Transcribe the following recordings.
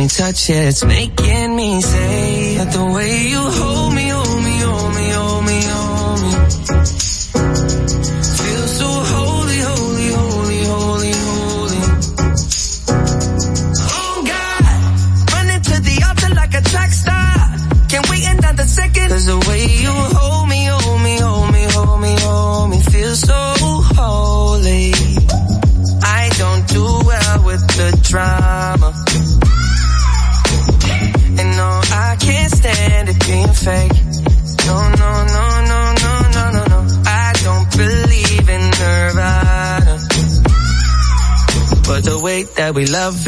me touch it, it's making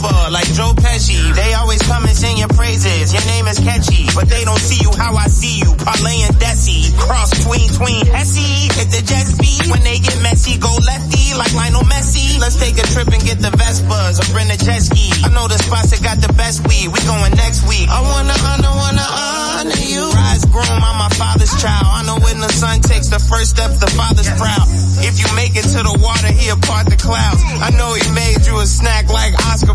Temper, like Joe Pesci. They always come and sing your praises, your name is catchy. But they don't see you how I see you, parlay and Desi. Cross tween tween Hesse, hit the jet speed. When they get messy, go lefty, like Lionel Messi. Let's take a trip and get the Vespas, or rent a jet ski. I know the spots that got the best weed, we going next week. I wanna honor, wanna honor you. Rise groom, I'm my father's child. I know when the son takes the first step, the father's proud. If you make it to the water, he'll part the clouds. I know he made you a snack like Oscar.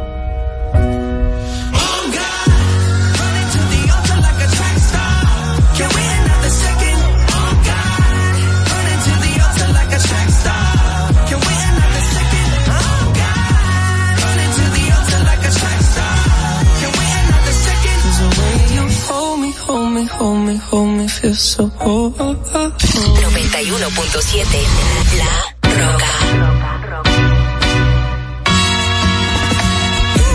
Hold me, hold me, hold me, feel so oh. 91.7 La Roca.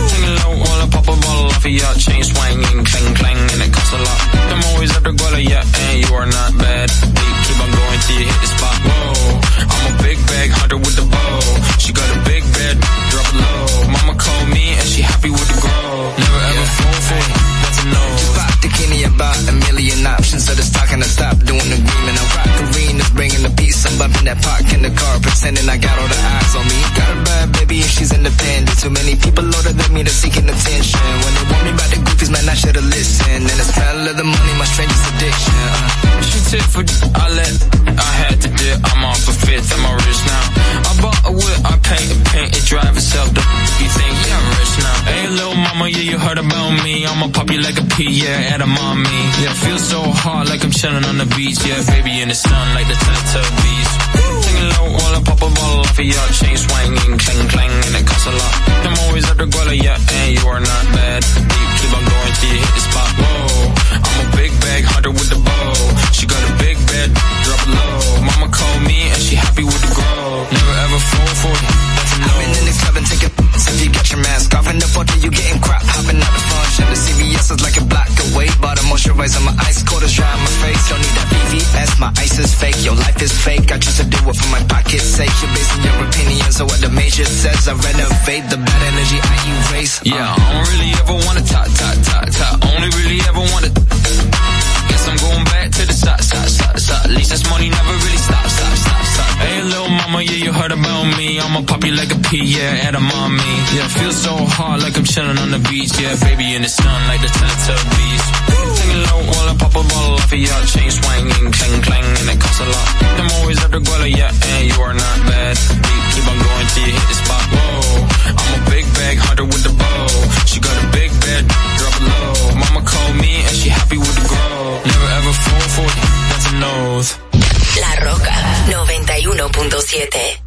Sing low while I pop a bottle off of your chain swinging, clang clang, and it costs a lot. I'm always at the guala, yeah, and you are not bad. Beat, keep on going till you hit the spot. Whoa, I'm a big bag hunter with the bow. She got a big bed, drop it low. Mama called me and she happy with the grow. That park in the car, pretending I got all the eyes on me. Got a bad baby and she's independent. Too many people older than me that's seeking attention. When they want me about the goofies, man, I should've listened. And it's title of the money, my strangest addiction. Uh. She tip for I let, I had to dip. I'm off a fifth, I'm all rich now. I bought a whip, I paint a paint, it drive itself. The you think, yeah, I'm rich now. Hey, little mama, yeah, you heard about me. I'ma pop you like a pea, yeah, at a mommy. Yeah, feel so hot like I'm chilling on the beach. Yeah, baby in the sun like the Teletubbies. Singing low while I pop a bottle off of your chain swinging, clang clang, and it costs a lot. I'm always at the guala, yeah, and you are not bad. Deep, keep on going till you hit the spot. Whoa, I'm a big bag hunter with the bow. She got a big bed, drop it low. Mama called me and she happy with the grow. Never ever fall for it, that's a no. I've been in the club and taking if you got your mask off in the photo, you getting crap. Hopping out the front, shut the CVS is like a block away. Bought a Moisturize on my ice, cold as dry on my face. Don't need that VVS, my ice is fake. Your life is fake. I choose to do it for my pocket's sake. You're basing your opinions on what the major says. I renovate the bad energy I erase. Yeah, I don't really ever wanna talk, talk, talk, talk. Only really ever wanna. Guess I'm going back to the stop, stop, stop, stop. At least this money never really stop, stop, stop, stop. Hey, little yeah, you heard about me. I'ma pop you like a pea, yeah, and a mommy. Yeah, feel so hot like I'm chilling on the beach. Yeah, baby in the sun like the Teletubbies. Singing low while I pop a bottle off of your chain swinging, clang, clang, and it costs a lot. I'm always after Guala, yeah, and you are not bad. Keep, keep on going till you hit the spot. Whoa, I'm a big bag hunter with the bow. She got a big bed, drop it low. Mama called me and she happy with the grow. Never ever fall for it, that's a oath. La Roca 91.7.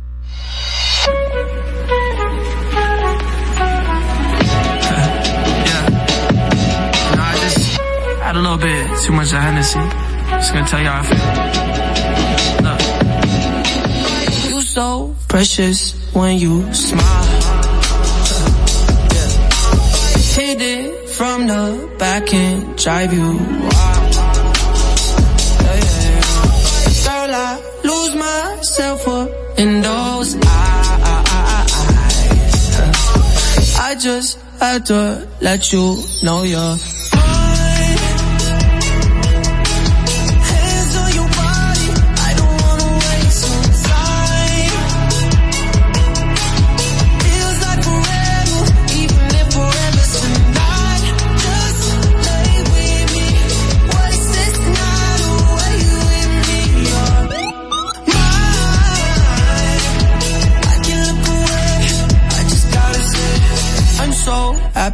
No, I just had a little bit too much of Hennessy. Just gonna tell you how I feel. Look. You so precious when you smile. Yeah. Hit it from the back and drive you wild. Lose myself up in those eyes. I just had to let you know you're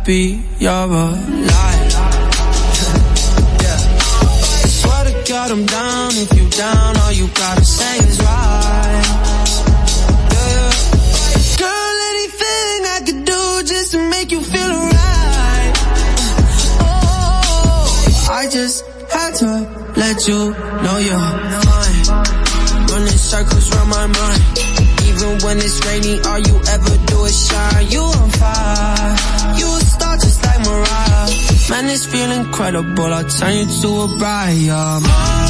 happy you're alive. Yeah. Swear to God I'm down, if you down, all you gotta say is right. Yeah. Girl, anything I could do just to make you feel alright. Oh, I just had to let you know you're mine. Running circles around my mind. Even when it's rainy, all you ever do is shine. You on fire. You Mariah. Man, this feel incredible. I'll turn you to a bride.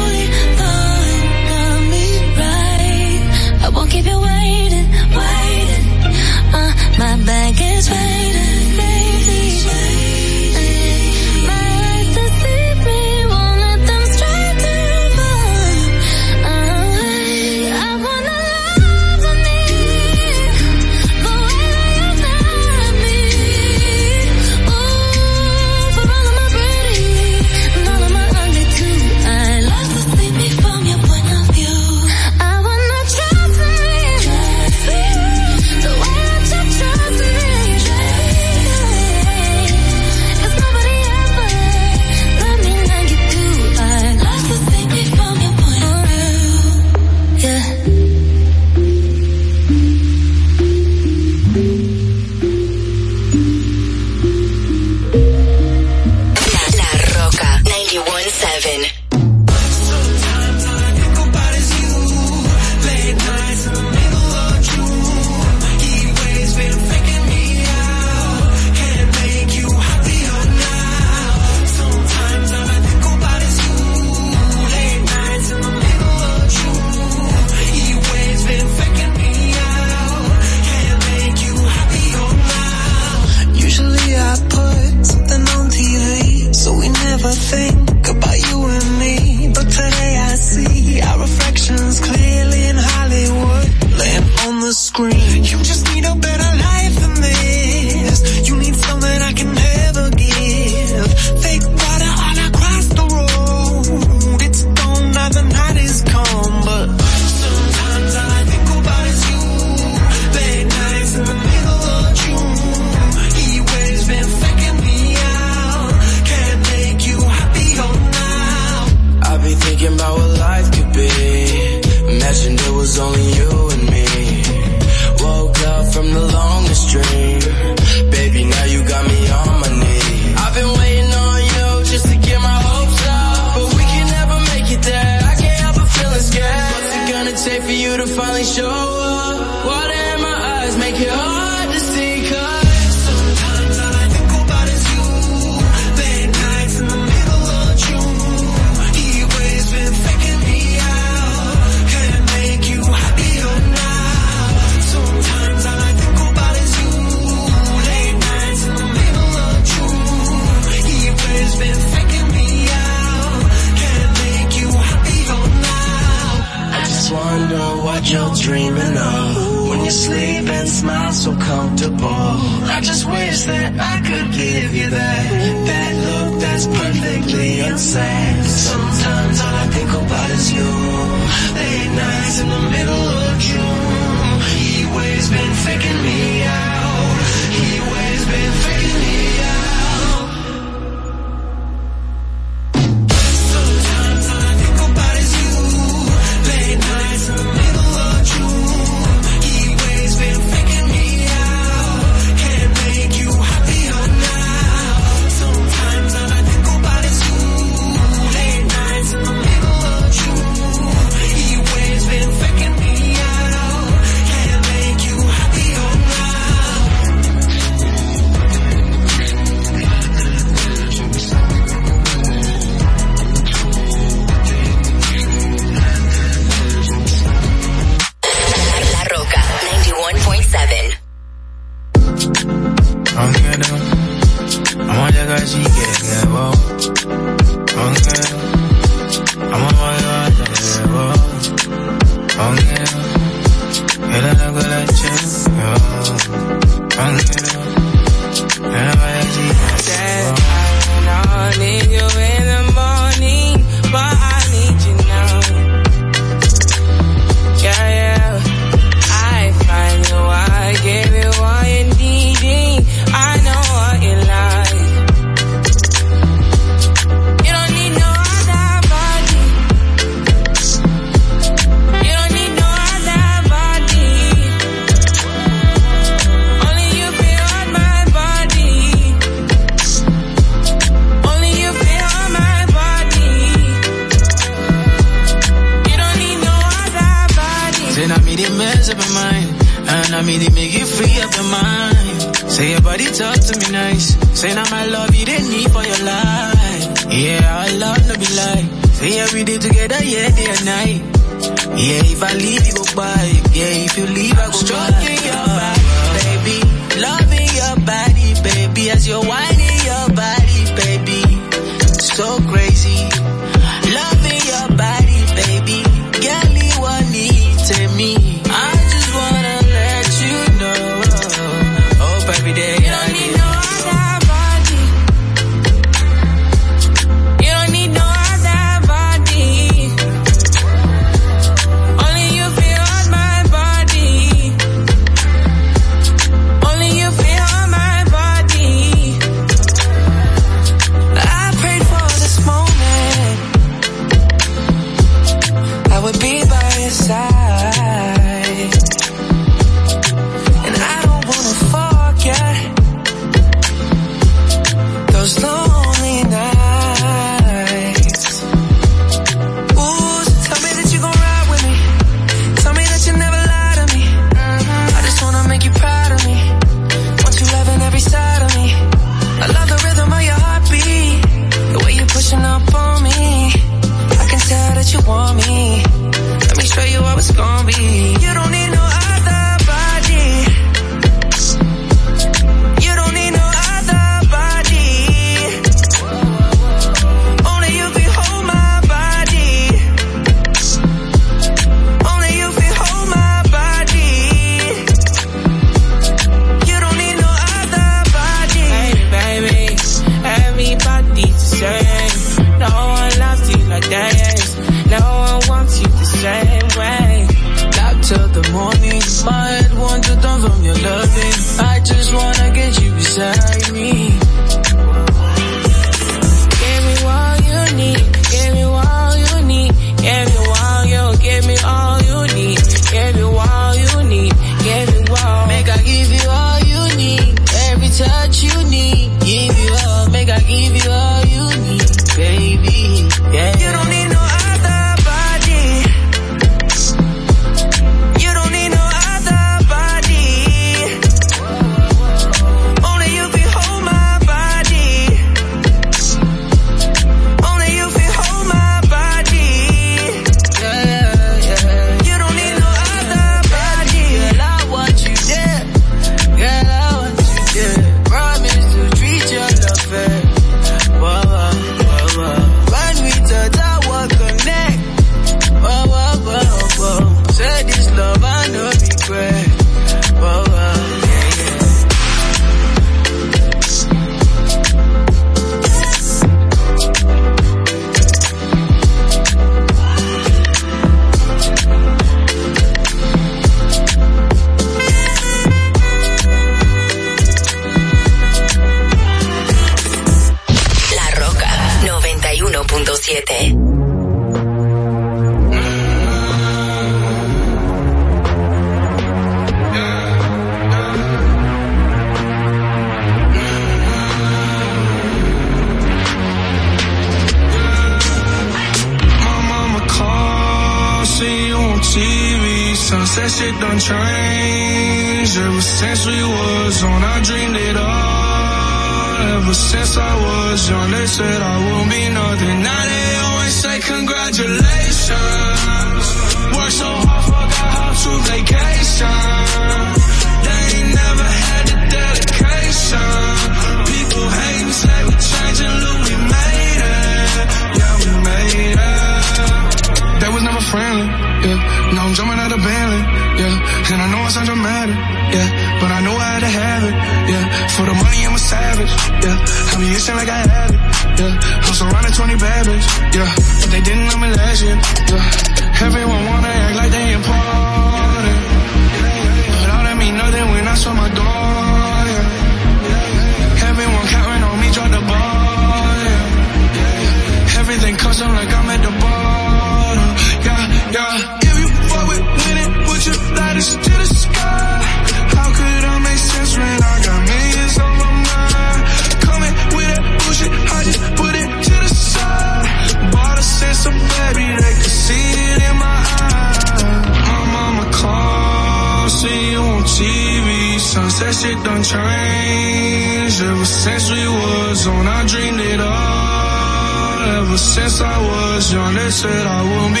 Said I won't be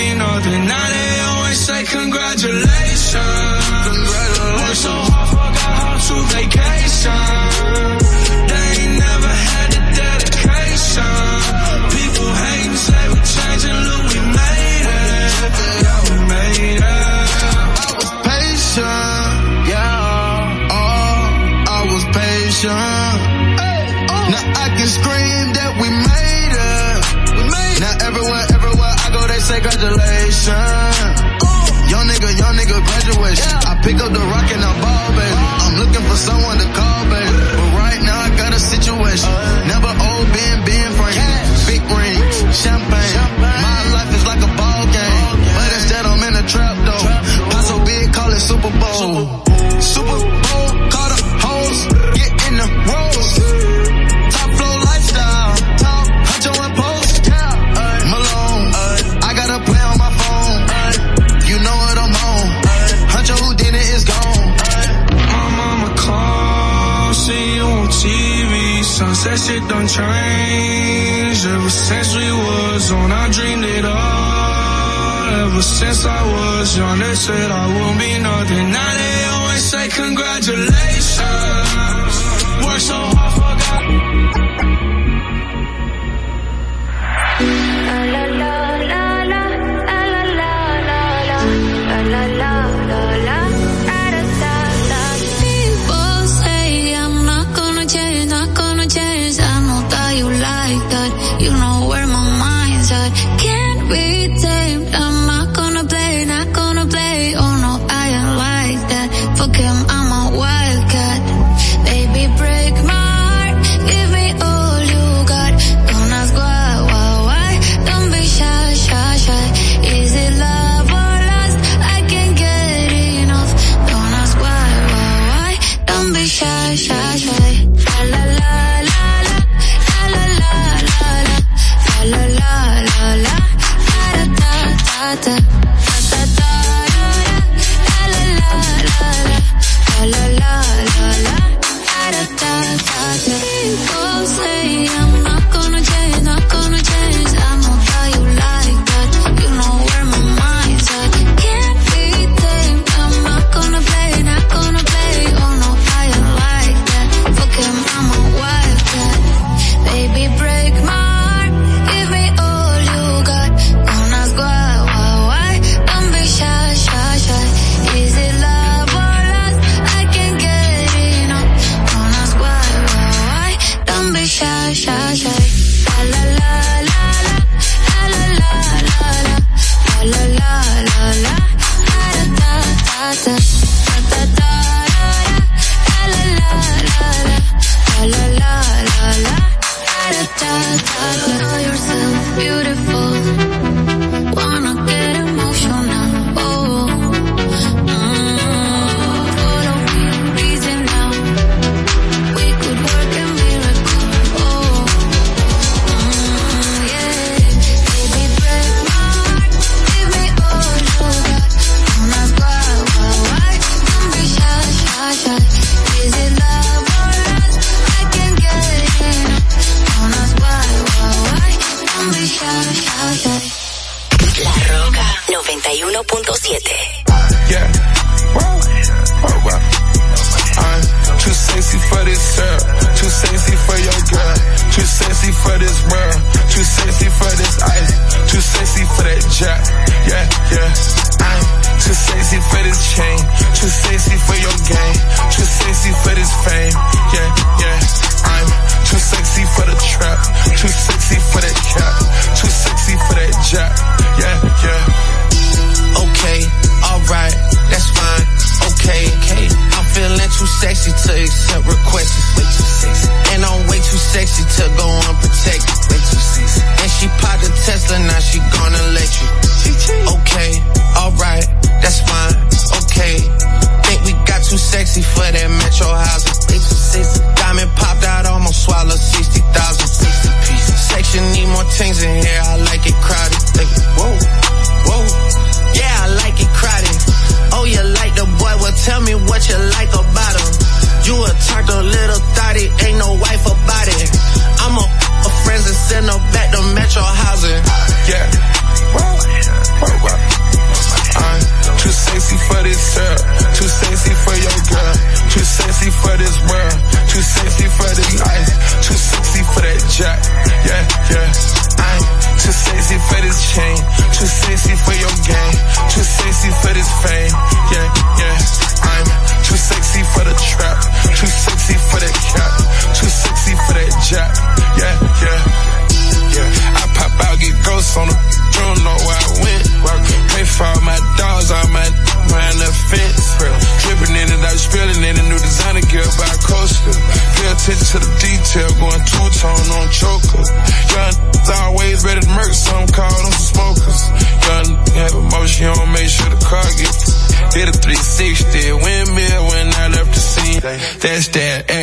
said I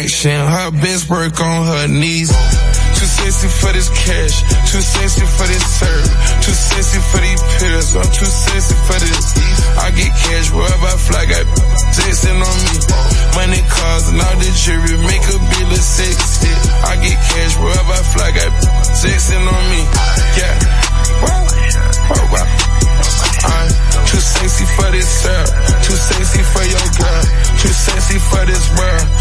action. Her best work on her knees. Too sexy for this cash, too sexy for this serve, too sexy for these pills, I'm too sexy for this. I get cash wherever I fly, got texting on me. Money, cars, and all the jewelry make a bill of sexy. I get cash wherever I fly, got texting on me. Yeah, wow, wow, wow. I'm too sexy for this sir, too sexy for your girl, too sexy for this world.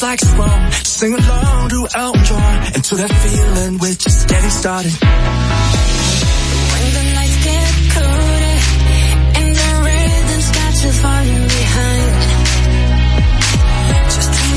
feels like sprung. Sing along to Elton John and to that feeling we're just getting started. When the lights get colder and the rhythm starts to you behind, just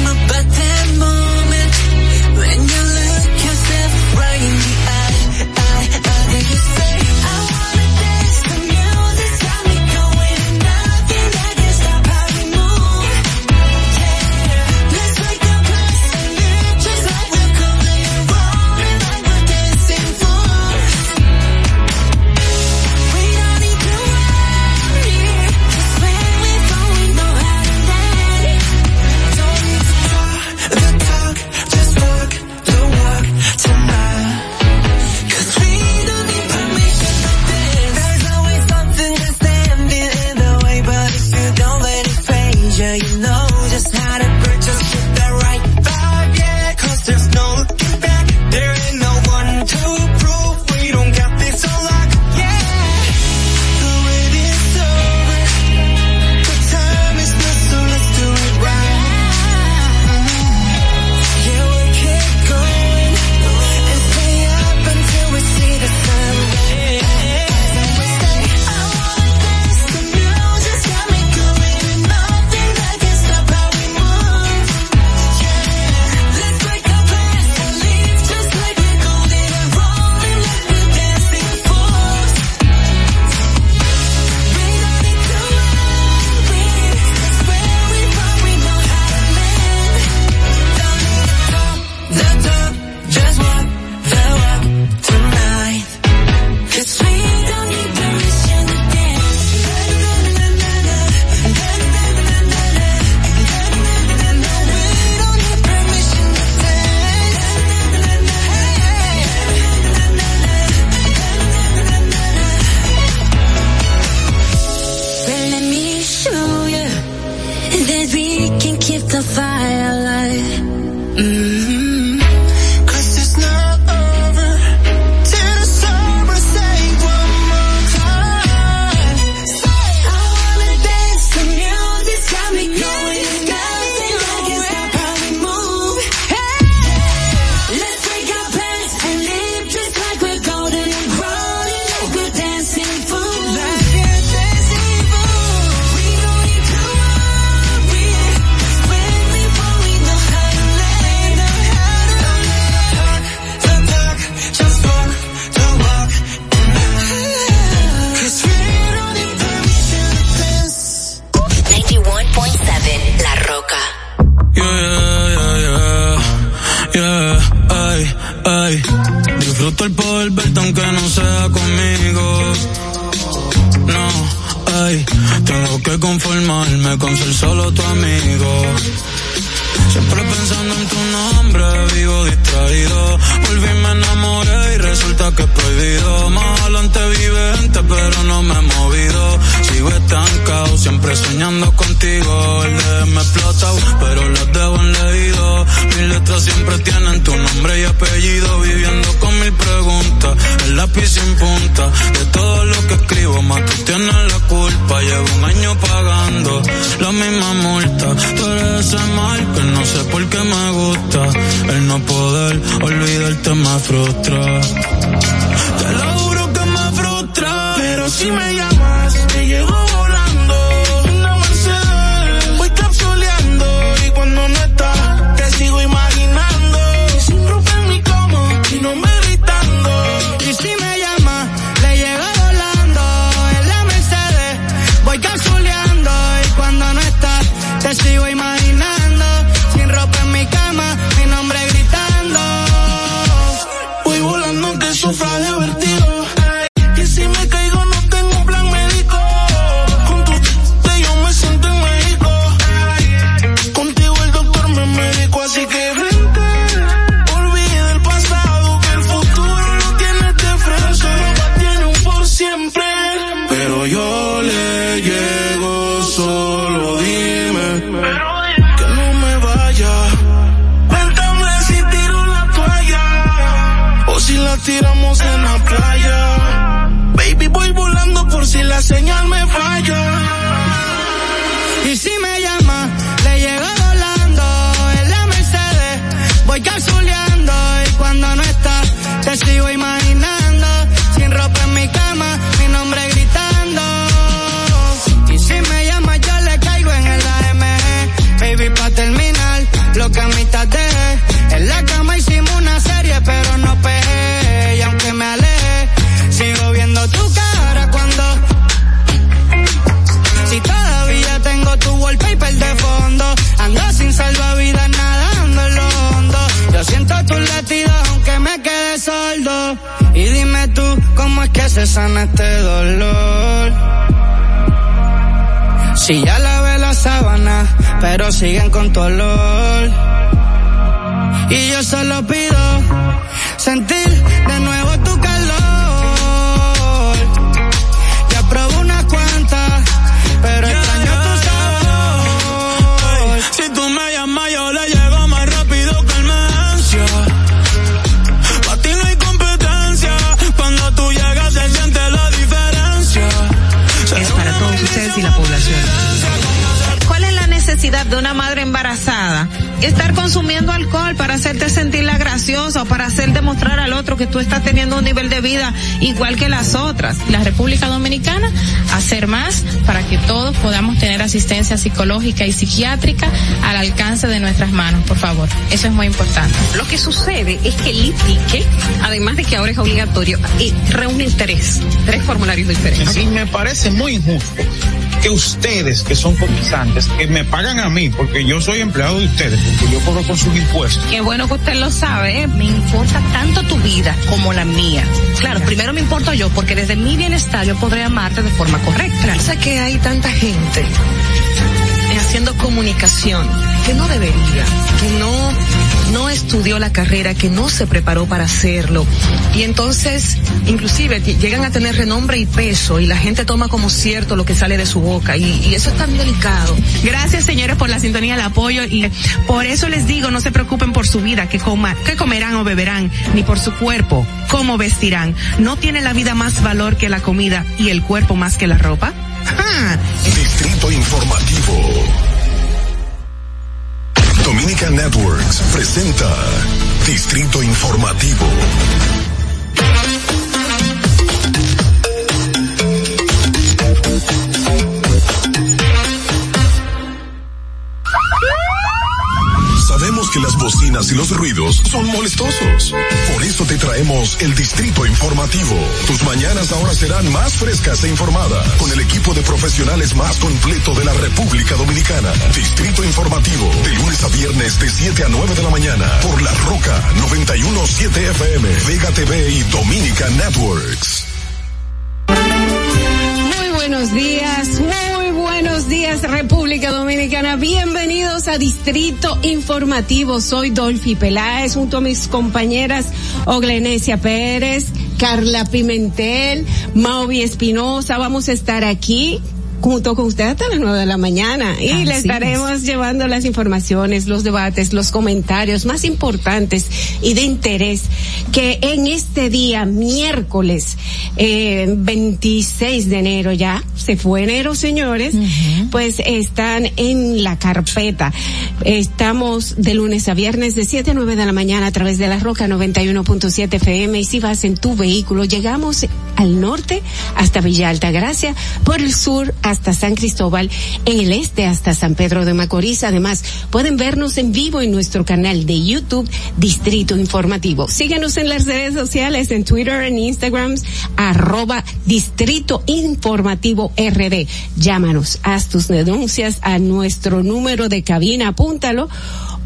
este dolor? Si ya lavé la sábana, pero siguen con tu olor. Y yo solo pido sentir de nuevo Estar consumiendo alcohol para hacerte sentirla graciosa o para hacer demostrar al otro que tú estás teniendo un nivel de vida igual que las otras. La República Dominicana hacer más para que todos podamos tener asistencia psicológica y psiquiátrica al alcance de nuestras manos, por favor. Eso es muy importante. Lo que sucede es que el IPIQUE, además de que ahora es obligatorio, eh, reúne tres, tres formularios diferentes. Y me parece muy injusto que ustedes, que son cotizantes, que me pagan a mí, porque yo soy empleado de ustedes, porque yo cobro con sus impuestos. Qué bueno que usted lo sabe, ¿eh? me importa tanto tu vida como la mía. Claro, primero me importo yo, porque desde mi bienestar yo podré amarte de forma correcta. Sé que hay tanta gente haciendo comunicación que no debería, que no, no estudió la carrera, que no se preparó para hacerlo. Y entonces, inclusive, llegan a tener renombre y peso y la gente toma como cierto lo que sale de su boca y, y eso es tan delicado. Gracias señores por la sintonía, el apoyo y por eso les digo, no se preocupen por su vida, que coma, que comerán o beberán, ni por su cuerpo, cómo vestirán. No tiene la vida más valor que la comida y el cuerpo más que la ropa. ¡Ja! Distrito Informativo. Dominica Networks presenta Distrito Informativo. Sabemos que las bocinas y los ruidos son molestosos. Por eso te traemos el Distrito Informativo. Tus mañanas ahora serán más frescas e informadas con el equipo de profesionales más completo de la República Dominicana. Distrito Informativo, de lunes a viernes de 7 a 9 de la mañana por La Roca 917 FM, Vega TV y Dominica Networks. Muy buenos días, buenos días República Dominicana. Bienvenidos a Distrito Informativo. Soy Dolphy Peláez junto a mis compañeras Oglenesia Pérez, Carla Pimentel, Mauvi Espinosa. Vamos a estar aquí junto con usted hasta las nueve de la mañana. Y Así le estaremos llevando las informaciones, los debates, los comentarios más importantes y de interés que en este día, miércoles eh, 26 de enero ya, se fue enero señores, pues están en la carpeta. Estamos de lunes a viernes de 7 a 9 de la mañana a través de la Roca 91.7 FM y si vas en tu vehículo, llegamos al norte hasta Villa Altagracia, por el sur hasta San Cristóbal, en el este hasta San Pedro de Macorís. Además, pueden vernos en vivo en nuestro canal de YouTube Distrito Informativo. Síguenos en las redes sociales, en Twitter, en Instagram, arroba Distrito Informativo RD. Llámanos, haz tus denuncias a nuestro número de cabina, apúntalo.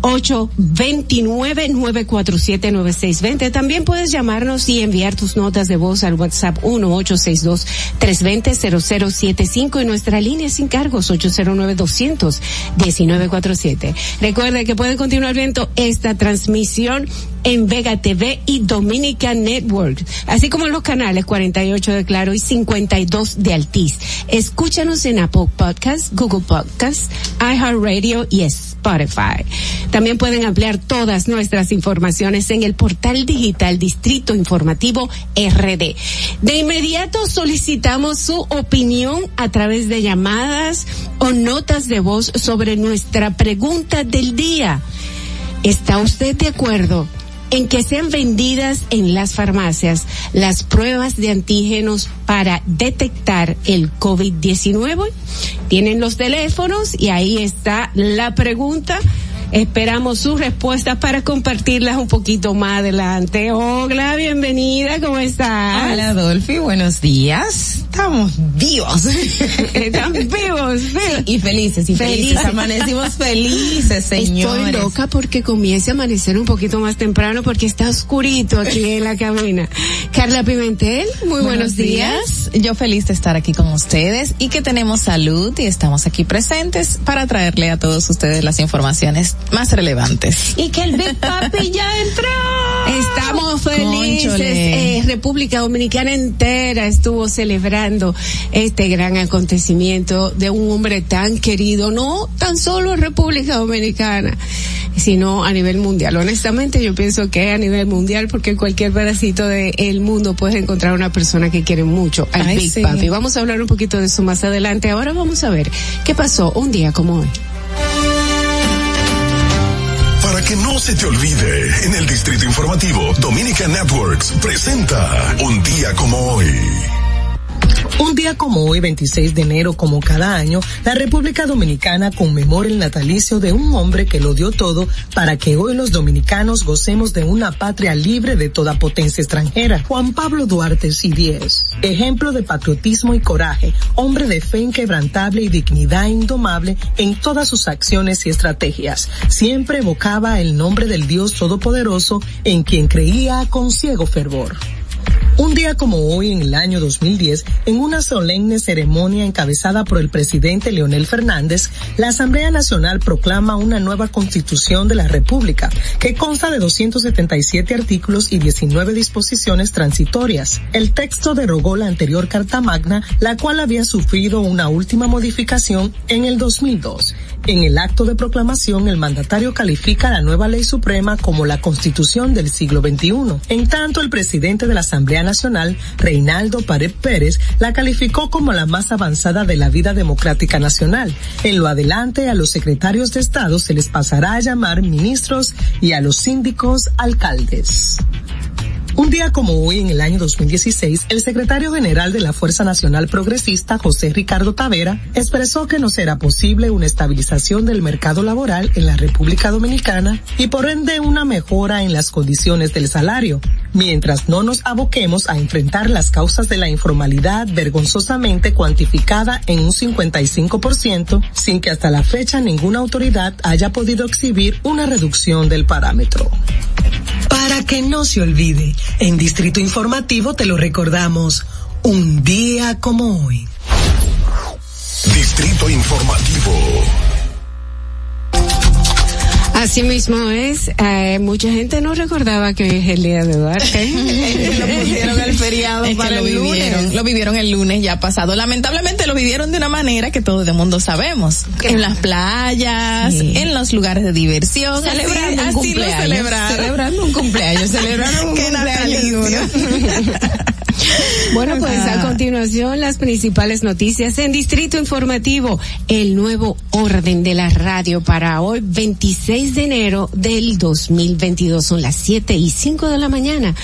829-947-9620. También puedes llamarnos y enviar tus notas de voz al WhatsApp 1-862-320-0075 y nuestra línea sin cargos 809-200-1947. Recuerde que puede continuar viendo esta transmisión en Vega TV y Dominica Network, así como en los canales 48 de Claro y 52 de Altiz. Escúchanos en Apple Podcasts, Google Podcasts, iHeartRadio y Spotify. También pueden ampliar todas nuestras informaciones en el portal digital Distrito Informativo RD. De inmediato solicitamos su opinión a través de llamadas o notas de voz sobre nuestra pregunta del día. ¿Está usted de acuerdo en que sean vendidas en las farmacias las pruebas de antígenos para detectar el COVID-19? Tienen los teléfonos y ahí está la pregunta. Esperamos sus respuestas para compartirlas un poquito más adelante. Hola, bienvenida, ¿cómo estás? Hola, Dolphy, buenos días. Estamos vivos. Están vivos, vivos. Y felices, y felices. Amanecimos felices, señores. Estoy loca porque comience a amanecer un poquito más temprano porque está oscurito aquí en la cabina. Carla Pimentel, muy buenos, días. Yo feliz de estar aquí con ustedes y que tenemos salud y estamos aquí presentes para traerle a todos ustedes las informaciones más relevantes. Y que el Big Papi ya entró. Estamos felices. Eh, República Dominicana entera estuvo celebrando este gran acontecimiento de un hombre tan querido, no tan solo en República Dominicana, sino a nivel mundial. Honestamente, yo pienso que a nivel mundial, porque en cualquier pedacito del mundo puedes encontrar una persona que quiere mucho al Ay, Big sí. Papi. Vamos a hablar un poquito de eso más adelante. Ahora vamos a ver qué pasó un día como hoy. Para que no se te olvide, en el Distrito Informativo, Dominica Networks presenta Un día como hoy. Un día como hoy, 26 de enero, como cada año, la República Dominicana conmemora el natalicio de un hombre que lo dio todo para que hoy los dominicanos gocemos de una patria libre de toda potencia extranjera. Juan Pablo Duarte Sidies, ejemplo de patriotismo y coraje, hombre de fe inquebrantable y dignidad indomable en todas sus acciones y estrategias. Siempre evocaba el nombre del Dios Todopoderoso en quien creía con ciego fervor. Un día como hoy, en el año 2010, en una solemne ceremonia encabezada por el presidente Leonel Fernández, la Asamblea Nacional proclama una nueva constitución de la República, que consta de 277 artículos y 19 disposiciones transitorias. El texto derogó la anterior Carta Magna, la cual había sufrido una última modificación en el 2002. En el acto de proclamación, el mandatario califica la nueva ley suprema como la constitución del siglo XXI. En tanto, el presidente de la Asamblea Nacional, Reinaldo Pared Pérez, la calificó como la más avanzada de la vida democrática nacional. En lo adelante, a los secretarios de Estado se les pasará a llamar ministros y a los síndicos alcaldes. Un día como hoy, en el año 2016, el secretario general de la Fuerza Nacional Progresista, José Ricardo Tavera, expresó que no será posible una estabilización del mercado laboral en la República Dominicana y por ende una mejora en las condiciones del salario, mientras no nos aboquemos a enfrentar las causas de la informalidad vergonzosamente cuantificada en un 55%, sin que hasta la fecha ninguna autoridad haya podido exhibir una reducción del parámetro. Para que no se olvide, en Distrito Informativo te lo recordamos, un día como hoy. Distrito Informativo. Así mismo es, eh, mucha gente no recordaba que hoy es el día de Duarte. lo pusieron el feriado Es que para lo el vivieron, lunes. Lo vivieron el lunes ya pasado. Lamentablemente lo vivieron de una manera que todo el mundo sabemos. En las playas, en los lugares de diversión. Celebrando un así, así lo cumpleaños. celebraron. Celebrando un cumpleaños, celebraron un cumpleaños. Bueno, pues a continuación las principales noticias en Distrito Informativo. El nuevo orden de la radio para hoy, 26 de enero del 2022. Son las 7 y 5 de la mañana.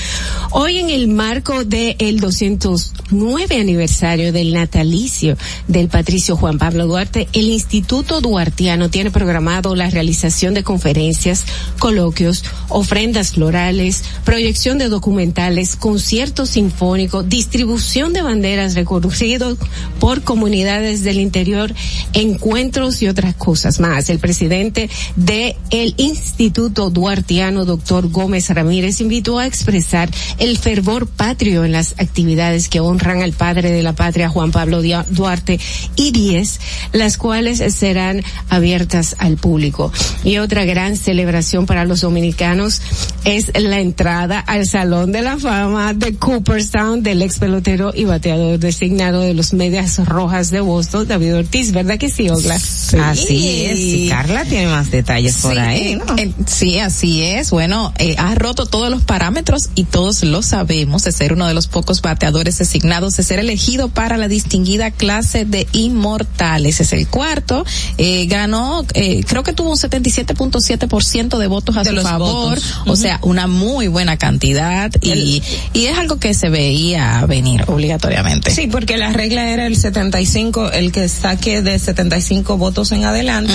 Hoy en el marco del 209 aniversario del natalicio del patricio Juan Pablo Duarte, el Instituto Duartiano tiene programado la realización de conferencias, coloquios, ofrendas florales, proyección de documentales, conciertos sinfónicos, distribución de banderas recorridos por comunidades del interior, encuentros y otras cosas más. El presidente de el Instituto Duartiano, doctor Gómez Ramírez, invitó a expresar el fervor patrio en las actividades que honran al padre de la patria, Juan Pablo Duarte, y 10, las cuales serán abiertas al público. Y otra gran celebración para los dominicanos es la entrada al Salón de la Fama de Cooperstown del ex pelotero y bateador designado de los Medias Rojas de Boston, David Ortiz, ¿verdad que sí, Ogla? Así es. Y Carla tiene más detalles por Sí, ahí, ¿no? Eh, sí, así es. Bueno, eh, ha roto todos los parámetros y todos lo sabemos de ser uno de los pocos bateadores designados de ser elegido para la distinguida clase de inmortales. Es el cuarto. Eh, ganó, eh, creo que tuvo un 77.7% de votos a De su favor. votos. O sea, una muy buena cantidad y, y es algo que se veía venir obligatoriamente. Sí, porque la regla era el 75, el que saque de 75 votos en adelante,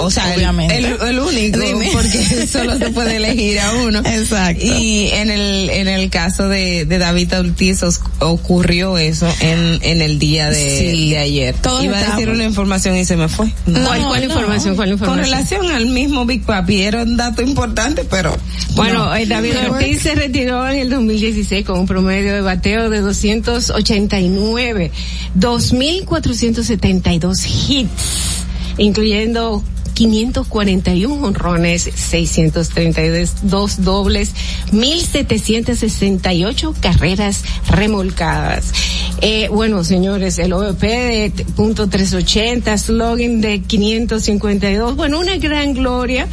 o sea, el- obviamente. el, el único, Dime. porque solo se puede elegir a uno. Exacto. Y en el en el caso de, de David Ortiz os- ocurrió eso en, en el día de, Sí. de ayer. Todos Iba a decir una información y se me fue. ¿Cuál, cuál información? ¿Cuál Con relación al mismo Big Papi, era un dato importante, pero... Bueno, no. eh, David Ortiz se retiró en el 2016 con un promedio de bateo de 289, 2.472 hits, incluyendo 541 honrones, 632 dobles, 1.768 carreras remolcadas. Eh, bueno, señores, el OVP de punto .380, slogan de 552, bueno, una gran gloria.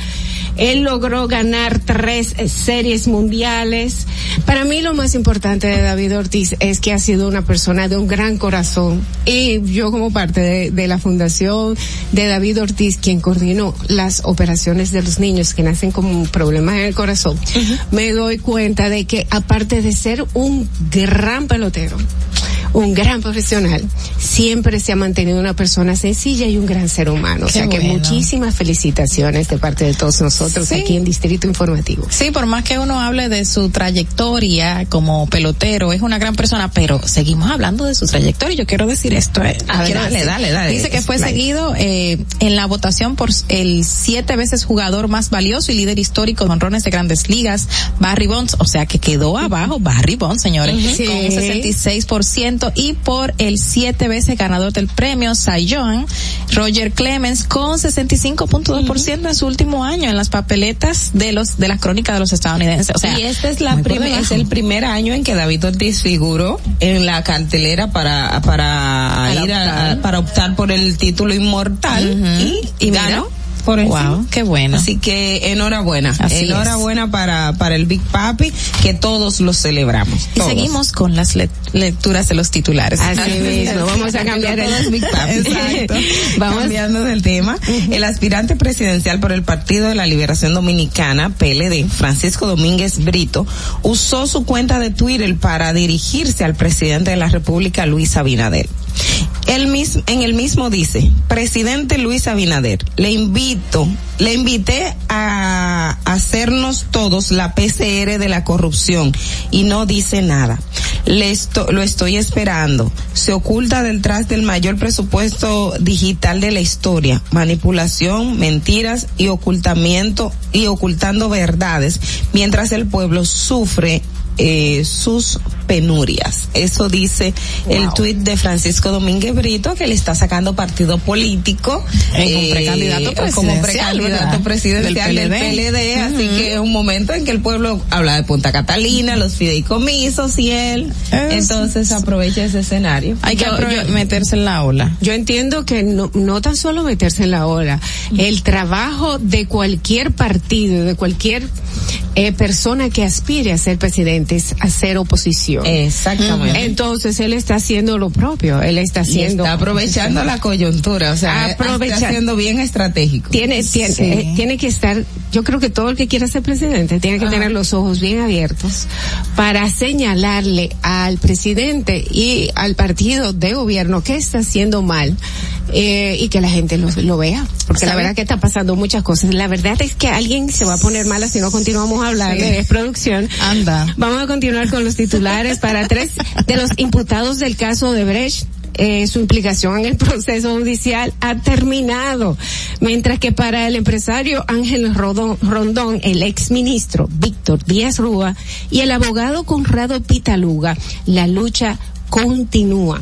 Él logró ganar tres series mundiales. Para mí lo más importante de David Ortiz es que ha sido una persona de un gran corazón. Y yo como parte de, la fundación de David Ortiz, quien las operaciones de los niños que nacen con problemas en el corazón, me doy cuenta de que aparte de ser un gran pelotero, un gran profesional, siempre se ha mantenido una persona sencilla y un gran ser humano. O sea que muchísimas felicitaciones de parte de todos nosotros aquí en Distrito Informativo. Sí, por más que uno hable de su trayectoria como pelotero, es una gran persona, pero seguimos hablando de su trayectoria. Yo quiero decir esto. Eh. A ver, dale, dale, dale, Dice que fue seguido eh, en la votación por el siete veces jugador más valioso y líder histórico de honrones de grandes ligas, Barry Bonds. O sea que quedó abajo Barry Bonds, señores, uh -huh. sí. con un 66% y por el siete veces ganador del premio Sayon, Roger Clemens, con 65.2% uh -huh. en su último año en las papeletas de los de las crónicas de los estadounidenses. O sea, y este es, la primer, es el primer año en que David Ortiz figuró en la cartelera para, para, ir optar. A, para optar por el título inmortal y, y ganó. Wow, qué bueno. Así que enhorabuena. Así enhorabuena para, para el Big Papi, que todos lo celebramos. Y todos. seguimos con las le- lecturas de los titulares. Así mismo, vamos a cambiar el es Big Papi. Exacto. Vamos cambiando del tema. El aspirante presidencial por el Partido de la Liberación Dominicana, PLD, Francisco Domínguez Brito, usó su cuenta de Twitter para dirigirse al presidente de la República, Luis Abinader. Él mismo, en el mismo dice, presidente Luis Abinader, le invito, le invité a hacernos todos la PCR de la corrupción y no dice nada. Le esto- lo estoy esperando. Se oculta detrás del mayor presupuesto digital de la historia. Manipulación, mentiras y ocultamiento y ocultando verdades mientras el pueblo sufre eh, sus penurias. Eso dice el tuit de Francisco Domínguez Brito que le está sacando partido político Eh, como eh, precandidato como presidencial, precandidato presidencial del Del PLD, PLD. así que es un momento en que el pueblo habla de Punta Catalina, los fideicomisos y él, entonces aprovecha ese escenario. Hay que Yo- aprove- yo- meterse en la ola. Yo entiendo que no, no tan solo meterse en la ola, el trabajo de cualquier partido, de cualquier eh, persona que aspire a ser presidente es hacer oposición. Exactamente. Entonces él está haciendo lo propio, él está Y haciendo está aprovechando la coyuntura, o sea, Aprovecha- está siendo bien estratégico. tiene tiene, Sí. eh, tiene que estar yo creo que todo el que quiera ser presidente tiene que tener los ojos bien abiertos para señalarle al presidente y al partido de gobierno que está haciendo mal eh, y que la gente lo, lo vea porque la verdad que está pasando muchas cosas la verdad es que alguien se va a poner mala si no continuamos hablando Sí. es producción Anda. Vamos a continuar con los titulares para tres de los imputados del caso de Brecht. eh, su implicación en el proceso judicial ha terminado, mientras que para el empresario Ángel Rondón, el ex ministro Víctor Díaz Rúa y el abogado Conrado Pitaluga, la lucha continúa.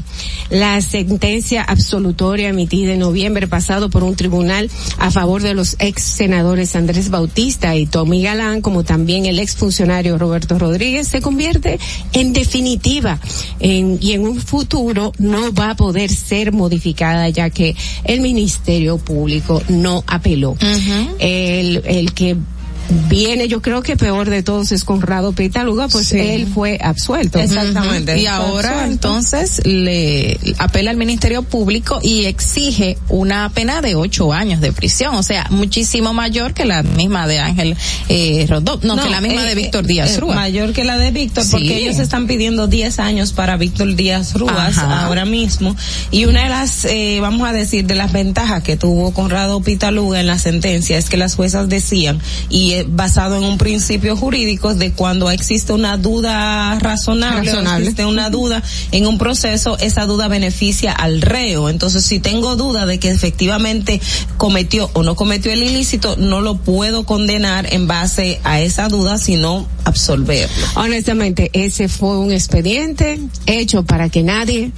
La sentencia absolutoria emitida en noviembre pasado por un tribunal a favor de los ex senadores Andrés Bautista y Tommy Galán, como también el ex funcionario Roberto Rodríguez, se convierte en definitiva en- y en un futuro no va a poder ser modificada ya que el Ministerio Público no apeló. el, el que viene, yo creo que peor de todos es Conrado Pitaluga, pues Sí. él fue absuelto. Exactamente. Y ahora Absuelto. entonces le apela al Ministerio Público y exige una pena de ocho años de prisión, o sea, muchísimo mayor que la misma de Ángel eh, Rondón, no, que la misma eh, de Víctor eh, Díaz eh, Rúa. Mayor que la de Víctor, Sí. porque ellos están pidiendo 10 años para Víctor Díaz Rúas Ajá. ahora mismo. Y una de las, eh, vamos a decir, de las ventajas que tuvo Conrado Pitaluga en la sentencia es que las juezas decían, y eh, basado en un principio jurídico, de cuando existe una duda razonable, existe una duda en un proceso, esa duda beneficia al reo. Entonces, si tengo duda de que efectivamente cometió o no cometió el ilícito, no lo puedo condenar en base a esa duda, sino absolverlo. Honestamente, ese fue un expediente hecho para que nadie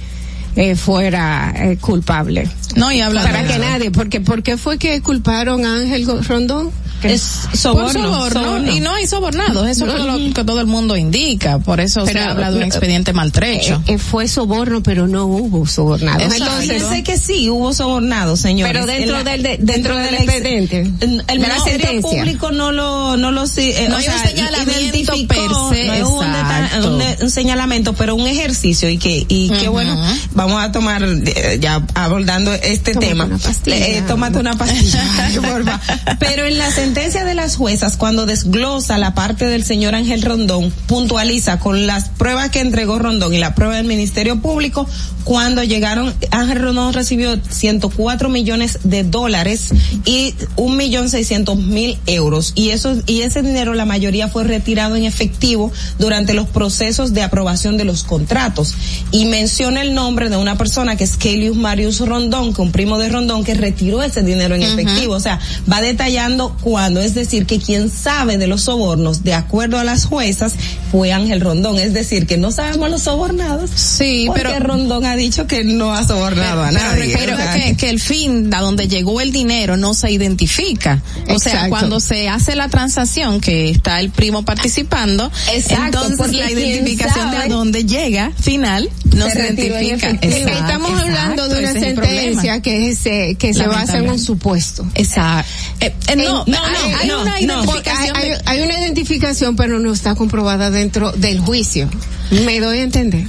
eh, fuera eh, culpable. No, y hablando Para de que eso. nadie, porque ¿por qué fue que culparon a Ángel Rondón? Que- Es Por soborno, soborno, soborno. y no hay sobornados, eso es No. lo que todo el mundo indica, por eso se Pero- habla de un expediente maltrecho. Eh, eh, fue soborno, pero no hubo sobornado. Exacto. Entonces, Fíjense que sí, hubo sobornado, señores. Pero dentro En del de- dentro del ex- expediente, El Ministerio sentencia. Público no lo, no lo, eh, No o hay sea, un señalamiento per se, no hubo un, deta- exacto. un un señalamiento, pero un ejercicio y que, y que Ujú. bueno, vamos a tomar, eh, ya abordando este Tómate tema. una pastilla. Eh, tómate una pastilla, ay, porfa. Pero en la sentencia de las juezas, cuando desglosa la parte del señor Ángel Rondón, puntualiza con las pruebas que entregó Rondón y la prueba del Ministerio Público, cuando llegaron, Ángel Rondón recibió 104 millones de dólares y un millón seiscientos mil euros. Y eso, y ese dinero la mayoría fue retirado en efectivo durante los procesos de aprobación de los contratos. Y menciona el nombre de una persona que es Kelius Marius Rondón, que un primo de Rondón que retiró ese dinero en efectivo. O sea, va detallando cuando, es decir, que quien sabe de los sobornos, de acuerdo a las juezas, fue Ángel Rondón, es decir, que no sabemos los sobornados. Sí, porque pero- Rondón ha dicho que no ha sobornado a nadie. Pero que, que el fin a donde llegó el dinero no se identifica. O sea, cuando se hace la transacción que está el primo participando, Exacto, entonces la identificación de a dónde llega final no Se identifica. Exacto, Estamos hablando de una exacto, el problema. sentencia que se, que se basa en un supuesto. Exacto. Eh, eh, no, no, hay, hay no, una no. identificación hay, de- hay- hay una identificación, pero no está comprobada dentro del juicio. Me doy a entender.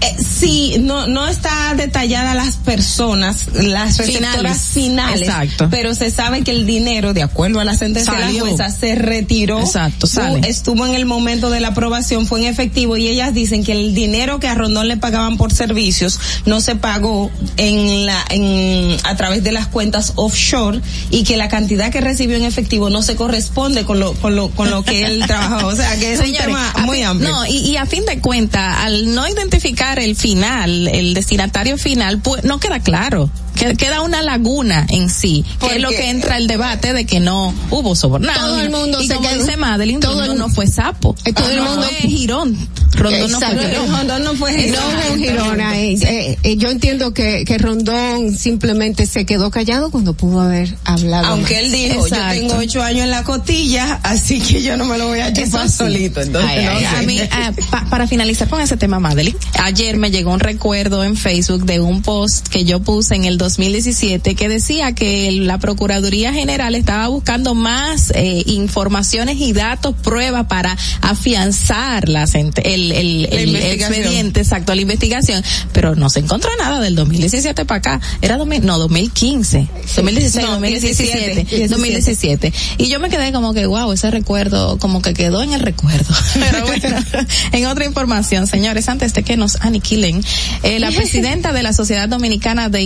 Eh, sí, no, no está detallada las personas, las receptoras finales, Exacto. pero se sabe que el dinero, de acuerdo a la sentencia de la jueza, se retiró. Exacto, Estuvo- sale. Estuvo en el momento de la aprobación, fue en efectivo y ellas dicen que el dinero que a Rondón le pagaban por servicios no se pagó en la, en, a través de las cuentas offshore y que la cantidad que recibió en efectivo no se corresponde con lo, con lo, con lo que él trabajó. O sea, que es Señores, un tema muy fin- amplio. No, y, y a fin de cuentas, al no identificar el final, el destinatario final, pues no queda claro. Que- Queda una laguna en sí, que es lo que entra el debate de que no hubo sobornado. Todo el mundo y se como quedó- dice Madeline, todo el- no fue sapo. todo el No mundo- fue girón. Rondón no fue girón. Rondón no fue No Girón. girón ahí. Eh, eh, yo entiendo que, que Rondón simplemente se quedó callado cuando pudo haber hablado. Aunque más. él dijo, Exacto. yo tengo ocho años en la cotilla, así que yo no me lo voy a chupar sí. solito. Entonces, Ay, no ay, sé. a mí, ah, pa- para finalizar con ese tema, Madeline, ayer me llegó un recuerdo en Facebook de un post que yo puse en el 2017 que decía que la Procuraduría General estaba buscando más eh, informaciones y datos, pruebas para afianzar la sent- el, el, expediente exacto, la investigación, pero no se encontró nada del 2017 para acá. Era 2000, no, 2015, 2016, No, 2017, 17. 2017. Y yo me quedé como que, wow, ese recuerdo como que quedó en el recuerdo. Pero bueno, en otra información, señores, antes de que nos aniquilen, eh, la presidenta de la Sociedad Dominicana de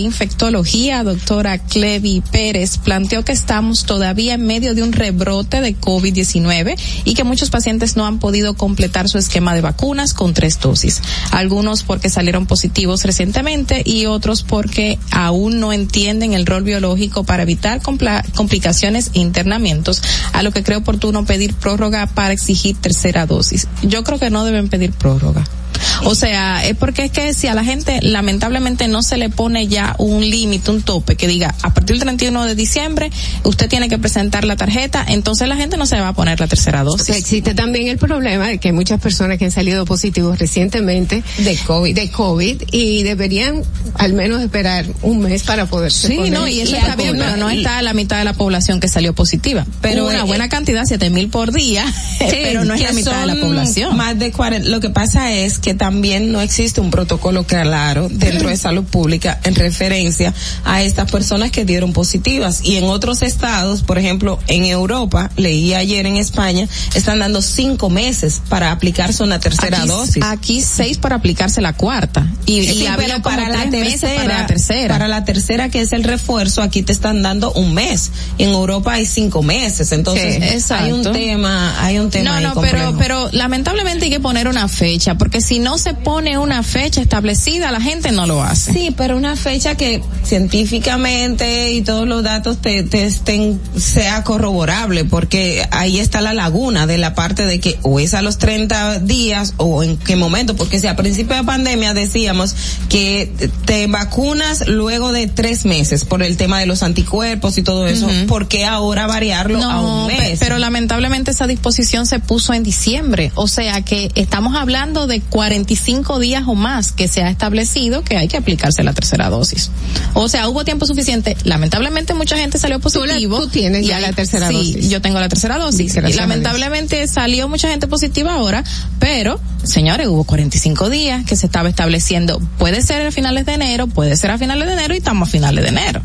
Doctora Clevi Pérez, planteó que estamos todavía en medio de un rebrote de COVID-19 y que muchos pacientes no han podido completar su esquema de vacunas con tres dosis. Algunos porque salieron positivos recientemente y otros porque aún no entienden el rol biológico para evitar complicaciones e internamientos, a lo que creo oportuno pedir prórroga para exigir tercera dosis. Yo creo que no deben pedir prórroga. O sea, es porque es que si a la gente lamentablemente no se le pone ya un límite, un tope que diga a partir del 31 de diciembre usted tiene que presentar la tarjeta, entonces la gente no se va a poner la tercera dosis. Existe también el problema de que hay muchas personas que han salido positivos recientemente de COVID. de COVID y deberían al menos esperar un mes para poder Sí, no, y eso está bien, pero no está la mitad de la población que salió positiva. Pero una buena cantidad, siete mil por día, pero no es la mitad de la población. Más de 40. Lo que pasa es que también no existe un protocolo claro dentro de salud pública en referencia a estas personas que dieron positivas. Y en otros estados, por ejemplo, en Europa, leí ayer en España, están dando cinco meses para aplicarse una tercera aquí, dosis. Aquí seis para aplicarse la cuarta. Y, y Sí, había pero para la tercera, para la tercera. para la tercera que es el refuerzo, aquí te están dando un mes. En Europa hay cinco meses, entonces Sí, hay un tema, hay un tema No, no, pero, pero lamentablemente hay que poner una fecha, porque si no se pone una fecha establecida, la gente no lo hace. Sí, pero una fecha que científicamente y todos los datos te, te estén, sea corroborable, porque ahí está la laguna de la parte de que o es a los 30 días o en qué momento, porque si a principio de pandemia decíamos que te vacunas luego de tres meses por el tema de los anticuerpos y todo eso, Ujú. ¿por qué ahora variarlo a un mes? pero lamentablemente esa disposición se puso en diciembre, o sea que estamos hablando de 45 días o más que se ha establecido que hay que aplicarse la tercera dosis. O sea, hubo tiempo suficiente. Lamentablemente mucha gente salió positivo. tú tienes y ya hay- la tercera sí, dosis. yo tengo la tercera dosis. Y lamentablemente salió mucha gente positiva ahora, pero señores, hubo 45 días que se estaba estableciendo. Puede ser a finales de enero, puede ser a finales de enero y estamos a finales de enero.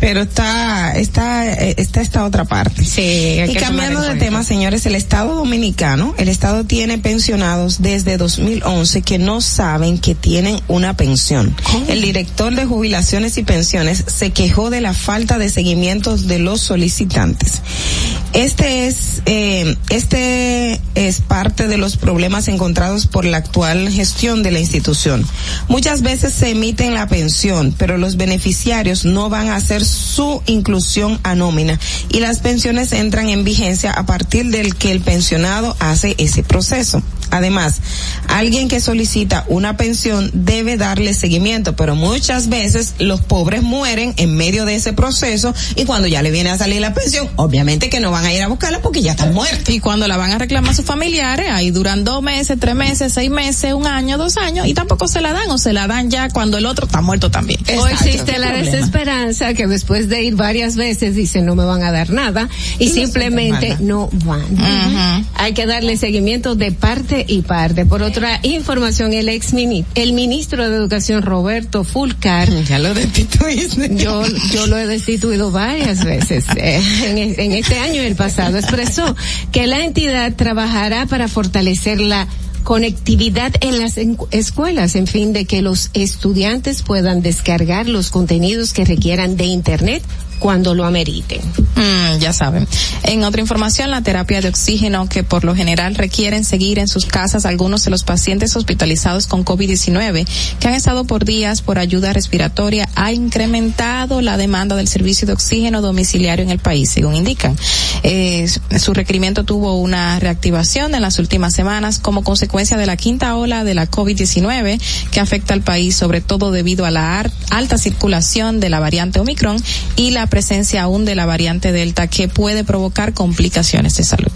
Pero está, está, eh, está esta otra parte. Sí, hay y que cambiando de tema, señores, el Estado Dominicano, el Estado tiene pensionados desde 2011 que no saben que tienen una pensión. El director de jubilaciones y pensiones se quejó de la falta de seguimientos de los solicitantes. Este es, eh, este es parte de los problemas problemas encontrados por la actual gestión de la institución. Muchas veces se emiten la pensión, pero los beneficiarios no van a hacer su inclusión a nómina y las pensiones entran en vigencia a partir del que el pensionado hace ese proceso. Además, alguien que solicita una pensión debe darle seguimiento, pero muchas veces los pobres mueren en medio de ese proceso y cuando ya le viene a salir la pensión, obviamente que no van a ir a buscarla porque ya están muertos. Y cuando la van a reclamar sus familiares, ahí duran dos meses, tres meses, seis meses, un año, dos años, y tampoco se la dan o se la dan ya cuando el otro está muerto también. O existe la desesperanza que después de ir varias veces dicen no me van a dar nada y, simplemente no van. Hay que darle seguimiento de parte y parte. Por otra información, el ex mini, el ministro de Educación Roberto Fulcar. Ya lo destituiste. Yo, yo lo he destituido varias veces. eh, en, en este año y el pasado expresó que la entidad trabajará para fortalecer la conectividad en las escuelas, en fin, de que los estudiantes puedan descargar los contenidos que requieran de Internet cuando lo ameriten. Mm, ya saben. En otra información, la terapia de oxígeno que por lo general requieren seguir en sus casas algunos de los pacientes hospitalizados con COVID-19 que han estado por días por ayuda respiratoria ha incrementado la demanda del servicio de oxígeno domiciliario en el país, según indican. Eh, su requerimiento tuvo una reactivación en las últimas semanas como consecuencia de la quinta ola de la COVID-19 que afecta al país, sobre todo debido a la alta circulación de la variante Omicron y la presencia aún de la variante Delta que puede provocar complicaciones de salud.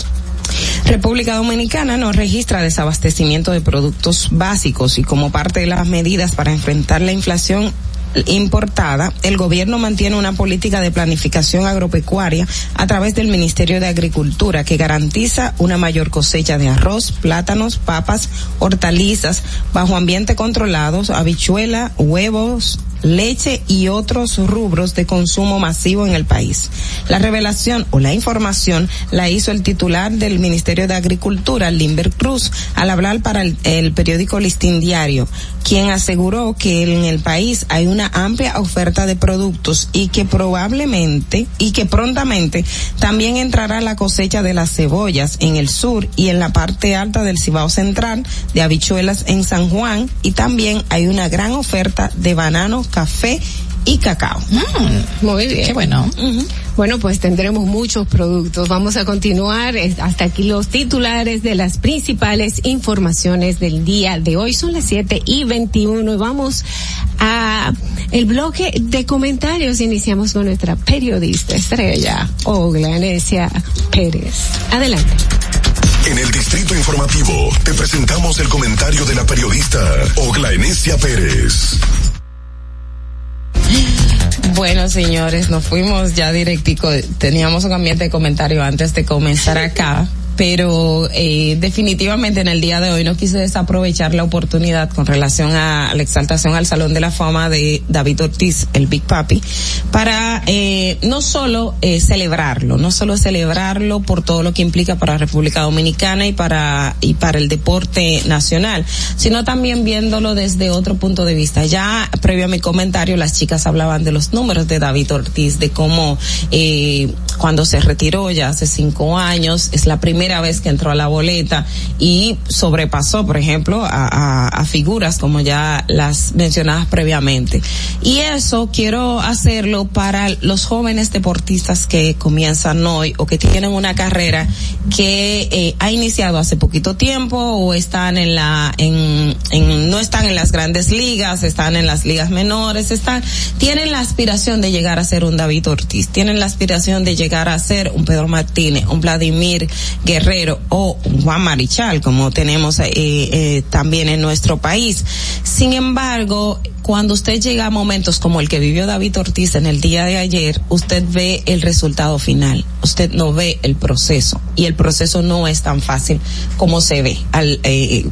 República Dominicana no registra desabastecimiento de productos básicos y como parte de las medidas para enfrentar la inflación importada, el gobierno mantiene una política de planificación agropecuaria a través del Ministerio de Agricultura que garantiza una mayor cosecha de arroz, plátanos, papas, hortalizas, bajo ambiente controlados, habichuela, huevos, leche y otros rubros de consumo masivo en el país. La revelación o la información la hizo el titular del Ministerio de Agricultura, Limber Cruz, al hablar para el, periódico Listín Diario, quien aseguró que en el país hay una amplia oferta de productos y que probablemente y que prontamente también entrará la cosecha de las cebollas en el sur y en la parte alta del Cibao Central, de habichuelas en San Juan y también hay una gran oferta de bananos, café y cacao. Muy bien. Qué bueno. Bueno, pues tendremos muchos productos. Vamos a continuar hasta aquí los titulares de las principales informaciones del día de hoy. Son las 7 y 21 y vamos a el bloque de comentarios. Iniciamos con nuestra periodista estrella, Oglanesia Pérez. Adelante. En el Distrito Informativo te presentamos el comentario de la periodista Ogla Enesia Pérez. Bueno, señores, nos fuimos ya directico. Teníamos un ambiente de comentario antes de comenzar acá, pero eh, definitivamente en el día de hoy no quise desaprovechar la oportunidad con relación a, la exaltación al Salón de la Fama de David Ortiz, el Big Papi, para eh, no solo eh, celebrarlo, no solo celebrarlo por todo lo que implica para República Dominicana y para y para el deporte nacional, sino también viéndolo desde otro punto de vista. Ya previo a mi comentario, las chicas hablaban de los números de David Ortiz, de cómo eh, cuando se retiró ya hace cinco años, es la primera vez que entró a la boleta y sobrepasó, por ejemplo, a figuras como ya las mencionadas previamente. Y eso quiero hacerlo para los jóvenes deportistas que comienzan hoy o que tienen una carrera que eh, ha iniciado hace poquito tiempo o están en la, en, en, no están en las grandes ligas, están en las ligas menores, están, tienen la aspiración de llegar a ser un David Ortiz, tienen la aspiración de llegar a ser un Pedro Martínez, un Vladimir Guerrero o un Juan Marichal, como tenemos eh, eh, también en nuestro país. Sin embargo, cuando usted llega a momentos como el que vivió David Ortiz en el día de ayer, usted ve el resultado final, usted no ve el proceso y el proceso no es tan fácil como se ve. Al, eh,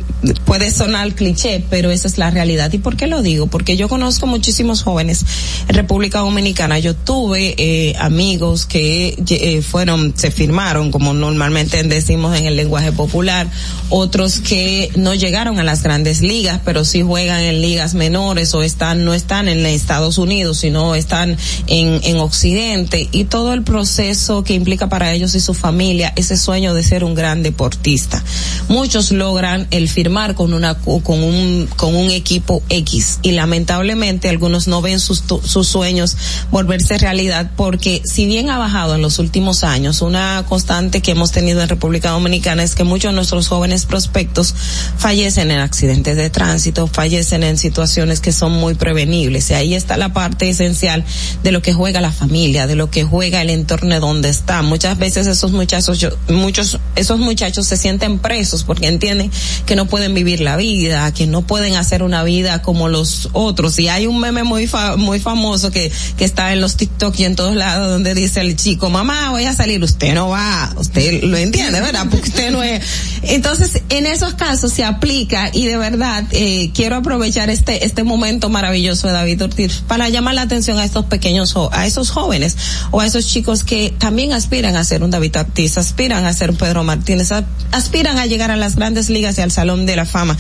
puede sonar cliché, pero esa es la realidad. ¿Y por qué lo digo? Porque yo conozco muchísimos jóvenes en República Dominicana. Yo tuve eh, amigos que eh, fueron, se firmaron, como normalmente decimos en el lenguaje popular, otros que no llegaron a las grandes ligas, pero sí juegan en ligas menores o están, no están en Estados Unidos, sino están en, en Occidente y todo el proceso que implica para ellos y su familia ese sueño de ser un gran deportista. Muchos logran el firmar con una, con un, con un equipo X y lamentablemente algunos no ven sus, sus sueños volverse realidad porque si bien ha bajado en los últimos años, una constante que hemos tenido en República Dominicana es que muchos de nuestros jóvenes prospectos fallecen en accidentes de tránsito, fallecen en situaciones que son muy prevenibles y ahí está la parte esencial de lo que juega la familia, de lo que juega el entorno donde está. Muchas veces esos muchachos, yo, muchos, esos muchachos se sienten presos porque entienden que no pueden vivir la vida, que no pueden hacer una vida como los otros. Y hay un meme muy fa, muy famoso que, que está en los TikTok y en todos lados donde dice el chico, mamá, voy a salir, usted no va, usted lo entiende, ¿verdad? Porque usted no es. Entonces, en esos casos se aplica y de verdad, eh, quiero aprovechar este, este momento maravilloso de David Ortiz para llamar la atención a estos pequeños, a esos jóvenes o a esos chicos que también aspiran a ser un David Ortiz, aspiran a ser un Pedro Martínez, aspiran a llegar a las grandes ligas y al Salón de la Fama.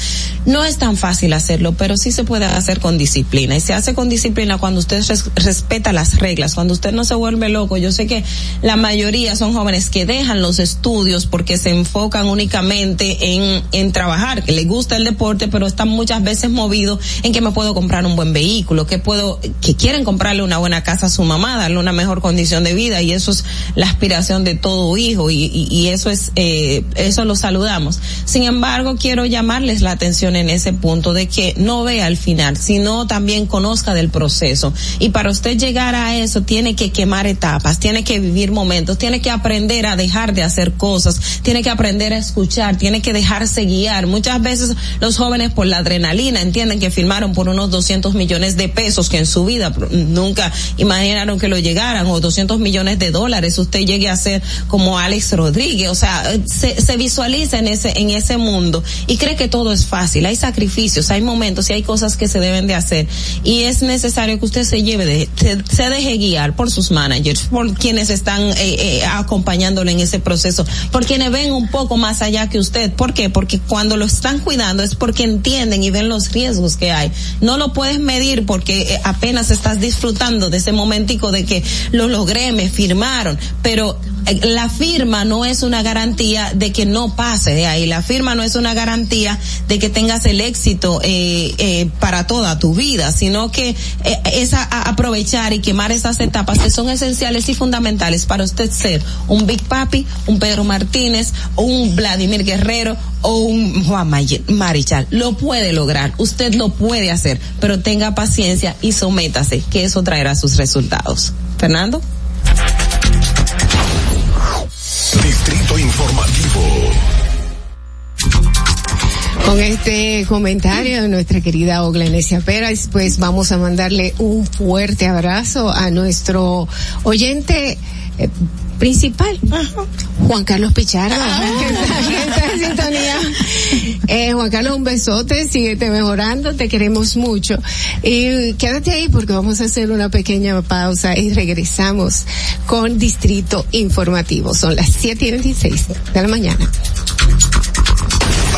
No es tan fácil hacerlo, pero sí se puede hacer con disciplina y se hace con disciplina cuando usted res respeta las reglas, cuando usted no se vuelve loco. Yo sé que la mayoría son jóvenes que dejan los estudios porque se enfocan únicamente en, en trabajar, que les gusta el deporte, pero están muchas veces movidos en que me puedo comprar un buen vehículo, que puedo, que quieren comprarle una buena casa a su mamá, darle una mejor condición de vida y eso es la aspiración de todo hijo y, eso es, eh, eso lo saludamos. Sin embargo, quiero llamarles la atención en ese punto de que no vea al final, sino también conozca del proceso. Y para usted llegar a eso, tiene que quemar etapas, tiene que vivir momentos, tiene que aprender a dejar de hacer cosas, tiene que aprender a escuchar, tiene que dejarse guiar. Muchas veces los jóvenes por la adrenalina entienden que firmaron por unos 200 millones de pesos que en su vida nunca imaginaron que lo llegaran o 200 millones de dólares usted llegue a ser como Alex Rodríguez, o sea, se, visualiza en ese en ese mundo y cree que todo es fácil, hay sacrificios, hay momentos y hay cosas que se deben de hacer y es necesario que usted se lleve de se, se deje guiar por sus managers, por quienes están eh, eh, acompañándole en ese proceso, por quienes ven un poco más allá que usted, ¿por qué? Porque cuando lo están cuidando es porque entienden y ven los riesgos que hay. No lo puedes medir porque apenas estás disfrutando de ese momentico de que lo logré, firmaron, pero la firma no es una garantía de que no pase de ahí. La firma no es una garantía de que tengas el éxito eh, eh, para toda tu vida, sino que eh, es aprovechar y quemar esas etapas que son esenciales y fundamentales para usted ser un Big Papi, un Pedro Martínez, un Vladimir Guerrero o un Juan Marichal. Lo puede lograr, usted lo puede hacer, pero tenga paciencia y sométase, que eso traerá sus resultados. Fernando. Distrito Informativo. Con este comentario de nuestra querida Oglenesia Pérez, pues vamos a mandarle un fuerte abrazo a nuestro oyente eh, principal, Juan Carlos Pichardo, que está en sintonía. Eh, Juan Carlos, un besote, síguete mejorando, te queremos mucho. Y quédate ahí porque vamos a hacer una pequeña pausa y regresamos con Distrito Informativo. Son las 7 y 26 de la mañana.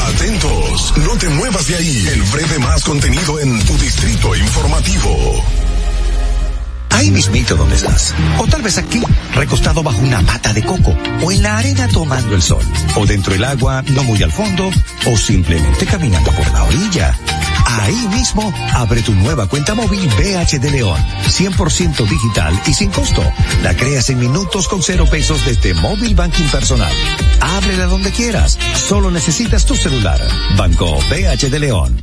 Atentos, no te muevas de ahí. El breve más contenido en tu Distrito Informativo. Ahí mismito donde estás. O tal vez aquí, recostado bajo una mata de coco. O en la arena tomando el sol. O dentro del agua, no muy al fondo. O simplemente caminando por la orilla. Ahí mismo, abre tu nueva cuenta móvil BH de León. 100% digital y sin costo. La creas en minutos con cero pesos desde Móvil Banking Personal. Ábrela donde quieras. Solo necesitas tu celular. Banco BH de León.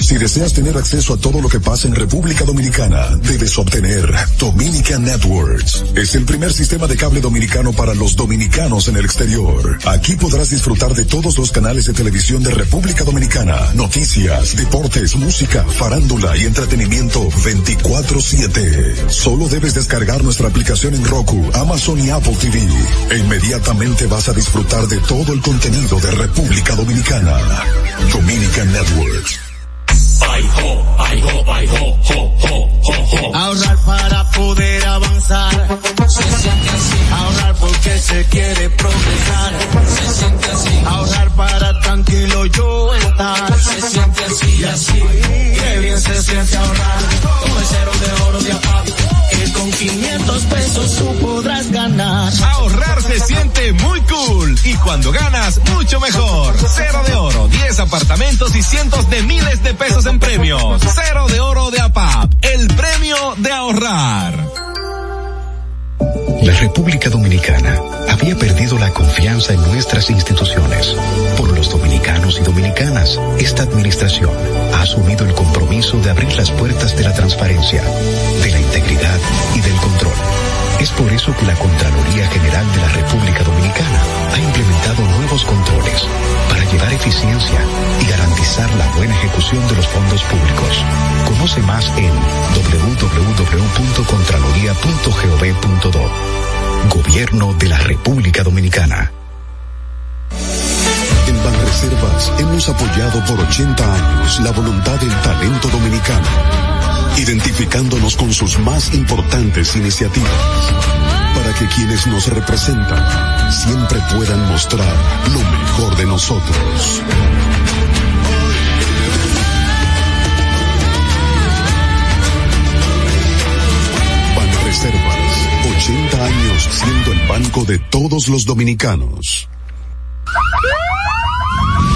Si deseas tener acceso a todo lo que pasa en República Dominicana, debes obtener Dominican Networks. Es el primer sistema de cable dominicano para los dominicanos en el exterior. Aquí podrás disfrutar de todos los canales de televisión de República Dominicana, noticias, deportes, música, farándula y entretenimiento 24/7. Solo debes descargar nuestra aplicación en Roku, Amazon y Apple TV. E inmediatamente vas a disfrutar de todo el contenido de República Dominicana. Dominican Networks. Ahorrar para poder avanzar. Se siente así. Ahorrar porque se quiere progresar. Se siente así. Ahorrar para tranquilo yo estar. Se siente así y así. Qué bien se siente ahorrar. Con el cero de oro de. Que con 500 pesos tú podrás ganar. Ahorrar se siente muy cool y cuando ganas, mucho mejor. Cero de oro, 10 apartamentos y cientos de miles de pesos en premios. Cero de oro de APAP, el premio de ahorrar. La República Dominicana había perdido la confianza en nuestras instituciones. Por los dominicanos y dominicanas, esta administración ha asumido el compromiso de abrir las puertas de la transparencia, de la integridad y del control. Es por eso que la Contraloría General de la República Dominicana ha implementado nuevos controles para llevar eficiencia y garantizar la buena ejecución de los fondos públicos. Conoce más en www.contraloría.gov.do. Gobierno de la República Dominicana. En Banreservas hemos apoyado por 80 años la voluntad del talento dominicano, identificándonos con sus más importantes iniciativas, para que quienes nos representan siempre puedan mostrar lo mejor de nosotros. Banreservas, 80 años siendo el banco de todos los dominicanos.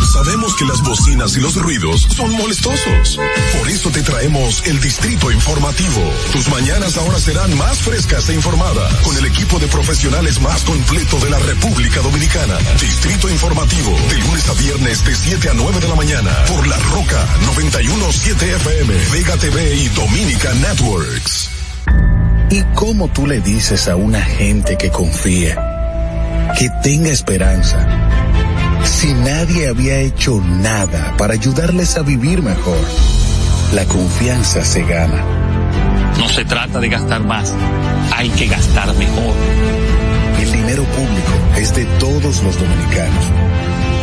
Sabemos que las bocinas y los ruidos son molestosos. Por eso te traemos el Distrito Informativo. Tus mañanas ahora serán más frescas e informadas con el equipo de profesionales más completo de la República Dominicana. Distrito Informativo, de lunes a viernes de 7 a 9 de la mañana por La Roca 917 FM, Vega TV y Dominica Networks. ¿Y cómo tú le dices a una gente que confía, que tenga esperanza, si nadie había hecho nada para ayudarles a vivir mejor? La confianza se gana. No se trata de gastar más, hay que gastar mejor. El dinero público es de todos los dominicanos.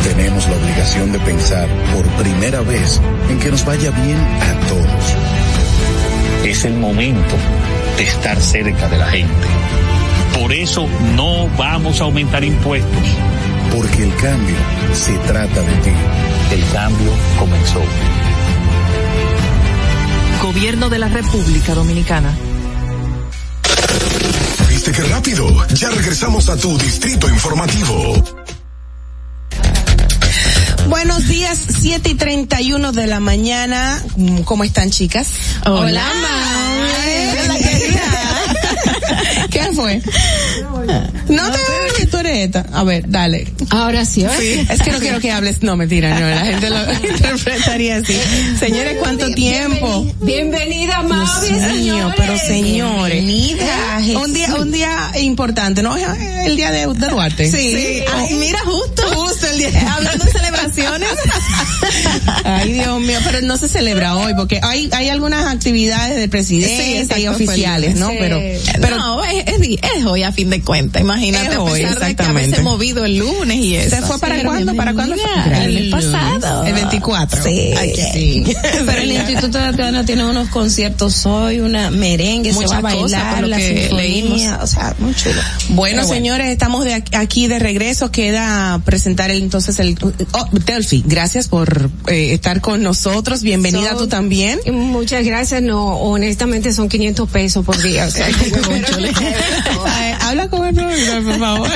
Tenemos la obligación de pensar por primera vez en que nos vaya bien a todos. Es el momento de estar cerca de la gente. Por eso no vamos a aumentar impuestos. Porque el cambio se trata de ti. El cambio comenzó. Gobierno de la República Dominicana. ¿Viste qué rápido? Ya regresamos a tu Distrito Informativo. Buenos días, 7 y 31 de la mañana. Mm, ¿Cómo están, chicas? Hola, Hola, querida. ¿Qué fue? No te veo tú eres esta. A ver, dale. Ahora sí, ahora sí. Es que no quiero que hables. No, mentira, no. La gente lo interpretaría así. Señores, ¿cuánto tiempo? Bienvenida, Mavi, señores. pero señores. Bienvenida, Un día, un día importante, ¿no? El día de, de Duarte. Sí. Ay, mira, justo. Justo el día. Hablando de celebraciones. Ay, Dios mío, pero no se celebra hoy porque hay, hay algunas actividades del presidente exacto, y oficiales. ¿no? Pero, Pero no, es, es, es hoy a fin de cuentas, imagínate, Es a hoy, pesar de que exactamente. movido el lunes y eso. ¿Se fue para cuándo? ¿Para cuándo fue? El pasado. El 24. Sí. Ay, sí. Pero el Instituto de Teatro tiene unos conciertos hoy, una merengue, se Muchas va a bailar, por lo la que sinfonía, leímos. o sea, muy chulo. Bueno, señores, estamos de aquí- de regreso. Queda presentar el, entonces el... Oh, Delphi, gracias por eh, estar con nosotros. Bienvenida So- tú también. Muchas gracias, no, honestamente son 500 pesos por día. O sea, Ay, habla con el profesor, por favor.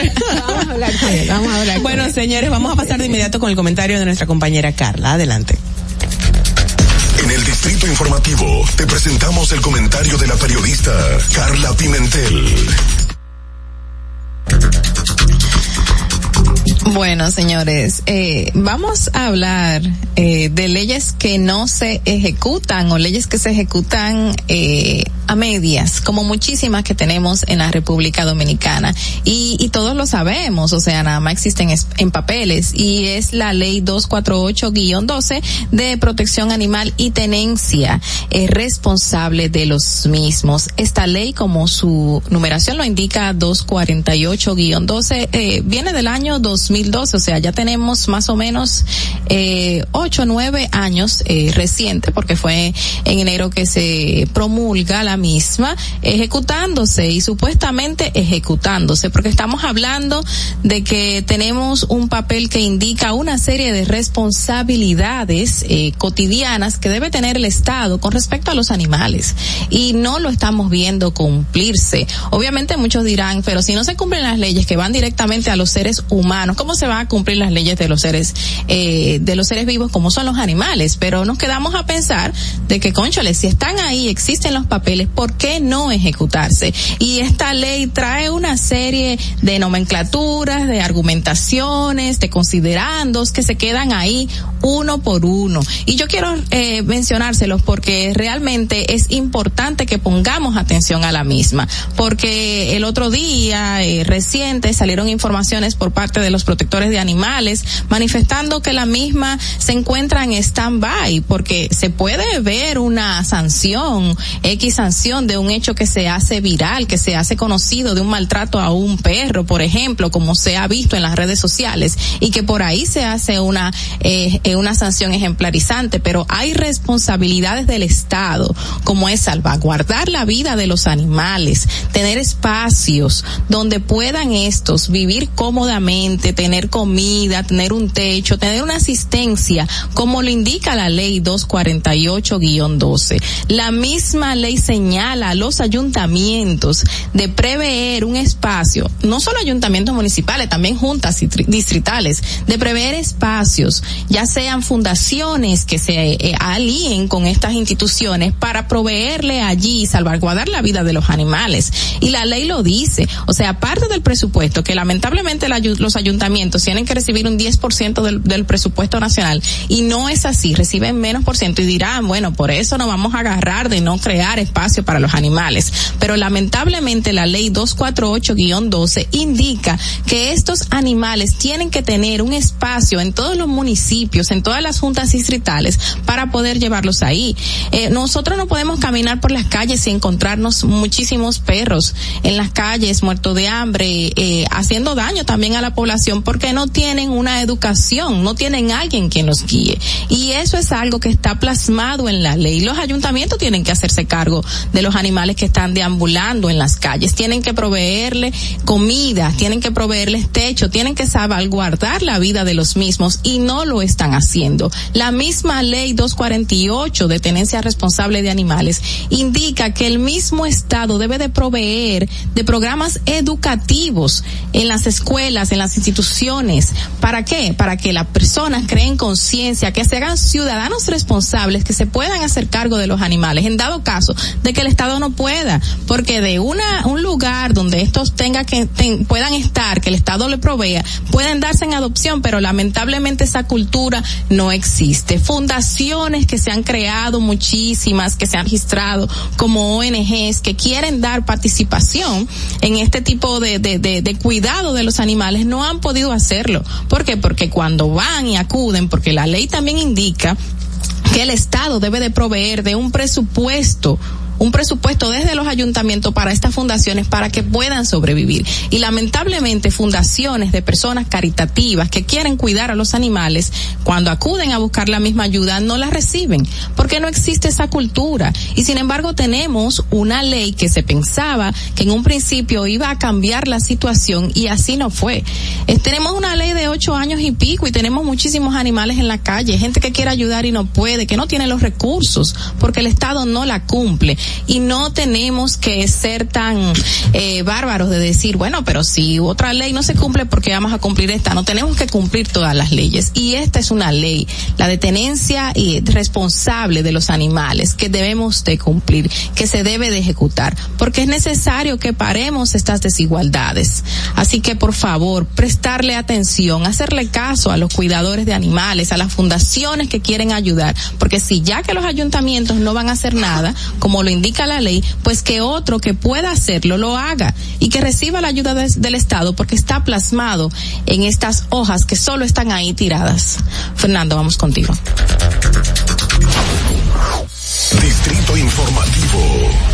Vamos a hablar con él, vamos a hablar con Bueno, él. señores, vamos a pasar de inmediato con el comentario de nuestra compañera Carla. Adelante. En el Distrito Informativo te presentamos el comentario de la periodista Carla Pimentel. Bueno, señores, eh, vamos a hablar eh, de leyes que no se ejecutan o leyes que se ejecutan eh, a medias, como muchísimas que tenemos en la República Dominicana. Y, y todos lo sabemos, o sea, nada más existen es- en papeles. Y es la ley 248-12 de protección animal y tenencia eh, responsable de los mismos. Esta ley, como su numeración lo indica, 248-12, eh, viene del año 2000 2012, o sea, ya tenemos más o menos eh, ocho, nueve años eh, reciente, porque fue en enero que se promulga la misma, ejecutándose y supuestamente ejecutándose, porque estamos hablando de que tenemos un papel que indica una serie de responsabilidades eh, cotidianas que debe tener el Estado con respecto a los animales y no lo estamos viendo cumplirse. Obviamente muchos dirán, pero si no se cumplen las leyes que van directamente a los seres humanos, ¿cómo se van a cumplir las leyes de los seres eh, de los seres vivos como son los animales? Pero nos quedamos a pensar de que, conchales, si están ahí, existen los papeles, ¿por qué no ejecutarse? Y esta ley trae una serie de nomenclaturas, de argumentaciones, de considerandos que se quedan ahí uno por uno. Y yo quiero eh, mencionárselos porque realmente es importante que pongamos atención a la misma, porque el otro día eh, reciente salieron informaciones por parte de los protectores de animales manifestando que la misma se encuentra en stand-by porque se puede ver una sanción, X sanción de un hecho que se hace viral, que se hace conocido de un maltrato a un perro, por ejemplo, como se ha visto en las redes sociales y que por ahí se hace una eh, eh, una sanción ejemplarizante, pero hay responsabilidades del Estado, como es salvaguardar la vida de los animales, tener espacios donde puedan estos vivir cómodamente, tener comida, tener un techo, tener una asistencia, como lo indica la ley 248-12. La misma ley señala a los ayuntamientos de prever un espacio, no solo ayuntamientos municipales, también juntas distritales, de prever espacios, ya sean fundaciones que se eh, alíen con estas instituciones para proveerle allí salvaguardar la vida de los animales. Y la ley lo dice. O sea, aparte del presupuesto, que lamentablemente los ayuntamientos tienen que recibir un 10% del, del presupuesto nacional y no es así, reciben menos por ciento y dirán, bueno, por eso nos vamos a agarrar de no crear espacio para los animales. Pero lamentablemente la ley 248-12 indica que estos animales tienen que tener un espacio en todos los municipios, en todas las juntas distritales para poder llevarlos ahí. Eh, nosotros no podemos caminar por las calles y encontrarnos muchísimos perros en las calles muertos de hambre, eh, haciendo daño también a la población porque no tienen una educación, no tienen alguien que los guíe. Y eso es algo que está plasmado en la ley. Los ayuntamientos tienen que hacerse cargo de los animales que están deambulando en las calles, tienen que proveerle comida, tienen que proveerles techo, tienen que salvaguardar la vida de los mismos y no lo están haciendo. La misma ley 248 de tenencia responsable de animales indica que el mismo Estado debe de proveer de programas educativos en las escuelas, en las instituciones. ¿Para qué? Para que las personas creen conciencia, que se hagan ciudadanos responsables, que se puedan hacer cargo de los animales, en dado caso de que el Estado no pueda, porque de una un lugar donde estos tenga que puedan estar, que el Estado le provea, pueden darse en adopción, pero lamentablemente esa cultura no existe. Fundaciones que se han creado muchísimas, que se han registrado como ONGs que quieren dar participación en este tipo de, de, de cuidado de los animales no han podido hacerlo. ¿Por qué? Porque cuando van y acuden, porque la ley también indica que el Estado debe de proveer de un presupuesto un presupuesto desde los ayuntamientos para estas fundaciones para que puedan sobrevivir. Y lamentablemente fundaciones de personas caritativas que quieren cuidar a los animales, cuando acuden a buscar la misma ayuda, no la reciben, porque no existe esa cultura. Y sin embargo tenemos una ley que se pensaba que en un principio iba a cambiar la situación y así no fue. Eh, tenemos una ley de ocho años y pico y tenemos muchísimos animales en la calle, gente que quiere ayudar y no puede, que no tiene los recursos, porque el Estado no la cumple y no tenemos que ser tan eh, bárbaros de decir, bueno, pero si otra ley no se cumple, ¿por qué vamos a cumplir esta? No tenemos que cumplir todas las leyes y esta es una ley, la de tenencia y responsable de los animales que debemos de cumplir, que se debe de ejecutar, porque es necesario que paremos estas desigualdades. Así que por favor, prestarle atención, hacerle caso a los cuidadores de animales, a las fundaciones que quieren ayudar, porque si ya que los ayuntamientos no van a hacer nada, como lo indica la ley, pues que otro que pueda hacerlo lo haga y que reciba la ayuda de- del Estado porque está plasmado en estas hojas que solo están ahí tiradas. Fernando, vamos contigo. Distrito Informativo.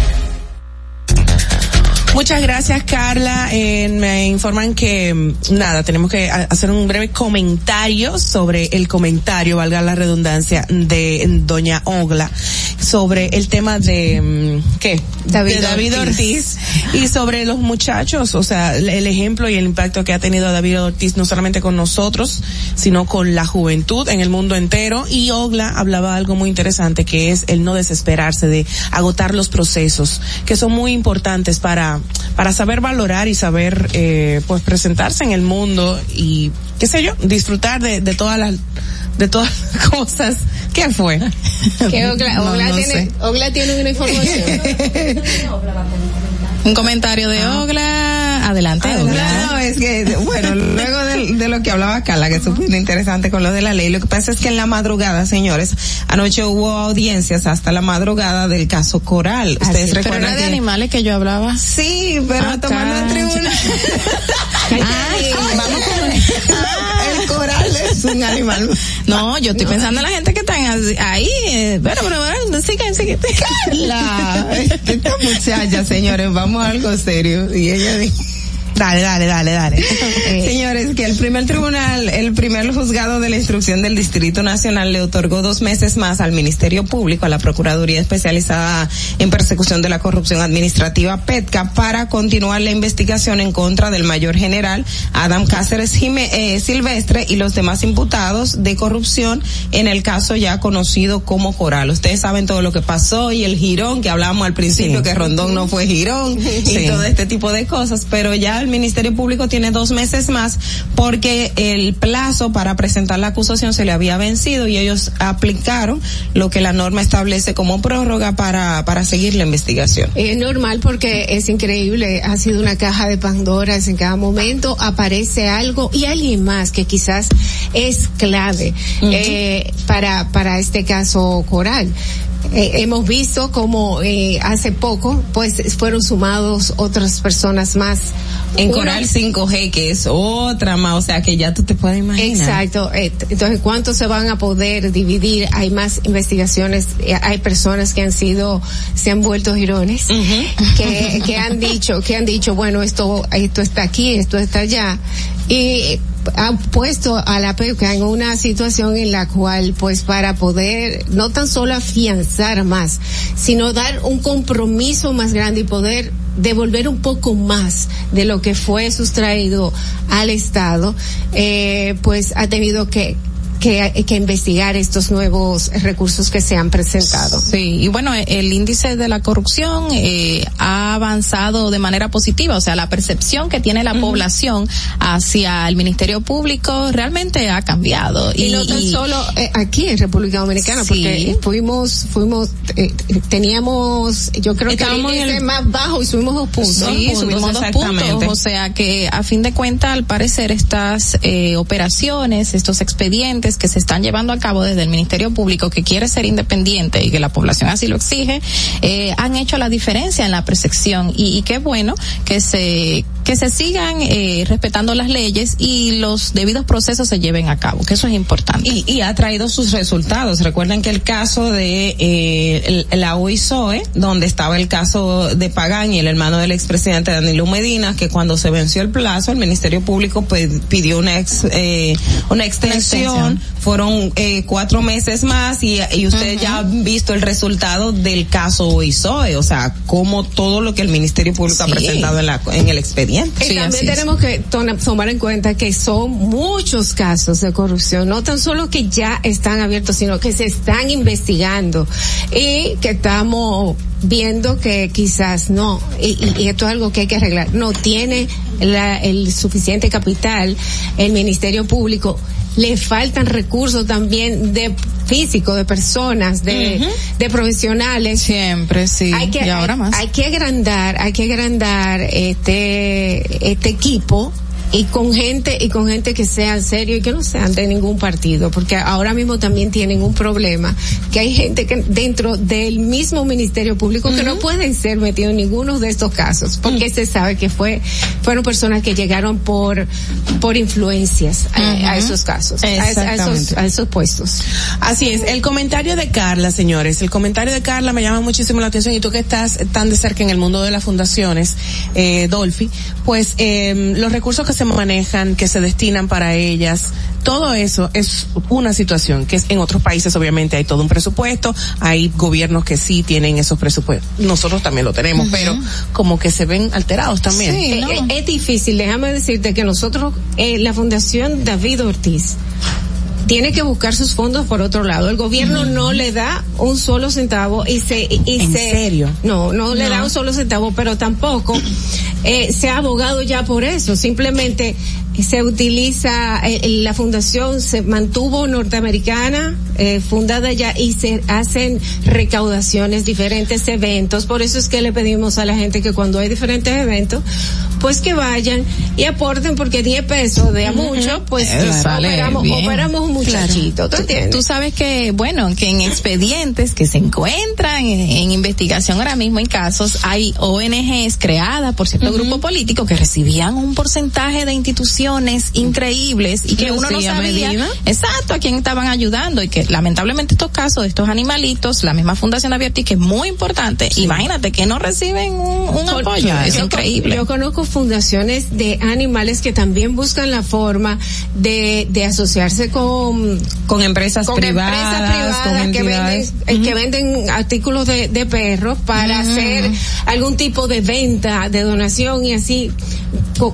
Muchas gracias, Carla. Eh, me informan que, mm, nada, tenemos que a- hacer un breve comentario sobre el comentario, valga la redundancia, de doña Ogla, sobre el tema de, mm, ¿qué? David de David Ortiz. Ortiz. y sobre los muchachos, o sea, el ejemplo y el impacto que ha tenido David Ortiz no solamente con nosotros, sino con la juventud en el mundo entero. Y Ogla hablaba algo muy interesante que es el no desesperarse de agotar los procesos, que son muy importantes para, para saber valorar y saber, eh, pues presentarse en el mundo y, qué sé yo, disfrutar de, de todas las, de todas las cosas. ¿Qué fue? Que Ogla, No, Ogla no tiene. Ogla tiene una información. Un comentario de Ogla. Adelante. No, es que, bueno, luego de, de lo que hablaba Carla, que es súper interesante con lo de la ley, lo que pasa es que en la madrugada, señores, anoche hubo audiencias hasta la madrugada del caso Coral. Ustedes Así, pero recuerdan era de animales que yo hablaba. Sí, pero Ah, tomando el tribunal. Ay, vamos con el coral es un animal. No, yo estoy pensando en la gente que están así- ahí. eh, pero, pero, bueno, sigue, sigue. Carla, esta muchacha, señores, vamos a algo serio. Y ella dijo, Dale, dale, dale, dale. Señores, que el primer tribunal, el primer juzgado de la instrucción del Distrito Nacional le otorgó dos meses más al Ministerio Público, a la Procuraduría Especializada en Persecución de la Corrupción Administrativa PETCA, para continuar la investigación en contra del mayor general Adam Cáceres Jime- eh, Silvestre y los demás imputados de corrupción en el caso ya conocido como Coral. Ustedes saben todo lo que pasó y el girón que hablábamos al principio, Sí. que Rondón no fue girón y todo este tipo de cosas, pero ya el Ministerio Público tiene dos meses más porque el plazo para presentar la acusación se le había vencido y ellos aplicaron lo que la norma establece como prórroga para, para seguir la investigación. Es normal porque es increíble, ha sido una caja de Pandoras, en cada momento aparece algo y alguien más que quizás es clave eh, para, para este caso coral. Eh, hemos visto como eh, hace poco pues fueron sumados otras personas más. En Coral 5G, que es otra más, o sea que ya tú te puedes imaginar. Exacto. eh, Entonces, ¿cuántos se van a poder dividir? Hay más investigaciones, eh, hay personas que han sido, se han vuelto girones, que, que han dicho, que han dicho, bueno, esto, esto está aquí, esto está allá. Y han puesto a la PECA en una situación en la cual, pues, para poder no tan solo afianzar más, sino dar un compromiso más grande y poder devolver un poco más de lo que fue sustraído al Estado, eh, pues ha tenido que, que, que investigar estos nuevos recursos que se han presentado. Sí, y bueno, el índice de la corrupción eh, ha avanzado de manera positiva, o sea, la percepción que tiene la población hacia el Ministerio Público realmente ha cambiado. Y, no tan y- solo eh, aquí en República Dominicana, Sí. porque fuimos, fuimos, eh, teníamos, yo creo Estábamos que el en el- índice más bajo y subimos dos puntos. Sí, puntos, subimos dos puntos. O sea que a fin de cuentas, al parecer, estas eh, operaciones, estos expedientes que se están llevando a cabo desde el Ministerio Público, que quiere ser independiente y que la población así lo exige, eh, han hecho la diferencia en la percepción y, y qué bueno que se que se sigan eh, respetando las leyes y los debidos procesos se lleven a cabo, que eso es importante. Y, y ha traído sus resultados. Recuerden que el caso de eh, el- la OISOE, donde estaba el caso de Pagán y el hermano del expresidente Danilo Medina, que cuando se venció el plazo, el Ministerio Público pues, pidió una ex, eh, una extensión. extensión. Fueron eh, cuatro meses más y, y ustedes ya han visto el resultado del caso OISOE, o sea, como todo lo que el Ministerio Público Sí. ha presentado en, la, en el expediente. Y Sí, también tenemos que to- tomar en cuenta que son muchos casos de corrupción, no tan solo que ya están abiertos, sino que se están investigando y que estamos viendo que quizás no, y, y- y esto es algo que hay que arreglar, no tiene la- el suficiente capital el Ministerio Público, le faltan recursos también de físico, de personas, de, de profesionales. Siempre, sí. Hay que, y ahora hay- más. hay que agrandar, hay que agrandar este, este equipo y con gente y con gente que sean serio y que no sean de ningún partido, porque ahora mismo también tienen un problema que hay gente que dentro del mismo Ministerio Público que no pueden ser metidos en ninguno de estos casos, porque se sabe que fue fueron personas que llegaron por por influencias a, a esos casos, a, es- a esos a esos puestos. Así es, el comentario de Carla, señores, el comentario de Carla me llama muchísimo la atención y tú que estás tan de cerca en el mundo de las fundaciones, eh, Dolphy, pues eh, los recursos que se manejan, que se destinan para ellas, todo eso es una situación que es en otros países obviamente hay todo un presupuesto, hay gobiernos que sí tienen esos presupuestos, nosotros también lo tenemos, pero como que se ven alterados también. Eh, eh, es difícil, déjame decirte que nosotros, eh, la Fundación David Ortiz, tiene que buscar sus fondos por otro lado. El gobierno no le da un solo centavo y se y ¿En se serio? no no le da un solo centavo, pero tampoco eh, se ha abogado ya por eso. Simplemente se utiliza eh, la fundación se mantuvo norteamericana eh, fundada ya y se hacen recaudaciones diferentes eventos. Por eso es que le pedimos a la gente que cuando hay diferentes eventos pues que vayan y aporten porque 10 pesos de a mucho pues Eh, operamos, operamos un muchachito ¿tú Tú- entiendes? Tú sabes que, bueno, que en expedientes que se encuentran en, en investigación ahora mismo en casos, hay ONGs creadas por cierto grupo político que recibían un porcentaje de instituciones increíbles y que uno no sabía exacto a quién estaban ayudando y que lamentablemente estos casos de estos animalitos, la misma Fundación Abierti, que es muy importante, imagínate que no reciben un, un Por- apoyo, es Yo con- increíble. Yo conozco fundaciones de animales que también buscan la forma de, de asociarse con Con empresas con privadas, empresas privadas con que venden eh, que venden artículos de, de perros para hacer algún tipo de venta de donación y así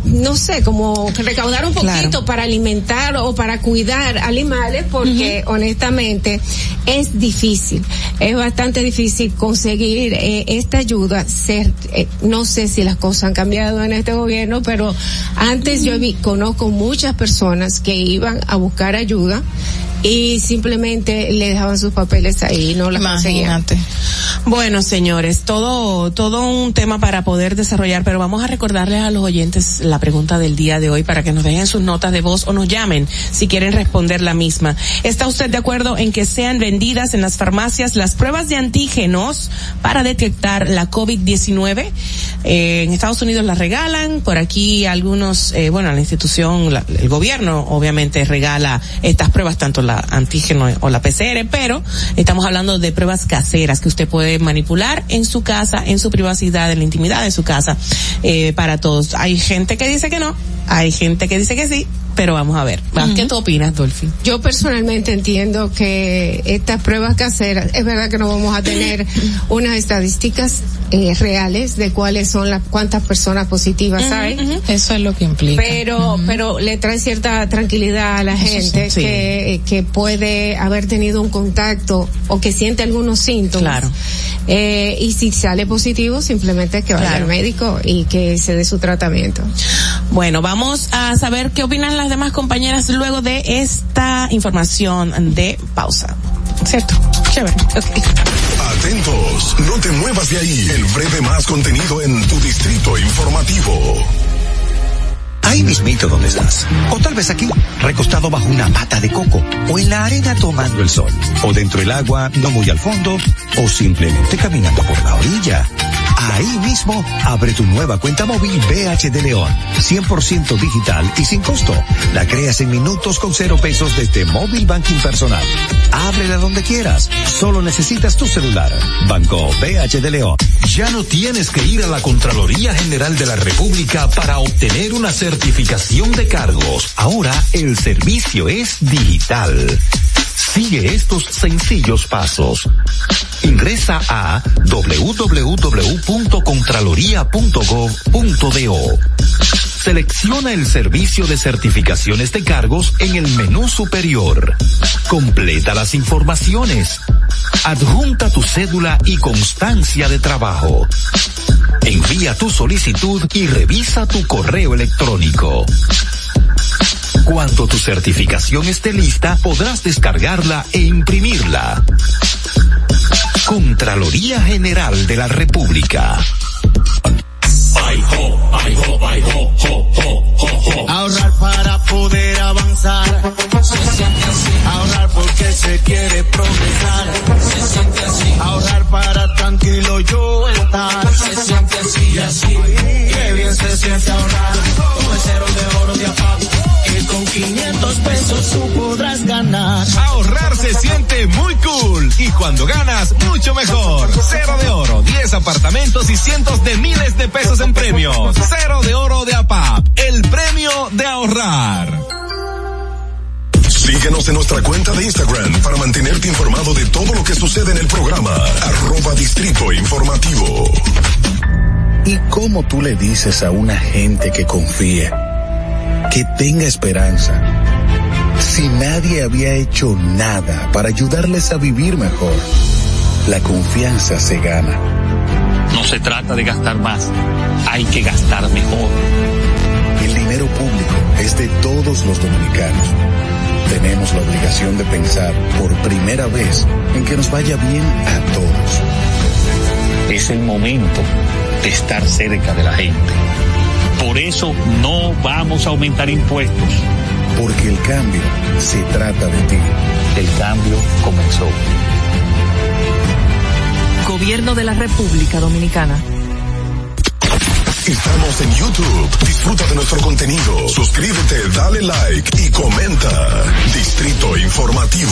no sé como recaudar un Claro. poquito para alimentar o para cuidar animales porque honestamente es difícil es bastante difícil conseguir eh, esta ayuda ser eh, no sé si las cosas han cambiado en este gobierno pero antes yo vi conozco muchas personas que iban a buscar ayuda y simplemente le dejaban sus papeles ahí y no las conseguían. Imagínate. Bueno, señores, todo, todo un tema para poder desarrollar, pero vamos a recordarles a los oyentes la pregunta del día de hoy para que nos dejen sus notas de voz o nos llamen si quieren responder la misma. ¿Está usted de acuerdo en que sean vendidas en las farmacias las pruebas de antígenos para detectar la COVID-19? Eh, en Estados Unidos las regalan, por aquí algunos, eh, bueno, la institución, la- el gobierno obviamente regala estas pruebas, tanto la antígeno o la PCR, pero estamos hablando de pruebas caseras que usted puede manipular en su casa, en su privacidad, en la intimidad de su casa, eh, para todos. Hay gente que dice que no, hay gente que dice que sí, pero vamos a ver. ¿Qué tú opinas, Dolphy? Yo personalmente entiendo que estas pruebas caseras, es verdad que no vamos a tener unas estadísticas eh, reales de cuáles son las cuántas personas positivas hay. Eso es lo que implica. Pero, pero le trae cierta tranquilidad a la Eso gente sí. que, que puede haber tenido un contacto o que siente algunos síntomas. Claro. Eh, y si sale positivo, simplemente que vaya Claro. al médico y que se dé su tratamiento. Bueno, vamos a saber qué opinan las demás compañeras luego de esta información de pausa. ¿Cierto? Chévere. Atentos, no te muevas de ahí. El breve más contenido en tu distrito informativo. Ahí mismito donde estás. O tal vez aquí, recostado bajo una mata de coco. O en la arena tomando el sol. O dentro del agua, no muy al fondo. O simplemente caminando por la orilla. Ahí mismo, abre tu nueva cuenta móvil BH de León. 100% digital y sin costo. La creas en minutos con cero pesos desde Móvil Banking Personal. Ábrela donde quieras. Solo necesitas tu celular. Banco BH de León. Ya no tienes que ir a la Contraloría General de la República para obtener una certificación de cargos. Ahora el servicio es digital. Sigue estos sencillos pasos. Ingresa a www.contraloría.gov.do. Selecciona el servicio de certificaciones de cargos en el menú superior. Completa las informaciones. Adjunta tu cédula y constancia de trabajo. Envía tu solicitud y revisa tu correo electrónico. Cuando tu certificación esté lista, podrás descargarla e imprimirla. Contraloría General de la República. Ahorrar para poder avanzar. Ahorrar porque se quiere progresar. Ahorrar para tranquilo yo estar. Se siente así así. Qué bien se siente ahorrar. El cero de oro de APAP. Que con 500 pesos tú podrás ganar. Ahorrar se siente muy cool y cuando ganas mucho mejor. Cero de oro, 10 apartamentos y cientos de miles de pesos en premios. Cero de oro de APAP, el premio de ahorrar. Síguenos en nuestra cuenta de Instagram para mantenerte informado de todo lo que sucede en el programa. Arroba Distrito Informativo. ¿Y cómo tú le dices a una gente que confía, que tenga esperanza, si nadie había hecho nada para ayudarles a vivir mejor? La confianza se gana. No se trata de gastar más, hay que gastar mejor. El dinero público es de todos los dominicanos. Tenemos la obligación de pensar por primera vez en que nos vaya bien a todos. Es el momento de estar cerca de la gente. Por eso no vamos a aumentar impuestos. Porque el cambio se trata de ti. El cambio comenzó. Gobierno de la República Dominicana. Estamos en YouTube. Disfruta de nuestro contenido. Suscríbete, dale like y comenta. Distrito Informativo.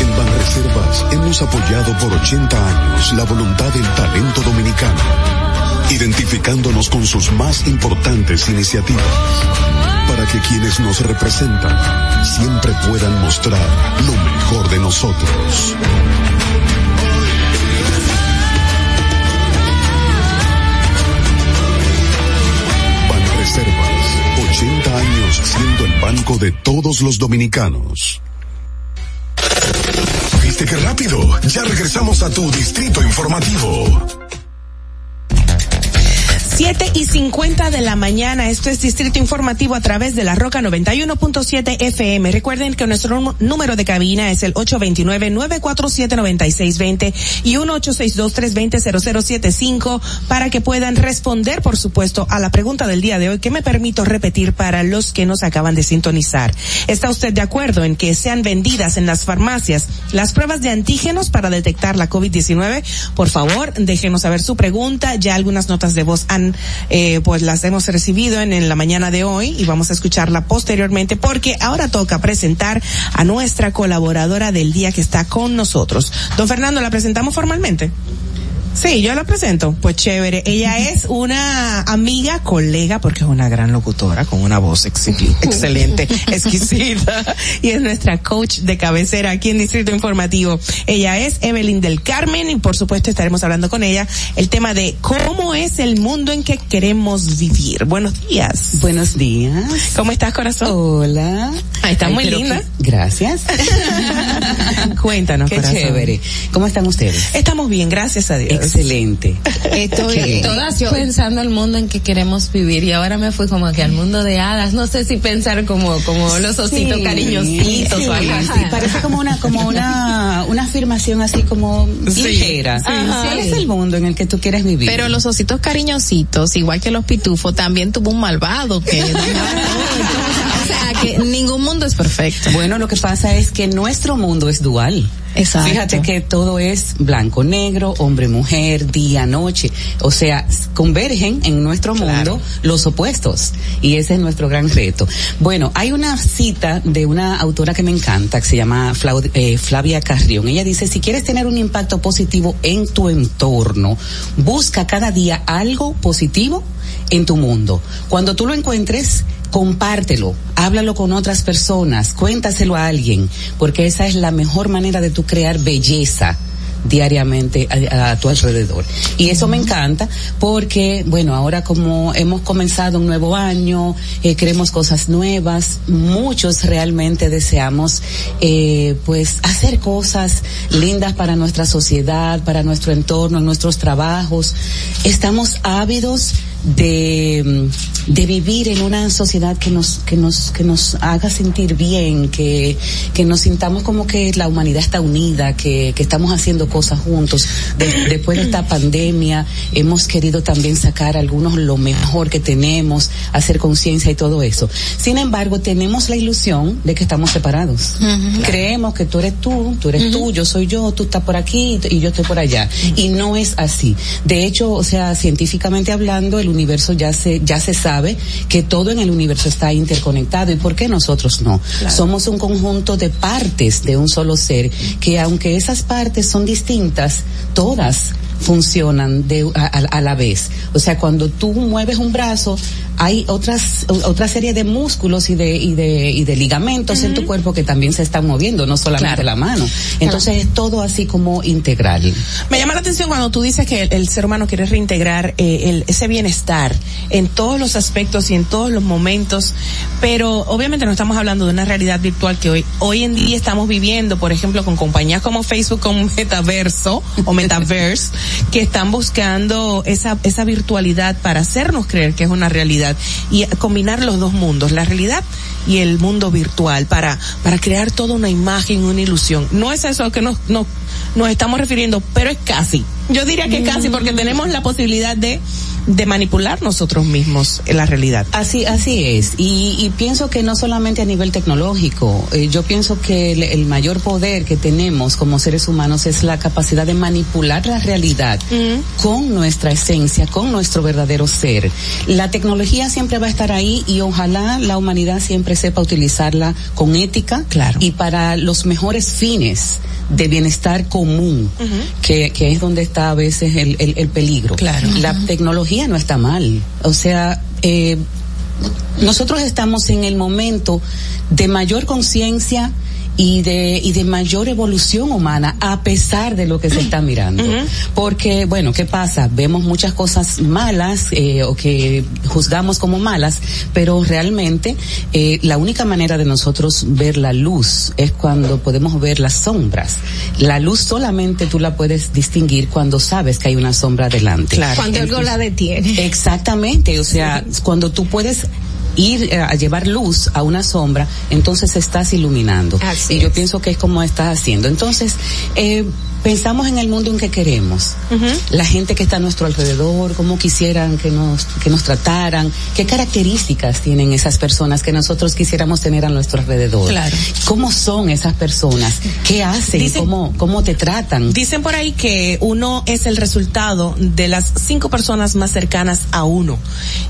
En Banreservas hemos apoyado por 80 años la voluntad del talento dominicano, identificándonos con sus más importantes iniciativas, para que quienes nos representan siempre puedan mostrar lo mejor de nosotros. Banreservas, 80 años siendo el banco de todos los dominicanos. ¿Viste qué rápido? Ya regresamos a tu distrito informativo. 7 y 50 de la mañana, esto es Distrito Informativo a través de la Roca 91.7 FM. Recuerden que nuestro nú- número de cabina es el 829-947-9620 y 1862-320-0075 para que puedan responder, por supuesto, a la pregunta del día de hoy que me permito repetir para los que nos acaban de sintonizar. ¿Está usted de acuerdo en que sean vendidas en las farmacias las pruebas de antígenos para detectar la COVID-19? Por favor, déjenos saber su pregunta. Ya algunas notas de voz han, eh, pues las hemos recibido en, en la mañana de hoy y vamos a escucharla posteriormente porque ahora toca presentar a nuestra colaboradora del día que está con nosotros. Don Fernando, ¿la presentamos formalmente? Sí, yo la presento. Pues chévere. Ella es una amiga, colega, porque es una gran locutora con una voz excelente, exquisita. Y es nuestra coach de cabecera aquí en Distrito Informativo. Ella es Evelyn del Carmen y por supuesto estaremos hablando con ella el tema de cómo es el mundo en que queremos vivir. Buenos días. Buenos días. ¿Cómo estás, corazón? Hola. Ay, está Ay, muy linda. Gracias. Cuéntanos, Qué corazón. chévere. ¿Cómo están ustedes? Estamos bien, gracias a Dios. Excelente. Estoy, Qué- estoy pensando el mundo en que queremos vivir y ahora me fui como que al mundo de hadas. No sé si pensar como, como los ositos Sí, cariñositos sí, o algo así. sí, parece como una, como una, una afirmación así como Sí. ligera. ¿Cuál es el mundo en el que tú quieres vivir? Pero los ositos cariñositos, igual que los pitufos, también tuvo un malvado que... sea, que ningún mundo es perfecto. Bueno, lo que pasa es que nuestro mundo es dual. Exacto. Fíjate que todo es blanco, negro, hombre, mujer, día, noche. O sea, convergen en nuestro mundo los opuestos. Y ese es nuestro gran reto. Bueno, hay una cita de una autora que me encanta, que se llama eh, Flavia Carrión. Ella dice, si quieres tener un impacto positivo en tu entorno, busca cada día algo positivo en tu mundo. Cuando tú lo encuentres, compártelo, háblalo con otras personas, cuéntaselo a alguien, porque esa es la mejor manera de tú crear belleza diariamente a, a tu alrededor. Y eso me encanta porque, bueno, ahora como hemos comenzado un nuevo año, eh, queremos cosas nuevas, muchos realmente deseamos, eh, pues, hacer cosas lindas para nuestra sociedad, para nuestro entorno, nuestros trabajos. Estamos ávidos de, mm, de vivir en una sociedad que nos, que nos, que nos haga sentir bien, que, que nos sintamos como que la humanidad está unida, que, que estamos haciendo cosas juntos. De- después de esta pandemia hemos querido también sacar algunos lo mejor que tenemos, hacer conciencia y todo eso. Sin embargo, tenemos la ilusión de que estamos separados. Creemos que tú eres tú, tú eres tú, yo soy yo, tú estás por aquí y yo estoy por allá. Y no es así. De hecho, o sea, científicamente hablando, el universo ya se, ya se sabe que todo en el universo está interconectado. ¿Y por qué nosotros no? Somos un conjunto de partes de un solo ser que aunque esas partes son distintas, todas funcionan de, a, a- la vez. O sea, cuando tú mueves un brazo, hay otras otra serie de músculos y de y de y de ligamentos en tu cuerpo que también se están moviendo, no solamente la mano. Entonces es todo así como integral. Me llama la atención cuando tú dices que el, el ser humano quiere reintegrar eh, el- ese bienestar en todos los aspectos y en todos los momentos, pero obviamente no estamos hablando de una realidad virtual que hoy hoy en día estamos viviendo, por ejemplo, con compañías como Facebook, como Metaverso o Metaverse, que están buscando esa esa virtualidad para hacernos creer que es una realidad y combinar los dos mundos, la realidad y el mundo virtual para para crear toda una imagen, una ilusión. No es eso a lo que nos, nos nos estamos refiriendo, pero es casi. Yo diría que casi porque tenemos la posibilidad de de manipular nosotros mismos en la realidad. Así, así es. Y, y pienso que no solamente a nivel tecnológico, eh, yo pienso que el, el mayor poder que tenemos como seres humanos es la capacidad de manipular la realidad con nuestra esencia, con nuestro verdadero ser. La tecnología siempre va a estar ahí y ojalá la humanidad siempre sepa utilizarla con ética y para los mejores fines de bienestar común, que, que es donde está a veces el, el, el peligro. Claro. La tecnología no está mal. O sea, eh, nosotros estamos en el momento de mayor conciencia y de y de mayor evolución humana a pesar de lo que se está mirando. Porque bueno qué pasa vemos muchas cosas malas eh, o que juzgamos como malas pero realmente eh, la única manera de nosotros ver la luz es cuando podemos ver las sombras. La luz solamente tú la puedes distinguir cuando sabes que hay una sombra delante. Cuando algo la detiene. Exactamente, o sea, cuando tú puedes ir eh, a llevar luz a una sombra, entonces estás iluminando. Así y yo pienso que es como estás haciendo. Entonces, eh, pensamos en el mundo en que queremos, la gente que está a nuestro alrededor, cómo quisieran que nos, que nos trataran, qué características tienen esas personas que nosotros quisiéramos tener a nuestro alrededor. Claro. ¿Cómo son esas personas? ¿Qué hacen? Dicen- ¿Cómo, ¿Cómo te tratan? Dicen por ahí que uno es el resultado de las cinco personas más cercanas a uno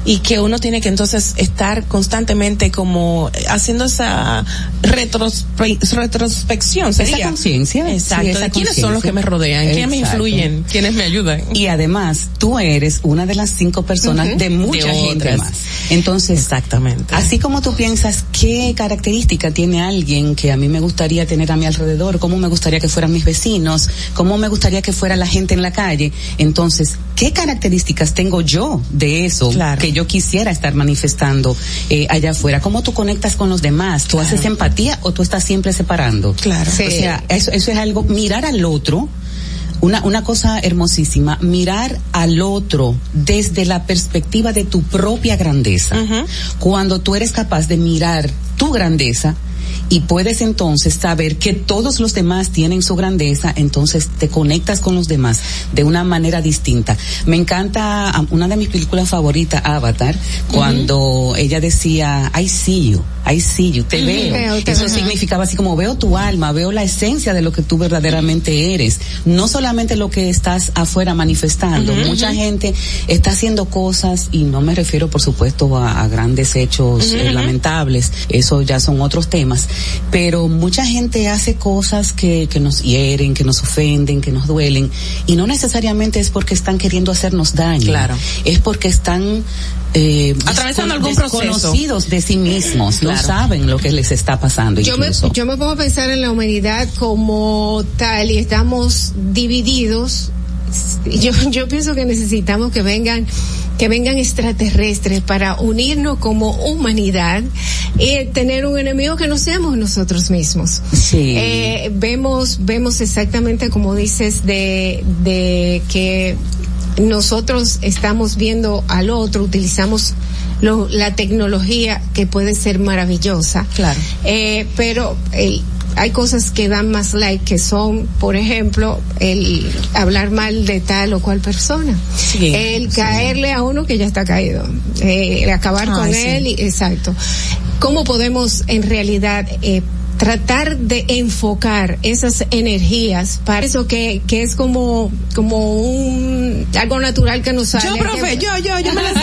y que uno tiene que entonces estar constantemente como haciendo esa retrospe- retrospección. Esa conciencia. Exacto. Sí, esa ¿De quiénes son los que me rodean? ¿Quiénes me influyen? ¿Quiénes me ayudan? Y además, tú eres una de las cinco personas de mucha De gente más. Entonces, exactamente. Así como tú piensas qué característica tiene alguien que a mí me gustaría tener a mi alrededor, cómo me gustaría que fueran mis vecinos, cómo me gustaría que fuera la gente en la calle, entonces, ¿qué características tengo yo de eso que yo quisiera estar manifestando eh, allá afuera? ¿Cómo tú conectas con los demás? ¿Tú haces empatía o tú estás siempre separando? Claro. O sea, eso, eso es algo, mirar al otro una, una cosa hermosísima, mirar al otro desde la perspectiva de tu propia grandeza. Cuando tú eres capaz de mirar tu grandeza y puedes entonces saber que todos los demás tienen su grandeza, entonces te conectas con los demás de una manera distinta. Me encanta um, una de mis películas favoritas, Avatar, cuando ella decía, I see you, I see you, te veo. Veo, te Eso veo. significaba así como veo tu alma, veo la esencia de lo que tú verdaderamente eres. No solamente lo que estás afuera manifestando. Mucha gente está haciendo cosas y no me refiero por supuesto a, a grandes hechos eh, lamentables. Eso ya son otros temas. Pero mucha gente hace cosas que, que nos hieren, que nos ofenden, que nos duelen, y no necesariamente es porque están queriendo hacernos daño. Claro. Es porque están eh, Atravesando algún proceso. desconocidos de sí mismos, no saben lo que les está pasando. Yo me, yo me pongo a pensar en la humanidad como tal y estamos divididos. Yo, yo pienso que necesitamos que vengan que vengan extraterrestres para unirnos como humanidad y tener un enemigo que no seamos nosotros mismos. Sí. Eh, vemos vemos exactamente como dices de de que nosotros estamos viendo al otro, utilizamos lo- la tecnología que puede ser maravillosa. Claro. Eh, pero el- hay cosas que dan más like, que son, por ejemplo, el hablar mal de tal o cual persona. Sí, el caerle a uno que ya está caído. Eh, el acabar Ay, con sí. él, y- exacto. ¿Cómo podemos en realidad eh, tratar de enfocar esas energías para eso que, que es como, como un, algo natural que nos sale? Yo, profe, Que- yo, yo, yo me la sé.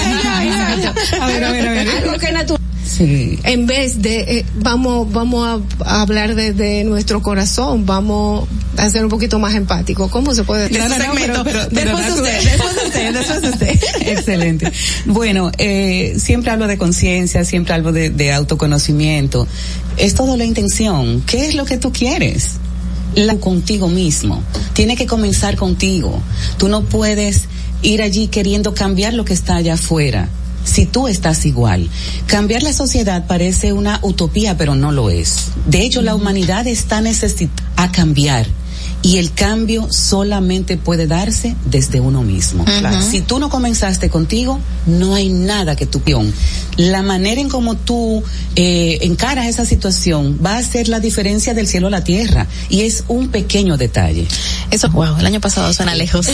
A ver, a ver, a ver. Algo que natural. Sí. En vez de, eh, vamos, vamos a, a hablar desde nuestro corazón, vamos a ser un poquito más empáticos. ¿Cómo se puede No, no, no, pero- pero- pero después da- usted, después usted, después usted. Excelente. Bueno, eh, siempre hablo de conciencia, siempre hablo de, de autoconocimiento. Es todo la intención. ¿Qué es lo que tú quieres? La contigo mismo. Tiene que comenzar contigo. Tú no puedes ir allí queriendo cambiar lo que está allá afuera. Si tú estás igual. Cambiar la sociedad parece una utopía, pero no lo es. De hecho, la humanidad está necesitada a cambiar. Y el cambio solamente puede darse desde uno mismo. Claro. Si tú no comenzaste contigo, no hay nada que tú pion. La manera en cómo tú eh, encaras esa situación va a hacer la diferencia del cielo a la tierra. Y es un pequeño detalle. Eso, wow, el año pasado suena lejos.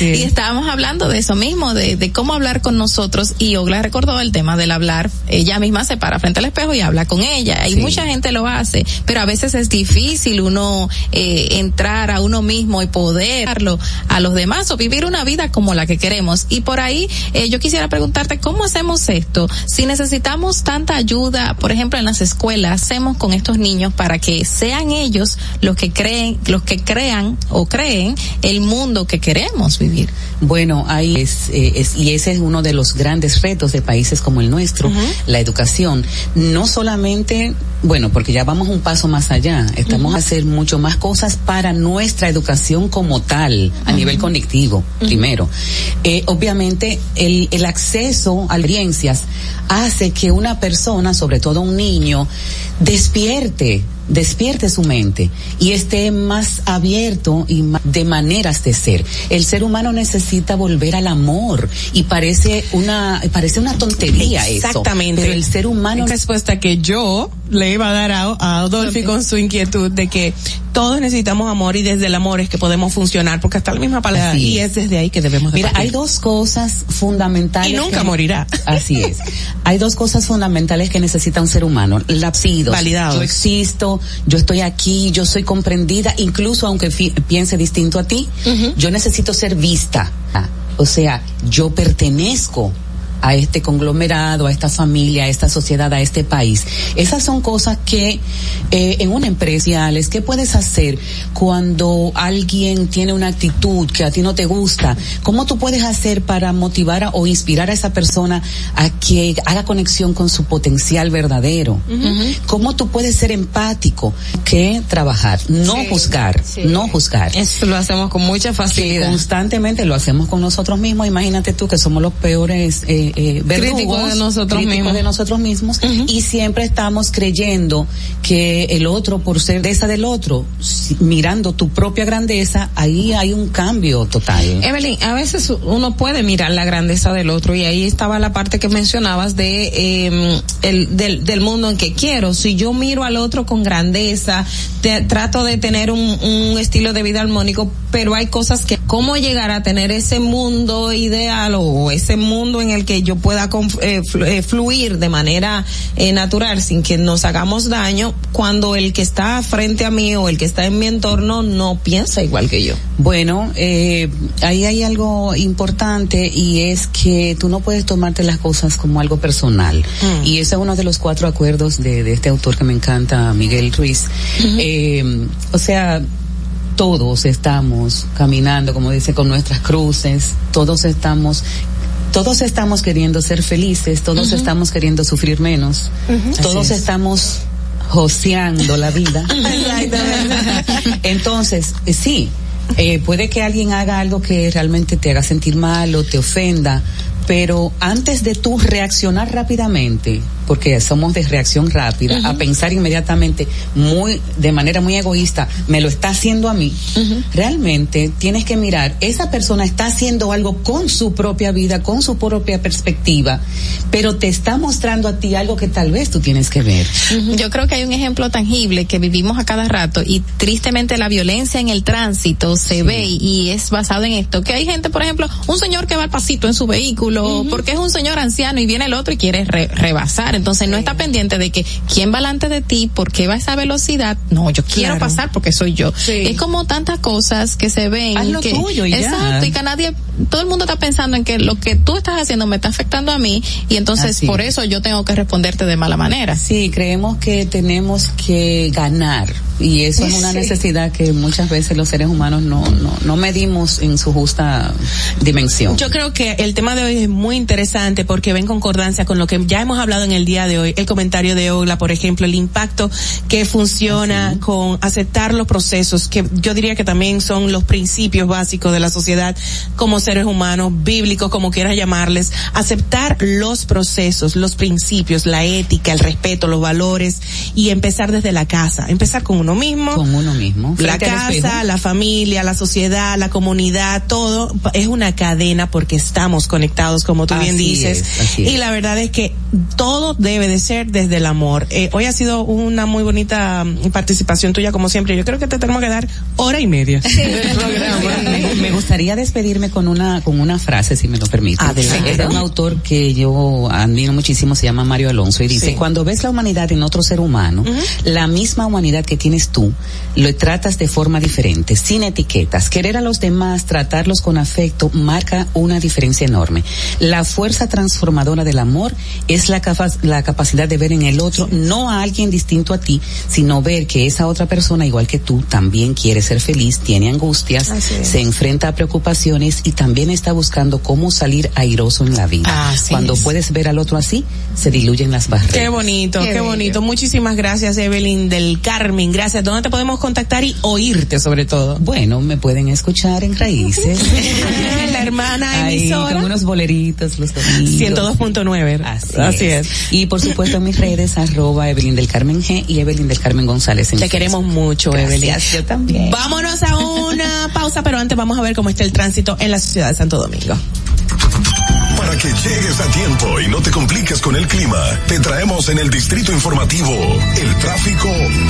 y estábamos hablando de eso mismo, de, de cómo hablar con nosotros y Ogla recordó el tema del hablar, ella misma se para frente al espejo y habla con ella y Sí. mucha gente lo hace, pero a veces es difícil uno eh, entrar a uno mismo y poderlo a los demás o vivir una vida como la que queremos y por ahí eh, yo quisiera preguntarte cómo hacemos esto, si necesitamos tanta ayuda, por ejemplo en las escuelas, hacemos con estos niños para que sean ellos los que creen, los que crean o creen el mundo que queremos vivir. Bueno, ahí es, eh, es- y ese es uno de los grandes retos de países como el nuestro, la educación. No solamente, bueno, porque ya vamos un paso más allá, estamos a hacer mucho más cosas para nuestra educación como tal, a nivel conectivo, primero. Eh, obviamente, el, el acceso a experiencias hace que una persona, sobre todo un niño, despierte despierte su mente y esté más abierto y de maneras de ser. El ser humano necesita volver al amor y parece una parece una tontería eso. Exactamente. Pero el ser humano respuesta que yo le iba a dar a, a Adolfi con su inquietud de que todos necesitamos amor y desde el amor es que podemos funcionar porque hasta la misma palabra Así y es. es desde ahí que debemos de Mira, partir. hay dos cosas fundamentales. Y nunca que- morirá. Así es. Hay dos cosas fundamentales que necesita un ser humano. Lapsidos. Validados. Yo existo, yo estoy aquí, yo soy comprendida, incluso aunque piense distinto a ti, yo necesito ser vista. O sea, yo pertenezco a este conglomerado, a esta familia, a esta sociedad, a este país. Esas son cosas que eh, en una empresa, Alex, ¿qué puedes hacer cuando alguien tiene una actitud que a ti no te gusta? ¿Cómo tú puedes hacer para motivar a- o inspirar a esa persona a que haga conexión con su potencial verdadero? ¿Cómo tú puedes ser empático? Que trabajar, no Sí, juzgar, sí. no juzgar. Eso lo hacemos con mucha Que facilidad. constantemente lo hacemos con nosotros mismos. Imagínate tú que somos los peores eh, eh, verdugos, Críticos de nosotros críticos mismos. de nosotros mismos y siempre estamos creyendo que el otro por ser de esa del otro, si- mirando tu propia grandeza, ahí hay un cambio total. Evelyn, a veces uno puede mirar la grandeza del otro y ahí estaba la parte que mencionabas de eh, el, del, del mundo en que quiero. Si yo miro al otro con grandeza, te- trato de tener un, un estilo de vida armónico, pero hay cosas que cómo llegar a tener ese mundo ideal o ese mundo en el que yo pueda eh, eh, fluir de manera eh, natural sin que nos hagamos daño cuando el que está frente a mí o el que está en mi entorno no piensa igual que yo. Bueno, eh, ahí hay algo importante y es que tú no puedes tomarte las cosas como algo personal. Mm. Y ese es uno de los cuatro acuerdos de, de este autor que me encanta, Miguel Ruiz. Eh, o sea, todos estamos caminando, como dice, con nuestras cruces, todos estamos todos estamos queriendo ser felices, todos estamos queriendo sufrir menos, todos es. estamos joseando la vida. Entonces, eh, sí, eh, puede que alguien haga algo que realmente te haga sentir mal o te ofenda, pero antes de tú reaccionar rápidamente, porque somos de reacción rápida, a pensar inmediatamente muy, de manera muy egoísta, me lo está haciendo a mí, realmente tienes que mirar, esa persona está haciendo algo con su propia vida, con su propia perspectiva, pero te está mostrando a ti algo que tal vez tú tienes que ver. Yo creo que hay un ejemplo tangible que vivimos a cada rato y tristemente la violencia en el tránsito se ve y, y es basado en esto. Que hay gente, por ejemplo, un señor que va al pasito en su vehículo porque es un señor anciano y viene el otro y quiere re- rebasar. Entonces no está pendiente de que quién va delante de ti, por qué va a esa velocidad. No, yo quiero Claro. pasar porque soy yo. Es como tantas cosas que se ven. Haz lo que, tuyo y ya. Exacto, y que nadie, todo el mundo está pensando en que lo que tú estás haciendo me está afectando a mí y entonces Así por es. eso yo tengo que responderte de mala manera. Sí, creemos que tenemos que ganar y eso es una necesidad que muchas veces los seres humanos no, no, no medimos en su justa dimensión. Yo creo que el tema de hoy es muy interesante porque va en concordancia con lo que ya hemos hablado en el día de hoy. El comentario de Ogla, por ejemplo, el impacto que funciona con aceptar los procesos, que yo diría que también son los principios básicos de la sociedad como seres humanos, bíblicos, como quieras llamarles. Aceptar los procesos, los principios, la ética, el respeto, los valores y empezar desde la casa. Empezar con uno mismo. Con uno mismo. La casa, la familia, la sociedad, la comunidad, todo es una cadena porque estamos conectados, como tú bien Así dices. es, así es. Y la verdad es que todo debe de ser desde el amor. Eh, hoy ha sido una muy bonita mm, participación tuya, como siempre. Yo creo que te tenemos que dar hora y media. Me, me gustaría despedirme con una con una frase, si me lo permite. Adelante. Es de un autor que yo admiro muchísimo, se llama Mario Alonso, y dice, Sí. cuando ves la humanidad en otro ser humano, la misma humanidad que tienes tú, lo tratas de forma diferente, sin etiquetas. Querer a los demás, tratarlos con afecto, marca una diferencia enorme. La fuerza transformadora del amor es la, la capacidad de ver en el otro no a alguien distinto a ti, sino ver que esa otra persona, igual que tú, también quiere ser feliz, tiene angustias, se enfrenta a preocupaciones y también está buscando cómo salir airoso en la vida. Así Cuando es. puedes ver al otro así, se diluyen las barreras. Qué bonito, qué, bonito. Muchísimas gracias, Evelyn del Carmen. Gracias. ¿Dónde te podemos contactar y oírte sobre todo? Bueno, me pueden escuchar en Raíces. la hermana Ahí, emisora. con unos boleritos los domingos. 102.9. Así, Así es. es. Y por supuesto en mis redes, arroba Evelyn del Carmen G y Evelyn del Carmen González. En Te Facebook. queremos mucho, Gracias, Evelyn. yo también. Vámonos a una pausa, pero antes vamos a ver cómo está el tránsito en la ciudad de Santo Domingo. Para que llegues a tiempo y no te compliques con el clima, te traemos en el distrito informativo el tráfico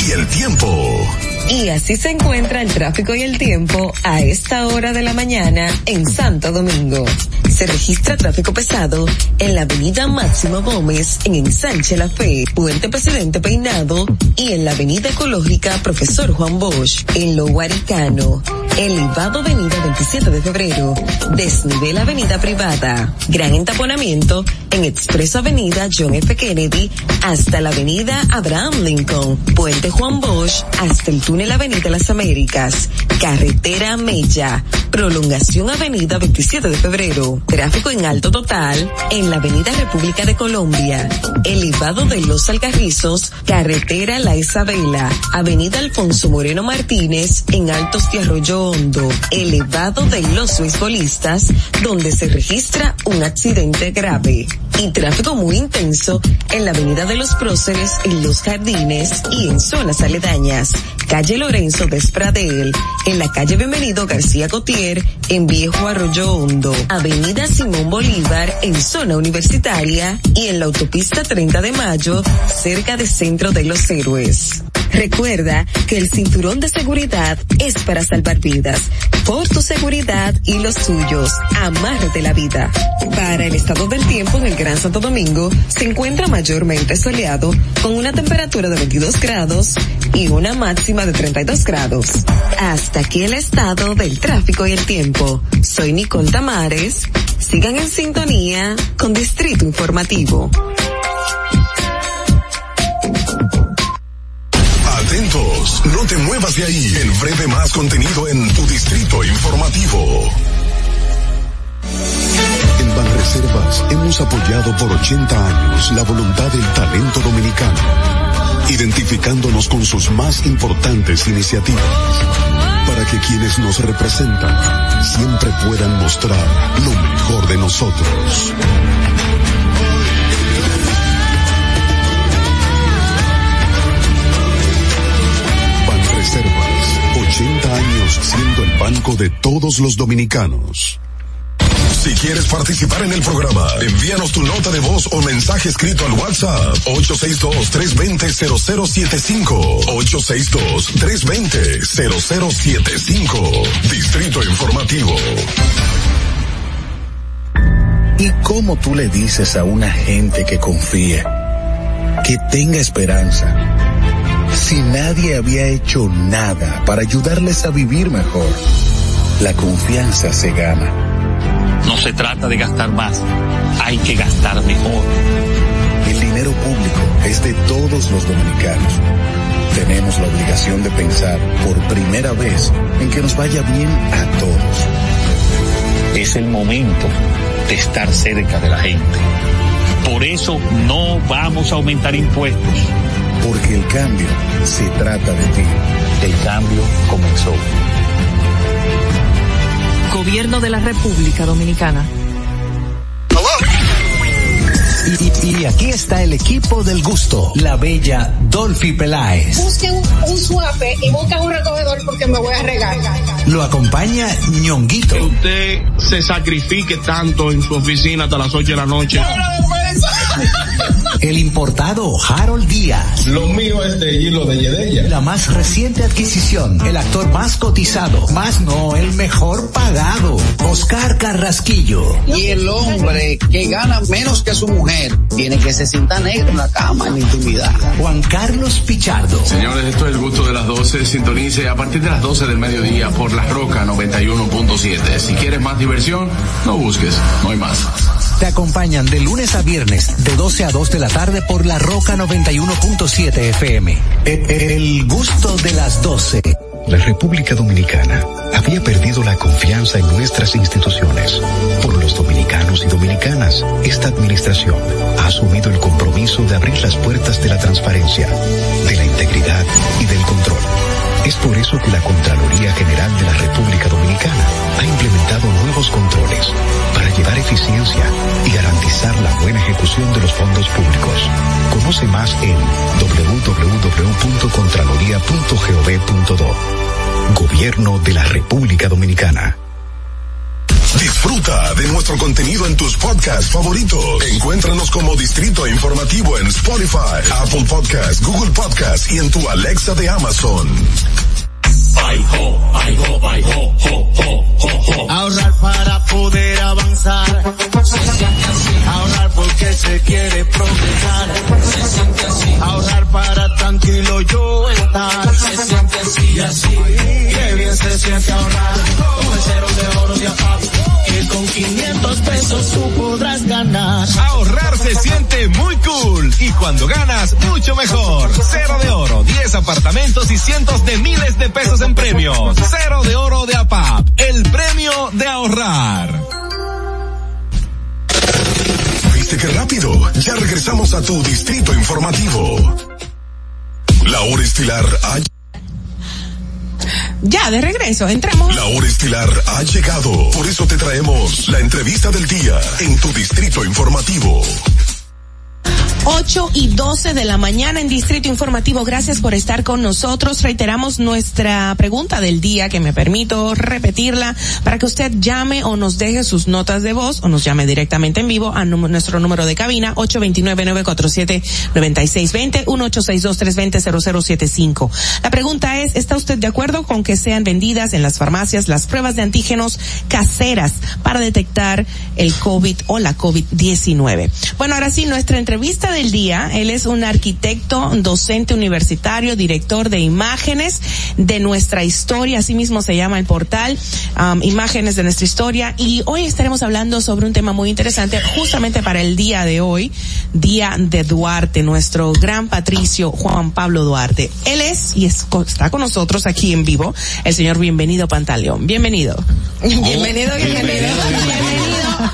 y el tiempo. Y así se encuentra el tráfico y el tiempo a esta hora de la mañana en Santo Domingo. Se registra tráfico pesado en la avenida Máximo Gómez en Ensanche La Fe, Puente Presidente Peinado y en la avenida ecológica Profesor Juan Bosch en Lo Guaricano. Elevado Avenida 27 de Febrero, desnivel Avenida Privada, gran entaponamiento en Expreso Avenida John F. Kennedy hasta la Avenida Abraham Lincoln, Puente Juan Bosch hasta el túnel Avenida Las Américas, Carretera Mella, prolongación Avenida 27 de Febrero, tráfico en alto total en la Avenida República de Colombia, elevado de Los Alcarrizos, Carretera La Isabela, Avenida Alfonso Moreno Martínez en Altos de Arroyo Hondo, elevado de Los Beisbolistas, donde se registra un accidente grave y tráfico muy intenso en la Avenida de los Próceres en Los Jardines y en zonas aledañas, calle Lorenzo Despradel, en la calle Bienvenido García Cotier, en Viejo Arroyo Hondo, Avenida Simón Bolívar en zona universitaria y en la autopista 30 de Mayo, cerca de Centro de los Héroes. Recuerda que el cinturón de seguridad es para salvar vidas. Por tu seguridad y los tuyos, amárrate la vida. Para el estado del tiempo en el Gran Santo Domingo, se encuentra mayormente soleado con una temperatura de 22 grados y una máxima de 32 grados. Hasta aquí el estado del tráfico y el tiempo. Soy Nicole Tamares. Sigan en sintonía con Distrito Informativo. Atentos, no te muevas de ahí. En breve más contenido en tu distrito informativo. Banreservas hemos apoyado por 80 años la voluntad del talento dominicano, identificándonos con sus más importantes iniciativas, para que quienes nos representan siempre puedan mostrar lo mejor de nosotros. Banreservas, 80 años siendo el banco de todos los dominicanos. Si quieres participar en el programa, envíanos tu nota de voz o mensaje escrito al WhatsApp 862-320-0075. 862-320-0075. Distrito Informativo. ¿Y cómo tú le dices a una gente que confía, que tenga esperanza, si nadie había hecho nada para ayudarles a vivir mejor? La confianza se gana. No se trata de gastar más, hay que gastar mejor. El dinero público es de todos los dominicanos. Tenemos la obligación de pensar por primera vez en que nos vaya bien a todos. Es el momento de estar cerca de la gente. Por eso no vamos a aumentar impuestos. Porque el cambio se trata de ti. El cambio comenzó. Gobierno de la República Dominicana. Y, y- y aquí está el equipo del gusto, la bella Dolphy Peláez. Busquen un suape y busquen un recogedor porque me voy a regar. Lo acompaña ñonguito. usted se sacrifique tanto en su oficina hasta las 8 de la noche. El importado Harold Díaz. Lo mío es de hilo de Yedella. La más reciente adquisición, el actor más cotizado, más no el mejor pagado, Oscar Carrasquillo. Y el hombre que gana menos que su mujer tiene que se sienta negro en la cama, en la intimidad. Juan Carlos Pichardo. Señores, esto es el gusto de las 12. Sintonice a partir de las 12 del mediodía por La Roca 91.7. Si quieres más diversión, no busques, no hay más. Te acompañan de lunes a viernes, de 12 a 2 de la tarde por La Roca 91.7 FM. El gusto de las 12. La República Dominicana había perdido la confianza en nuestras instituciones. Por los dominicanos y dominicanas, esta administración ha asumido el compromiso de abrir las puertas de la transparencia, de la integridad y del control. Es por eso que la Contraloría General de la República Dominicana ha implementado nuevos controles para llevar eficiencia y garantizar la buena ejecución de los fondos públicos. Conoce más en www.contraloría.gov.do. Gobierno de la República Dominicana. Disfruta de nuestro contenido en tus podcasts favoritos. Encuéntranos como Distrito Informativo en Spotify, Apple Podcasts, Google Podcasts y en tu Alexa de Amazon. Ahorrar para poder avanzar. Ahorrar porque se quiere progresar. Ahorrar para tranquilo yo estar. Se siente así y así. Qué bien se siente ahorrar. El cero de oro de APAP. Que con 500 pesos tú podrás ganar. Ahorrar se siente muy cool y cuando ganas, mucho mejor. Cero de oro, 10 apartamentos y cientos de miles de pesos en premios. Cero de oro de APAP, el premio de ahorrar. ¿Viste qué rápido? Ya regresamos a tu Distrito Informativo. La hora estilar ha, Ya, de regreso, entramos. la hora estilar ha llegado. Por eso te traemos la entrevista del día en tu Distrito Informativo. 8 y 12 de la mañana en Distrito Informativo. Gracias por estar con nosotros. Reiteramos nuestra pregunta del día, que me permito repetirla, para que usted llame o nos deje sus notas de voz o nos llame directamente en vivo a nuestro número de cabina 829-947-9620, 1862-320-0075. La pregunta es, ¿está usted de acuerdo con que sean vendidas en las farmacias las pruebas de antígenos caseras para detectar el COVID o la COVID-19? Bueno, ahora sí, nuestra entrevista del día. Él es un arquitecto, docente universitario, director de imágenes de nuestra historia, así mismo se llama el portal, um, imágenes de nuestra historia. Y hoy estaremos hablando sobre un tema muy interesante, justamente para el día de hoy, día de Duarte, nuestro gran patricio Juan Pablo Duarte. Él es y está con nosotros aquí en vivo, el señor Bienvenido Pantaleón. Bienvenido. bienvenido, bienvenido.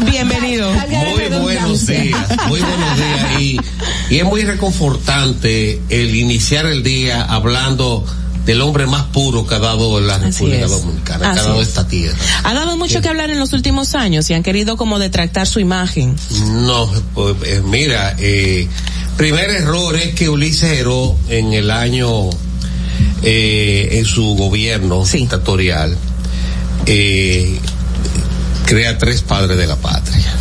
Bienvenido. Muy buenos días, muy buenos días. Y, y es muy reconfortante el iniciar el día hablando del hombre más puro que ha dado la República Dominicana, que ha dado esta tierra. Ha dado mucho que hablar en los últimos años y han querido como detractar su imagen. No, pues, eh, mira, eh, primer error es que Ulises Heró en el año, eh, en su gobierno dictatorial, eh, crea tres padres de la patria.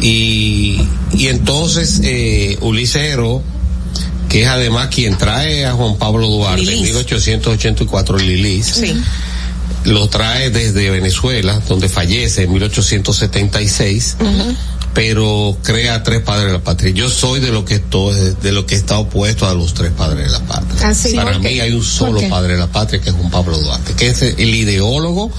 Y, y entonces eh, Ulises Heró, que es además quien trae a Juan Pablo Duarte en 1884 Lilis, Sí. lo trae desde Venezuela, donde fallece en 1876, pero crea tres padres de la patria. Yo soy de lo que estoy, de lo que está opuesto a los tres padres de la patria. Ah. Para ¿Por mí hay un solo padre de la patria que es Juan Pablo Duarte, que es el ideólogo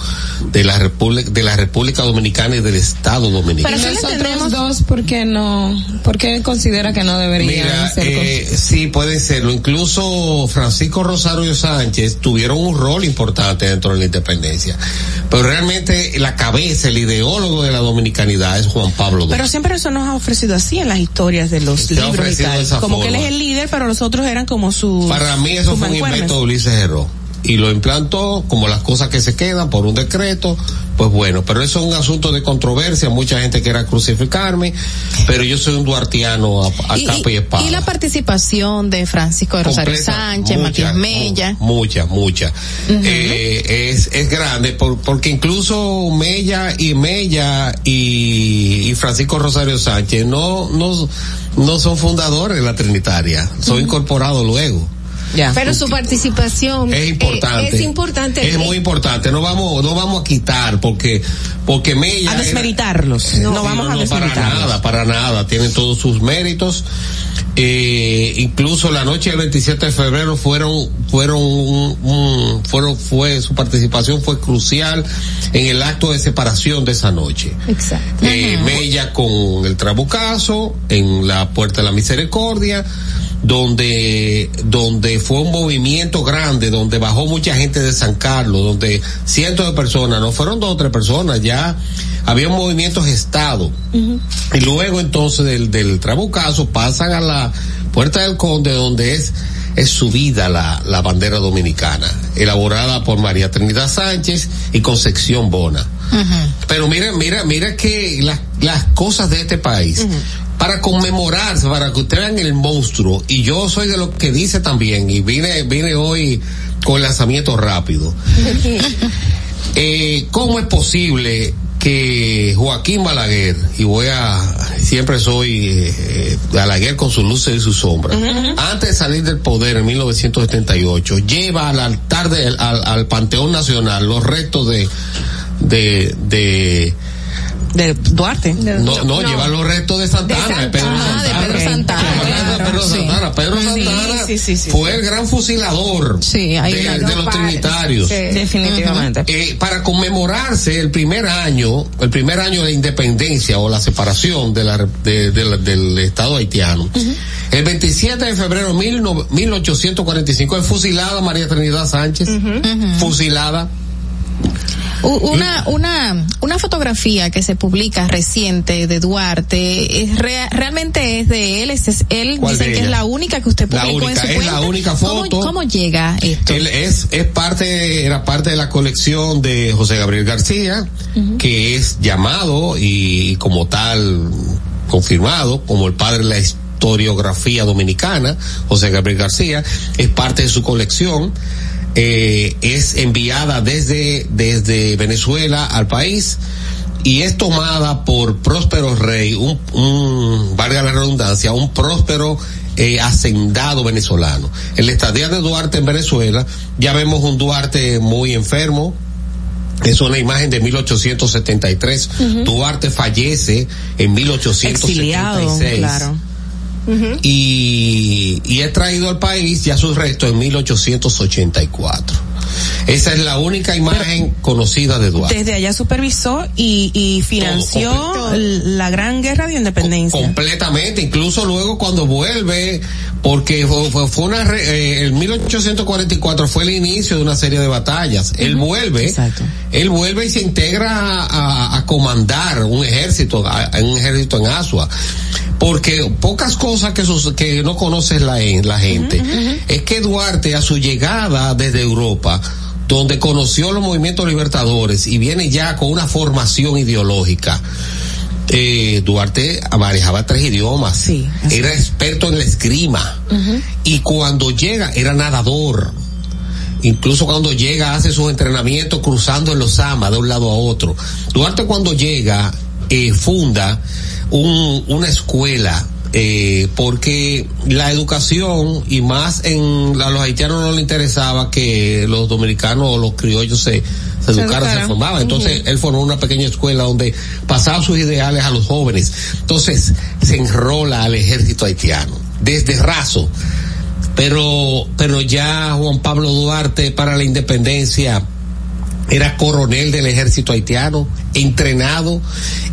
de la República, de la República Dominicana y del Estado Dominicano. Pero nosotros dos, ¿por qué no? ¿Por qué considera que no deberían Mira, ser eh, sí, puede serlo. Incluso Francisco Rosario Sánchez tuvieron un rol importante dentro de la independencia. Pero realmente la cabeza, el ideólogo de la dominicanidad es Juan Pablo Duarte. Pero siempre eso nos ha ofrecido así en las historias de los Se libros y tal. Como que él es el líder, pero los otros eran como su. Para mí eso fue un invento de Ulises. Y lo implantó como las cosas que se quedan por un decreto, pues bueno, pero eso es un asunto de controversia, mucha gente quiera crucificarme, pero yo soy un duartiano a, a Y, capa y espada. y la participación de Francisco de Rosario Sánchez, Matías Mella. Mucha, mucha. Eh, es, es grande por- porque incluso Mella y Mella y, y Francisco Rosario Sánchez no, no, no son fundadores de la Trinitaria, son incorporados luego. Pero su participación Es importante. eh, es importante. Es muy importante. No vamos, no vamos a quitar porque, porque Mella. A era- desmeritarlos. No, vamos a para desmeritarlos. nada, para nada. Tienen todos sus méritos. Eh, incluso la noche del 27 de febrero fueron, fueron, un- un- fueron, fue, su participación fue crucial en el acto de separación de esa noche. Exacto. Eh, Mella con el trabucazo en la Puerta de la Misericordia, donde, donde fue un movimiento grande, donde bajó mucha gente de San Carlos, donde cientos de personas, no fueron dos o tres personas, ya había un movimiento gestado. Y luego entonces del, del trabucazo pasan a la Puerta del Conde, donde es, es subida la, la bandera dominicana, elaborada por María Trinidad Sánchez y Concepción Bona. Pero mira, mira, mira que las, las cosas de este país, para conmemorarse, para que ustedes vean el monstruo, y yo soy de lo que dice también, y vine, vine hoy con lanzamiento rápido. Eh, ¿Cómo es posible que Joaquín Balaguer, y voy a, siempre soy eh, eh, Balaguer con sus luces y sus sombras, antes de salir del poder en 1978, lleva al altar del, al, al Panteón Nacional los restos de, de, de, de Duarte. no, no, lleva los restos de Santana, de Pedro Santana. Pedro Santana, Pedro. Santana, Pedro Santana sí, sí, sí, fue el gran fusilador Sí, hay de, de los trinitarios. Definitivamente. Eh, para conmemorarse el primer año, el primer año de independencia o la separación de la, de- de la- del Estado haitiano, el 27 de febrero de mil no- 1845 es fusilada María Trinidad Sánchez, fusilada. Una, una, una fotografía que se publica reciente de Duarte, es rea- realmente es de él, es, es- él ¿Cuál dicen que es la única que usted La publicó única, en su es cuenta. la única ¿Cómo- foto. ¿Cómo, llega esto? Él es, es parte, era parte de la colección de José Gabriel García, que es llamado y como tal confirmado como el padre de la, his- historiografía dominicana, José Gabriel García, es parte de su colección. Eh, es enviada desde, desde Venezuela al país y es tomada por Próspero Rey, un, un valga la redundancia, un próspero eh, hacendado venezolano. En la estadía de Duarte en Venezuela, ya vemos un Duarte muy enfermo, es una imagen de 1873. Duarte fallece en 1876. Exiliado, claro. Y, y traído al país ya sus restos en 1884. Esa es la única imagen conocida de Duarte. Desde allá supervisó y, y financió la gran guerra de independencia. Completamente, incluso luego cuando vuelve, porque fue, fue- una, eh, el 1844 fue el inicio de una serie de batallas. Él vuelve, él vuelve y se integra a, a- a comandar un ejército, a, un ejército en Asua. Porque pocas cosas que, sus- que no conoce la, la gente es que Duarte a su llegada desde Europa, donde conoció los movimientos libertadores y viene ya con una formación ideológica, eh, Duarte manejaba tres idiomas, era experto en la esgrima. Y cuando llega era nadador. Incluso cuando llega hace sus entrenamientos cruzando en los amas de un lado a otro. Duarte cuando llega eh, funda un- una escuela eh, porque la educación y más en a los haitianos no le interesaba que los dominicanos o los criollos se, se Se educaran, se formaban. Entonces él formó una pequeña escuela donde pasaba sus ideales a los jóvenes. Entonces se enrola al ejército haitiano desde raso. Pero, pero ya Juan Pablo Duarte para la independencia era coronel del ejército haitiano, entrenado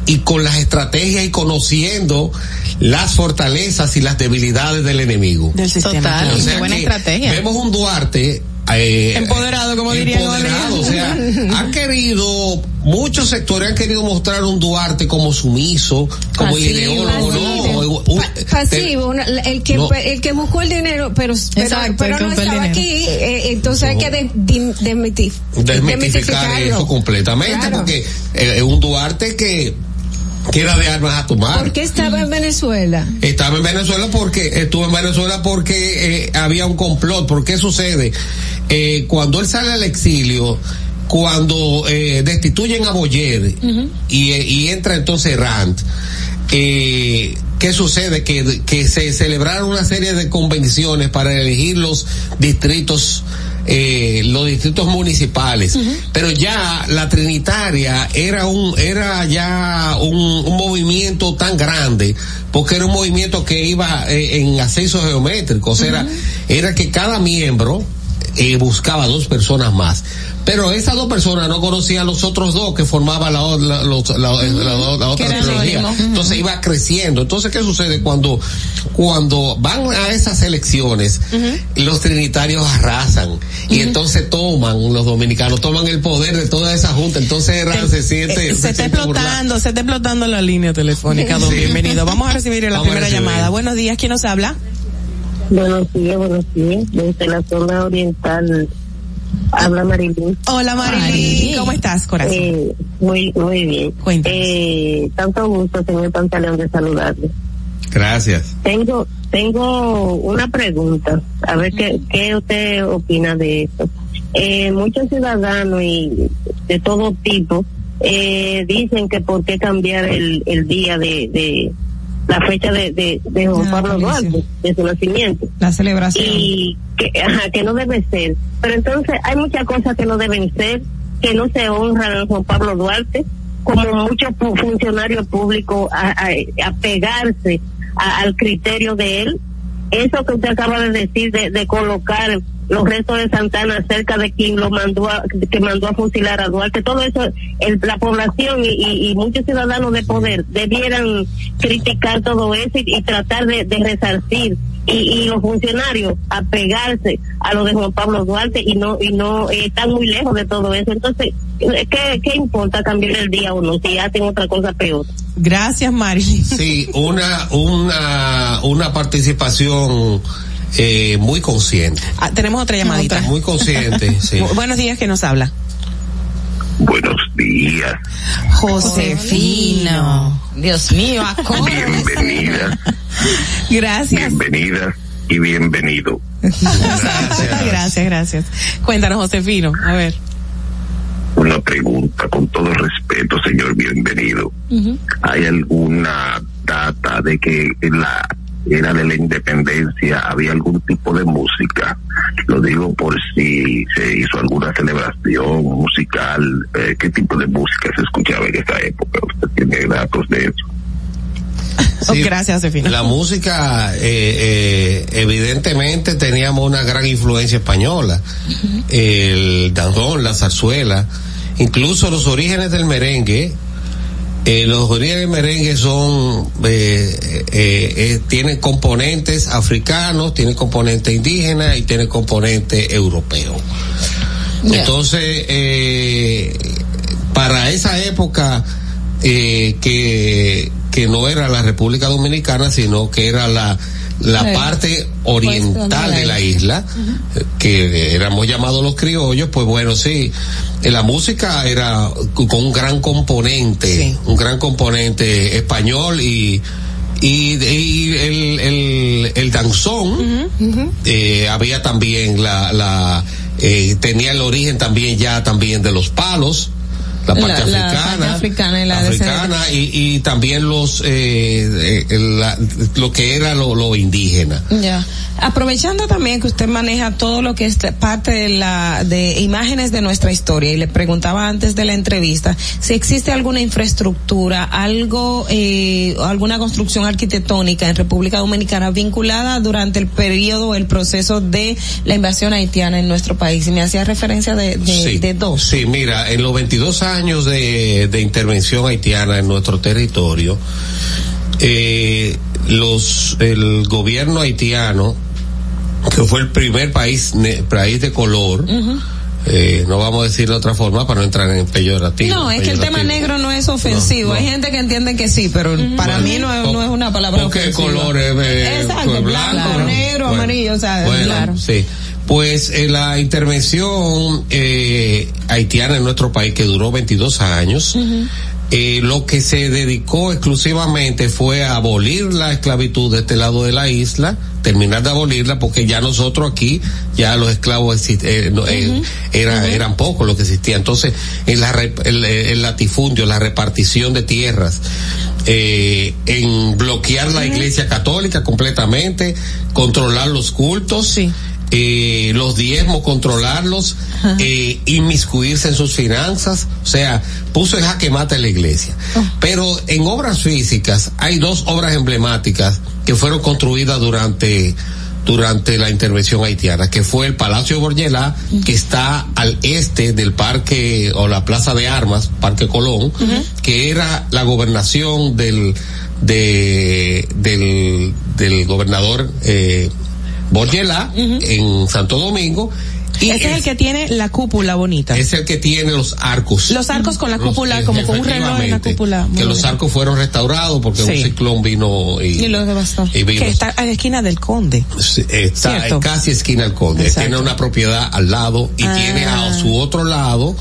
y con las estrategias y conociendo las fortalezas y las debilidades del enemigo. Del sistema. Total, O sea buena estrategia. Vemos un Duarte eh, Empoderado, como diría empoderado, o sea, han querido, muchos sectores han querido mostrar un Duarte como sumiso, como Pasivo, ideólogo, pasivo. no, un- pasivo, una- el que No. el que buscó el dinero, pero pero, Exacto, pero no estaba aquí, eh, entonces hay que de- demitif- desmitificar eso completamente, Claro. porque eh, es un Duarte que, era de armas a tomar. ¿Por qué estaba en Venezuela? Estaba en Venezuela porque estuvo en Venezuela porque eh, había un complot. ¿Por qué sucede? Eh, cuando él sale al exilio, cuando eh, destituyen a Boyer y, eh, y entra entonces Rand, eh, ¿qué sucede? Que, que se celebraron una serie de convenciones para elegir los distritos eh, los distritos municipales, pero ya la Trinitaria era un, era ya un, un movimiento tan grande, porque era un movimiento que iba eh, en ascenso geométrico, o sea, era, era que cada miembro eh, buscaba dos personas más. Pero esas dos personas no conocían a los otros dos que formaban la, la, la- la- otra trilogía. Entonces iba creciendo. Entonces, ¿qué sucede cuando, cuando van a esas elecciones? Los trinitarios arrasan y entonces toman, los dominicanos toman el poder de toda esa junta. Entonces Ran se siente, Eh, se está siente explotando, se está explotando la línea telefónica, don Sí. bienvenido. Vamos a recibir la Vamos primera recibir. llamada. Buenos días, ¿quién nos habla? Buenos días, buenos días. Desde la zona oriental habla Marilyn. Hola Marilyn, ¿cómo estás, corazón? Eh, muy, muy bien. Eh, tanto gusto, señor Pantaleón, de saludarle. Gracias. Tengo, tengo una pregunta, a ver qué, qué usted opina de esto. Eh, muchos ciudadanos y de todo tipo eh, dicen que por qué cambiar el, el día de, de la fecha de, de, de Juan Pablo Duarte, de su nacimiento. La celebración. Y que, ajá, que no debe ser. Pero entonces hay muchas cosas que no deben ser, que no se honran a Juan Pablo Duarte, como muchos funcionarios públicos a, a- a pegarse a- al criterio de él. Eso que usted acaba de decir de, de colocar los restos de Santana cerca de quien lo mandó a, que mandó a fusilar a Duarte, todo eso, el- la población y, y- y muchos ciudadanos de poder debieran criticar todo eso y, y tratar de, de resarcir y, y los funcionarios apegarse a lo de Juan Pablo Duarte y no y no eh, están muy lejos de todo eso. Entonces, ¿qué, qué importa cambiar el día o no si hacen otra cosa peor? Gracias, Marilyn. Sí, una, una, una participación eh, muy consciente. Ah, tenemos otra llamadita. Muy consciente, sí. Bu- Buenos días, ¿quién nos habla? Buenos días. Josefino. Dios mío, acorde. Bienvenida. Gracias. Bienvenidas y bienvenido. gracias, gracias. Cuéntanos, Josefino, a ver. Una pregunta, con todo respeto, señor bienvenido. ¿Hay alguna data de que en la era de la independencia había algún tipo de música? Lo digo por si se hizo alguna celebración musical. eh, ¿Qué tipo de música se escuchaba en esa época? ¿Usted tiene datos de eso? Oh, gracias, Josefino. La música, eh, eh, evidentemente teníamos una gran influencia española. El danzón, la zarzuela, incluso los orígenes del merengue. Eh, los orígenes del merengue son, eh, eh, tienen componentes africanos, tienen componentes indígenas y tienen componentes europeos. Entonces, para esa época que, que no era la República Dominicana, sino que era la, la Sí. parte oriental de la isla, eh, que éramos llamados los criollos, pues bueno, sí, eh, la música era con un gran componente, un gran componente español y, y, y el, el, el danzón, eh, había también la, la eh, tenía el origen también ya también de los palos, la parte La- la africana, parte africana y la africana y, y también los eh, eh, la- lo que era lo, lo indígena. Ya. Aprovechando también que usted maneja todo lo que es parte de la de imágenes de nuestra historia y le preguntaba antes de la entrevista si existe alguna infraestructura, algo eh, alguna construcción arquitectónica en República Dominicana vinculada durante el periodo, el proceso de la invasión haitiana en nuestro país. Y me hacía referencia de, de, Sí. de dos. Sí, mira, en los 22 años de, de intervención haitiana en nuestro territorio, eh, los, el gobierno haitiano, que fue el primer país, ne- país de color, eh, no vamos a decir de otra forma para no entrar en peyorativo. No, es que el tema negro no es ofensivo. No, no. Hay gente que entiende que sí, pero para mí no es, no es una palabra ¿Con qué ofensiva. color es? eh, Exacto, blanco, negro, Bueno, amarillo, o sea, bueno, claro. sí. Pues eh, la intervención eh, haitiana en nuestro país, que duró 22 años, eh, lo que se dedicó exclusivamente fue a abolir la esclavitud de este lado de la isla, terminar de abolirla, porque ya nosotros aquí, ya los esclavos exist- eh, eh, era- eran pocos los que existían. Entonces, en la, el, el latifundio, la repartición de tierras, eh, en bloquear la iglesia católica completamente, controlar los cultos, eh, los diezmos, controlarlos, eh, inmiscuirse en sus finanzas, o sea, puso en jaque mate la iglesia. Pero en obras físicas hay dos obras emblemáticas que fueron construidas durante durante la intervención haitiana, que fue el Palacio Borgelá, que está al este del parque o la Plaza de Armas, Parque Colón, que era la gobernación del de del, del gobernador eh, Borgelá en Santo Domingo. Y Ese es el que tiene la cúpula bonita. es el que tiene los arcos. Los arcos con la Los- cúpula, como con un reloj en la cúpula. Muy Que los arcos fueron restaurados porque Sí. un ciclón vino y, Y los devastó. y vino- Que está a la esquina del conde. Sí, está Cierto. casi esquina al conde. Exacto. Tiene una propiedad al lado y Ah. tiene a su otro lado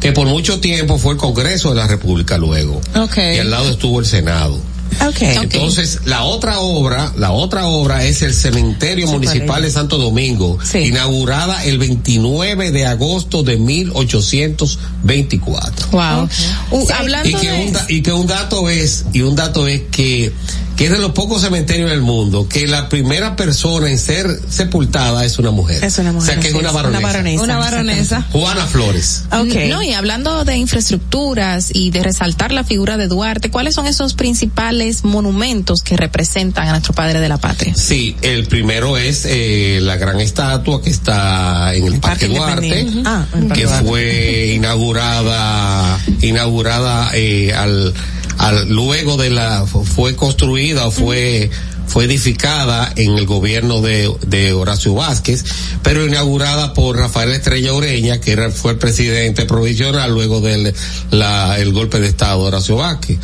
que por mucho tiempo fue el Congreso de la República luego. Okay. Y al lado estuvo el Senado. Okay. Entonces, la otra obra, la otra obra es el cementerio Sí, municipal ¿cuál de? Santo Domingo, Sí. inaugurada el 29 de agosto de 1824. Wow. Uh, y hablando que, de un, da- y que un dato es y un dato es que que es de los pocos cementerios del mundo que la primera persona en ser sepultada es una mujer. Es una mujer, O sea que es una es baronesa. una baronesa. Una baronesa. Juana Flores. Okay. No, y hablando de infraestructuras y de resaltar la figura de Duarte, ¿cuáles son esos principales monumentos que representan a nuestro padre de la patria? Sí, el primero es eh, la gran estatua que está en el, Parque, Duarte. Ah, en el Parque que Duarte. fue inaugurada, inaugurada eh, al, al luego de la fue construida o fue fue edificada en el gobierno de, de Horacio Vázquez, pero inaugurada por Rafael Estrella Ureña, que era, fue el presidente provisional luego del la, el golpe de Estado de Horacio Vázquez.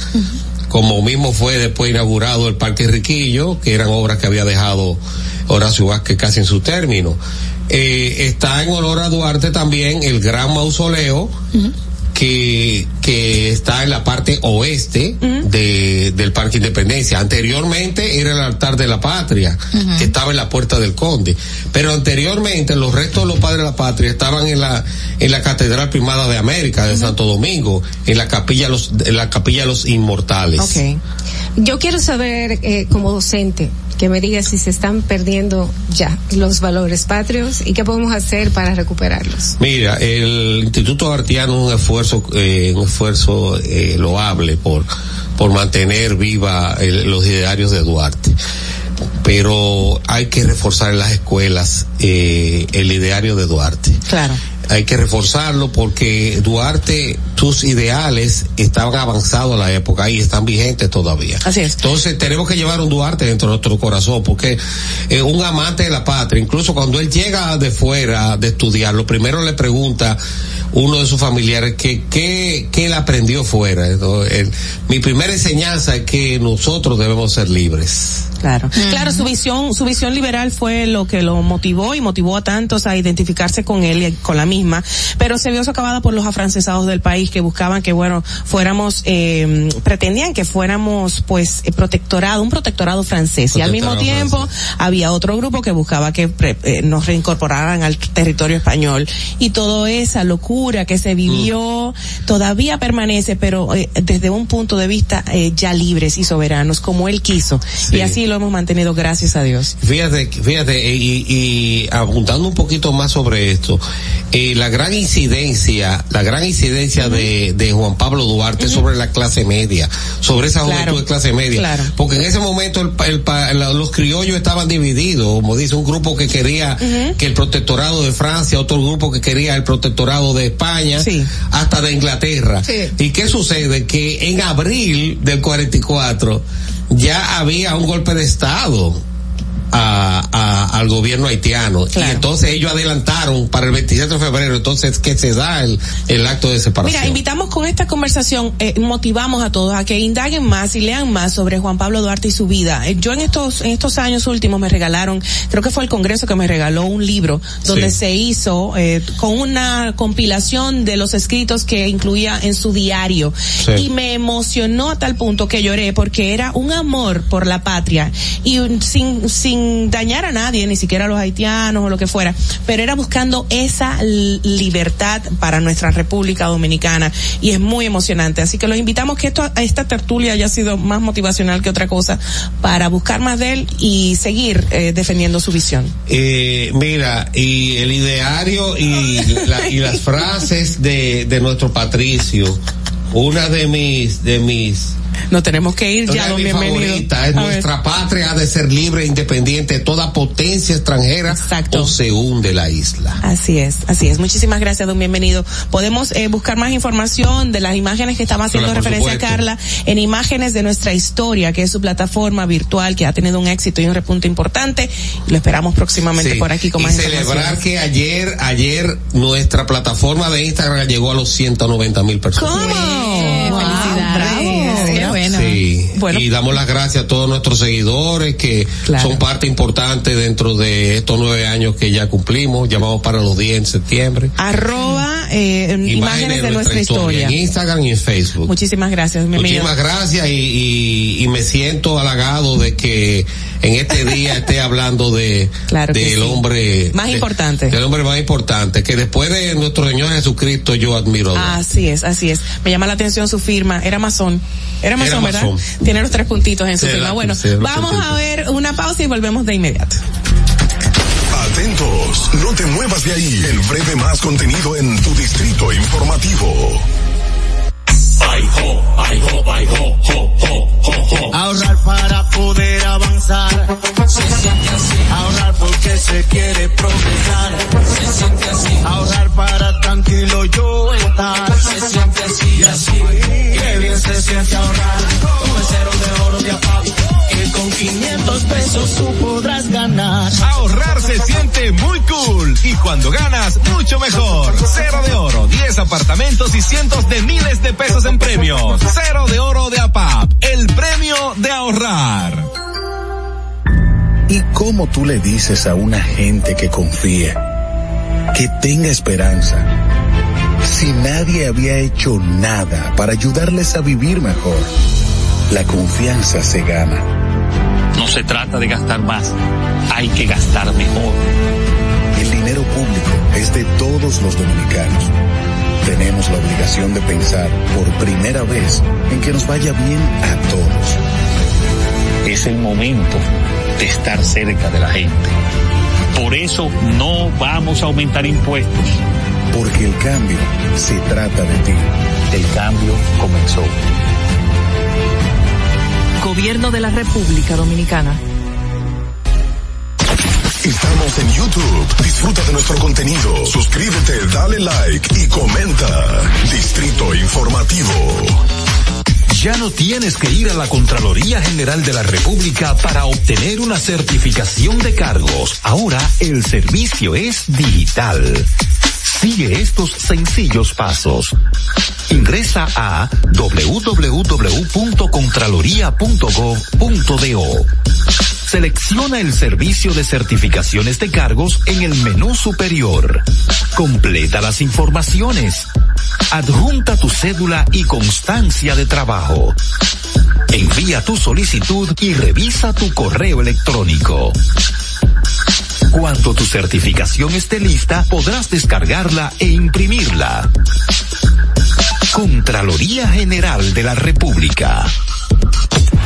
Como mismo fue después inaugurado el Parque Riquillo, que eran obras que había dejado Horacio Vázquez casi en su término. Eh, está en honor a Duarte también el gran mausoleo, que, que está en la parte oeste de, del Parque Independencia. Anteriormente era el altar de la patria, que estaba en la puerta del Conde. Pero anteriormente los restos de los padres de la patria estaban en la, en la Catedral Primada de América de Santo Domingo, en la capilla los, en la capilla de los inmortales. Ok. Yo quiero saber, eh, como docente, que me diga si se están perdiendo ya los valores patrios y qué podemos hacer para recuperarlos. Mira, el Instituto Artiano un esfuerzo, eh, un esfuerzo eh, loable por, por mantener viva el- los idearios de Duarte. Pero hay que reforzar en las escuelas eh, el ideario de Duarte. Claro. Hay que reforzarlo porque Duarte, sus ideales estaban avanzados a la época y están vigentes todavía. Así es. Entonces tenemos que llevar un Duarte dentro de nuestro corazón porque eh, un amante de la patria, incluso cuando él llega de fuera de estudiar, lo primero le pregunta uno de sus familiares que qué qué él aprendió fuera. Entonces, él- mi primera enseñanza es que nosotros debemos ser libres. Claro. Claro, su visión, su visión liberal fue lo que lo motivó y motivó a tantos a identificarse con él y con la misma, pero se vio socavada por los afrancesados del país que buscaban que, bueno, fuéramos, eh, pretendían que fuéramos, pues, eh, protectorado, un protectorado francés. y al mismo tiempo había otro grupo que buscaba que pre- eh, nos reincorporaran al territorio español. Y toda esa locura que se vivió todavía permanece, pero eh, desde un punto de vista eh, ya libres y soberanos, como él quiso. Sí. Y así lo hemos mantenido, gracias a Dios. Fíjate, fíjate, eh, y, y apuntando un poquito más sobre esto, eh, la gran incidencia, la gran incidencia de, de Juan Pablo Duarte sobre la clase media, sobre esa Claro, juventud de clase media. claro. Porque en ese momento el el los criollos estaban divididos, como dice un grupo que quería que el protectorado de Francia, otro grupo que quería el protectorado de España, hasta de Inglaterra. Sí. ¿Y qué sucede? Que en abril del 44 ya había un golpe de Estado a, a- al gobierno haitiano. Y entonces ellos adelantaron para el 27 de febrero, entonces que se da el, el acto de separación. Mira, invitamos con esta conversación, eh, motivamos a todos a que indaguen más y lean más sobre Juan Pablo Duarte y su vida. Eh, yo en estos, en estos años últimos me regalaron, creo que fue el Congreso que me regaló un libro donde Sí. se hizo eh, con una compilación de los escritos que incluía en su diario. Sí. Y me emocionó a tal punto que lloré porque era un amor por la patria y un- sin, sin dañar a nadie, ni siquiera a los haitianos o lo que fuera, pero era buscando esa libertad para nuestra República Dominicana y es muy emocionante. Así que los invitamos que esto, esta tertulia haya sido más motivacional que otra cosa para buscar más de él y seguir eh, defendiendo su visión. Eh, mira, y el ideario y, la- y las frases de, de nuestro Patricio, una de mis, de mis, No tenemos que ir ya, de don bienvenido. favoritas es A ver. nuestra patria ha de ser libre e independiente, toda potencia extranjera o se hunde la isla. Así es, así es. Muchísimas gracias, don Bienvenido. Podemos eh, buscar más información de las imágenes que estaba haciendo Hola, referencia supuesto. Carla en imágenes de nuestra historia, que es su plataforma virtual que ha tenido un éxito y un repunte importante. Lo esperamos próximamente Sí. por aquí con y más celebrar que ayer, ayer nuestra plataforma de Instagram llegó a los 190 mil personas. Felicidades. Qué bueno. Sí. Y damos las gracias a todos nuestros seguidores que son parte importante dentro de estos nueve años que ya cumplimos. Llamamos para los 10 en septiembre. Arroba eh, imágenes, de nuestra historia. En Instagram y en Facebook. Muchísimas gracias, bienvenido. Muchísimas gracias y, y, y me siento halagado de que en este día esté hablando de Claro del sí. hombre Más de- importante. del hombre más importante que después de nuestro Señor Jesucristo yo admiro a Dios. Así es, así es. Me llama la atención su firma. Era masón. Era masón, Era ¿verdad? masón. Tiene los tres puntitos en su firma. Bueno, vamos a ver una pausa y volvemos de inmediato. Atentos, no te muevas de ahí. El breve más contenido en tu distrito informativo. Ahorrar para poder avanzar. Se siente así. Ahorrar porque se quiere progresar. Se siente así. Ahorrar para tranquilo yo estar. Se siente así. Y así. Qué bien se siente ahorrar. Con el cero de oro de APAP. Que con 500 pesos tú podrás ganar. Ahorrar se siente muy cool y cuando ganas, mucho mejor. Cero de oro, 10 apartamentos y cientos de miles de pesos en premios. Cero de oro de APAP, el premio de ahorrar. ¿Y cómo tú le dices a una gente que confía, que tenga esperanza, si nadie había hecho nada para ayudarles a vivir mejor? La confianza se gana. No se trata de gastar más, hay que gastar mejor. El dinero público es de todos los dominicanos. Tenemos la obligación de pensar por primera vez en que nos vaya bien a todos. Es el momento de estar cerca de la gente. Por eso no vamos a aumentar impuestos. Porque el cambio se trata de ti. El cambio comenzó. Gobierno de la República Dominicana. Estamos en YouTube. Disfruta de nuestro contenido. Suscríbete, dale like y comenta. Distrito Informativo. Ya no tienes que ir a la Contraloría General de la República para obtener una certificación de cargos. Ahora el servicio es digital. Sigue estos sencillos pasos. Ingresa a www.contraloría.gov.do. Selecciona el servicio de certificaciones de cargos en el menú superior. Completa las informaciones. Adjunta tu cédula y constancia de trabajo. Envía tu solicitud y revisa tu correo electrónico. Cuando tu certificación esté lista, podrás descargarla e imprimirla. Contraloría General de la República.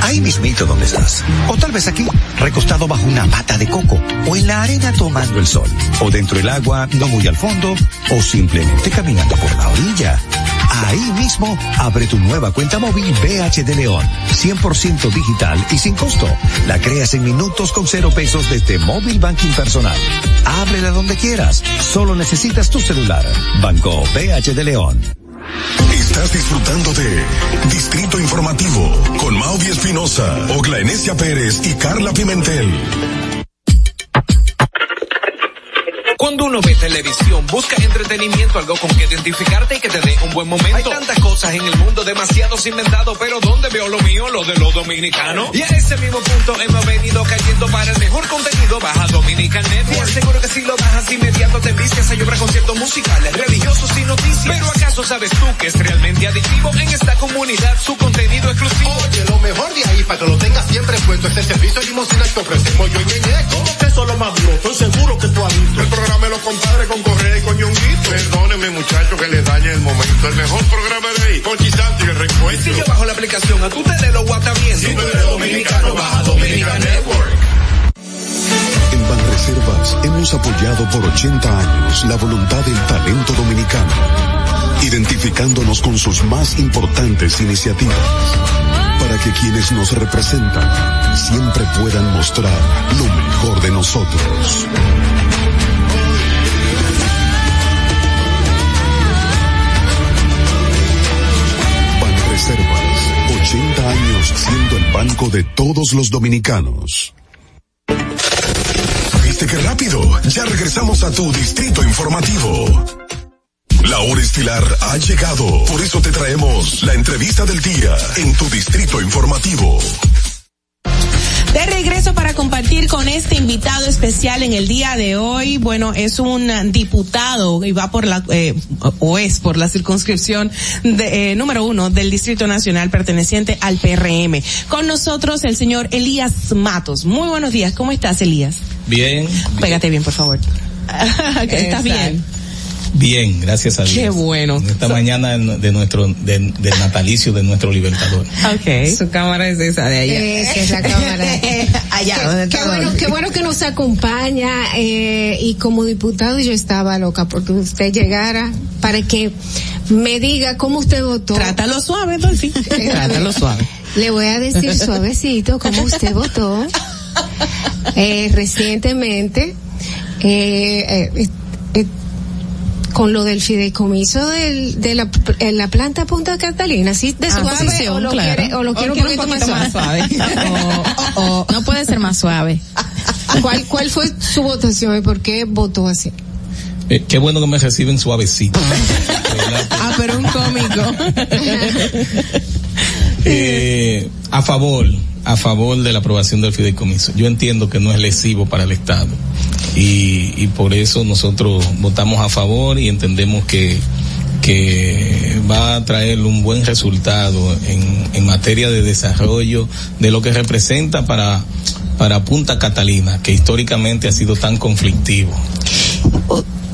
Ahí mismito donde estás. O tal vez aquí, recostado bajo una mata de coco. O en la arena tomando el sol. O dentro del agua, no muy al fondo. O simplemente caminando por la orilla. Ahí mismo, abre tu nueva cuenta móvil BH de León. 100% digital y sin costo. La creas en minutos con cero pesos desde móvil banking personal. Ábrela donde quieras. Solo necesitas tu celular. Banco BH de León. Estás disfrutando de Distrito Informativo con Maudi Espinosa, Ogla Enesia Pérez y Carla Pimentel. Cuando uno ve televisión, busca entretenimiento, algo con que identificarte y que te dé un buen momento. Hay tantas cosas en el mundo, demasiados inventados, pero ¿dónde veo lo mío? Lo de los dominicanos. Y a ese mismo punto hemos venido cayendo para el mejor contenido. Baja Dominican Network. Seguro que si lo bajas inmediato te vistes hay obra conciertos musicales, religiosos y noticias. Pero ¿acaso sabes tú que es realmente adictivo en esta comunidad su contenido exclusivo? Oye, lo mejor de ahí para que lo tengas siempre puesto es el servicio limosina que ofrecemos yo y Ñeñe. ¿Cómo que eso lo más duro? Estoy seguro que tú has visto. Programa los compadres con Correa y con Ñonguito. Perdóneme muchachos que les dañe el momento. El mejor programa de ahí. Con Chisanti el reencuentro. Sigue bajo la aplicación, a tú te de lo guataviendo. Si tú eres dominicano, baja Dominican Network. En Banreservas hemos apoyado por 80 años la voluntad del talento dominicano, identificándonos con sus más importantes iniciativas, para que quienes nos representan siempre puedan mostrar lo mejor de nosotros. 80 años siendo el banco de todos los dominicanos. ¿Viste qué rápido? Ya regresamos a tu distrito informativo. La hora estilar ha llegado, por eso te traemos la entrevista del día en tu distrito informativo. De regreso para compartir con este invitado especial en el día de hoy. Bueno, es un diputado y va por la, eh, o es por la circunscripción de, eh, número uno del Distrito Nacional perteneciente al PRM. Con nosotros el señor Elías Matos. Muy buenos días. ¿Cómo estás, Elías? Bien. Pégate bien, por favor. ¿Estás bien? Bien, gracias a Dios. Qué bueno. Esta So- mañana de nuestro, de- del natalicio de nuestro libertador. Okay. Su cámara es esa de allá. Esa es la cámara. allá, donde Qué bueno, qué bueno que nos acompaña eh, y como diputado yo estaba loca porque usted llegara para que me diga cómo usted votó. Trátalo suave, Dolphy. Trátalo suave. Le voy a decir suavecito cómo usted votó eh, recientemente eh, eh, eh, con lo del fideicomiso del, de la, en la planta Punta Catalina, ¿sí? De su Ah, posición, o lo claro. quiere- o lo quiere un poquito, más suave. O- o- no puede ser más suave. ¿Cuál, ¿Cuál fue su votación y por qué votó así? Eh, qué bueno que me reciben suavecito. Ah, pero un cómico. Eh, a favor, a favor de la aprobación del fideicomiso. Yo entiendo que no es lesivo para el Estado y, y por eso nosotros votamos a favor y entendemos que, que va a traer un buen resultado en, en materia de desarrollo de lo que representa para para Punta Catalina, que históricamente ha sido tan conflictivo.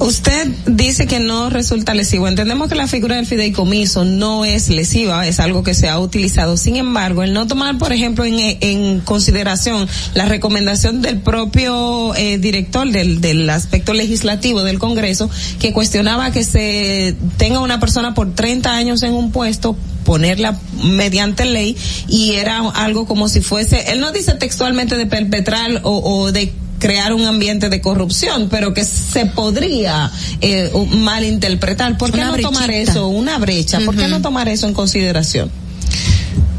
Usted dice que no resulta lesivo. Entendemos que la figura del fideicomiso no es lesiva, es algo que se ha utilizado. Sin embargo, el no tomar, por ejemplo, en, consideración la recomendación del propio eh, director del, del aspecto legislativo del Congreso, que cuestionaba que se tenga una persona por 30 años en un puesto ponerla mediante ley y era algo como si fuese, él no dice textualmente de perpetrar o, o de crear un ambiente de corrupción, pero que se podría eh, malinterpretar. ¿Por qué Una no tomar eso, una brecha? ¿Por qué no tomar eso en consideración?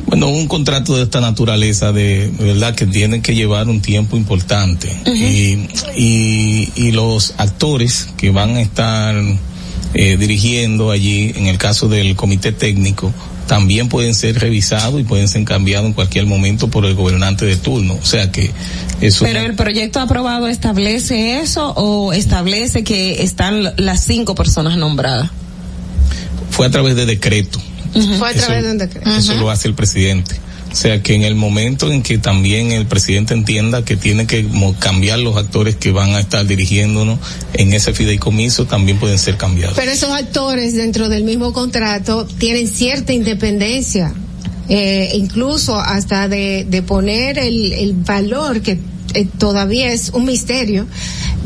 Bueno, un contrato de esta naturaleza, de, de verdad que tiene que llevar un tiempo importante. y, y, y los actores que van a estar eh, dirigiendo allí, en el caso del comité técnico, también pueden ser revisados y pueden ser cambiados en cualquier momento por el gobernante de turno. O sea que eso Pero el proyecto aprobado establece eso o establece que están las cinco personas nombradas. fue a través de decreto. Fue a Eso- través de un decreto. Eso lo hace el presidente. O sea que en el momento en que también el presidente entienda que tiene que cambiar los actores que van a estar dirigiéndonos en ese fideicomiso, también pueden ser cambiados. Pero esos actores dentro del mismo contrato tienen cierta independencia, eh, incluso hasta de, de poner el, el valor que eh, todavía es un misterio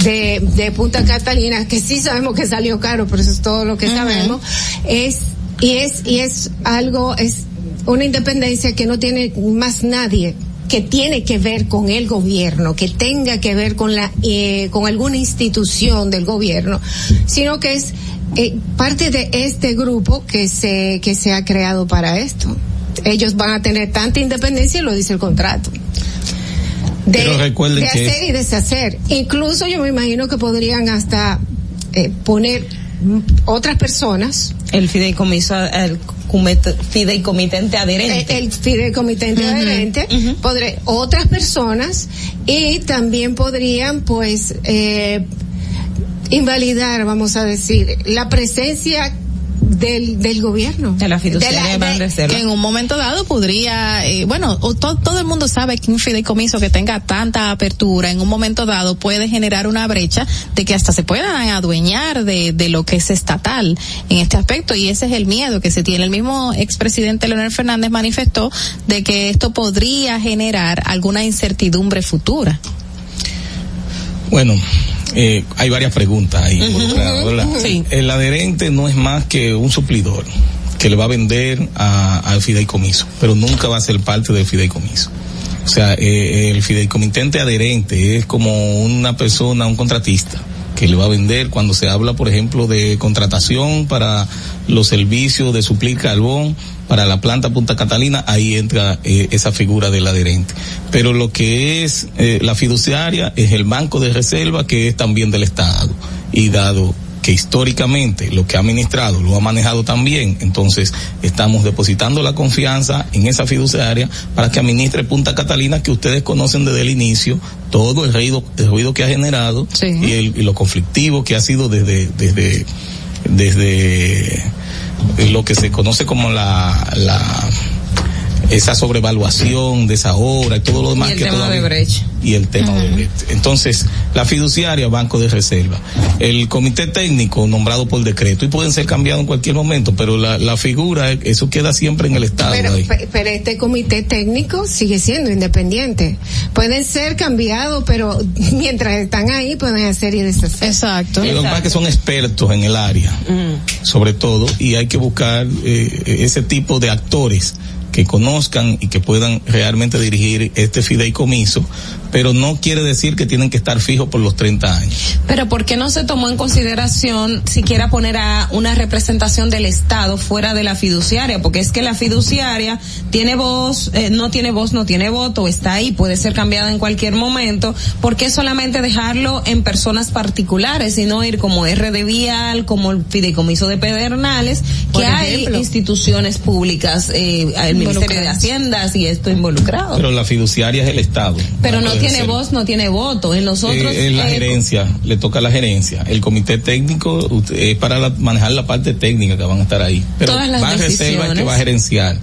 de, de Punta Catalina, que sí sabemos que salió caro, pero eso es todo lo que sabemos, es, y es, y es algo, es una independencia que no tiene más nadie que tiene que ver con el gobierno, que tenga que ver con la eh, con alguna institución del gobierno, sino que es eh, parte de este grupo que se que se ha creado para esto. Ellos van a tener tanta independencia, lo dice el contrato. De, de que hacer y deshacer. Incluso yo me imagino que podrían hasta eh, poner otras personas. El fideicomiso, el comite- fideicomitente adherente. el, el fideicomitente adherente, podré, otras personas. Y también podrían pues eh, invalidar, vamos a decir, la presencia del, del gobierno. De la fiduciaria De la- de Banreserva. que en un momento dado podría, eh, bueno, o to- todo el mundo sabe que un fideicomiso que tenga tanta apertura en un momento dado puede generar una brecha de que hasta se puedan adueñar de, de lo que es estatal en este aspecto y ese es el miedo que se tiene. El mismo expresidente Leonel Fernández manifestó de que esto podría generar alguna incertidumbre futura. Bueno, eh, hay varias preguntas ahí. involucradas, ¿verdad? El adherente no es más que un suplidor que le va a vender a- al fideicomiso, pero nunca va a ser parte del fideicomiso. O sea, eh, el fideicomitente adherente es como una persona, un contratista que le va a vender cuando se habla, por ejemplo, de contratación para los servicios de suplir carbón para la planta Punta Catalina, ahí entra eh, esa figura del adherente. Pero lo que es eh, la fiduciaria es el banco de reserva que es también del Estado. Y dado que históricamente lo que ha administrado lo ha manejado también, entonces estamos depositando la confianza en esa fiduciaria para que administre Punta Catalina que ustedes conocen desde el inicio, todo el ruido, el ruido que ha generado y, el- y lo conflictivo que ha sido desde, desde, desde lo que se conoce como la, la esa sobrevaluación de esa obra y todo lo demás Y el que tema todavía- de Brecht. y el tema de Brecht. Entonces, la fiduciaria, Banco de Reserva, el comité técnico nombrado por decreto, y pueden ser cambiados en cualquier momento, pero la, la figura, eso queda siempre en el Estado. Pero, ahí. pe- pero este comité técnico sigue siendo independiente. Pueden ser cambiados, pero mientras están ahí pueden hacer y deshacer. Exacto. Lo que que son expertos en el área, sobre todo, y hay que buscar eh, ese tipo de actores que conozcan y que puedan realmente dirigir este fideicomiso, pero no quiere decir que tienen que estar fijos por los 30 años. Pero ¿por qué no se tomó en consideración siquiera poner a una representación del Estado fuera de la fiduciaria? Porque es que la fiduciaria tiene voz, eh, no tiene voz, no tiene voto, está ahí, puede ser cambiada en cualquier momento. ¿Por qué solamente dejarlo en personas particulares y no ir como RD Vial, como el fideicomiso de Pedernales, que hay instituciones públicas, eh, el Ministerio de Hacienda si esto involucrado. Pero la fiduciaria es el Estado. Pero no tiene voz, no tiene voto. En los otros. Eh, la eh, gerencia, le toca a la gerencia. El comité técnico es para la- manejar la parte técnica que van a estar ahí. Pero Todas las va a reserva que va a gerenciar.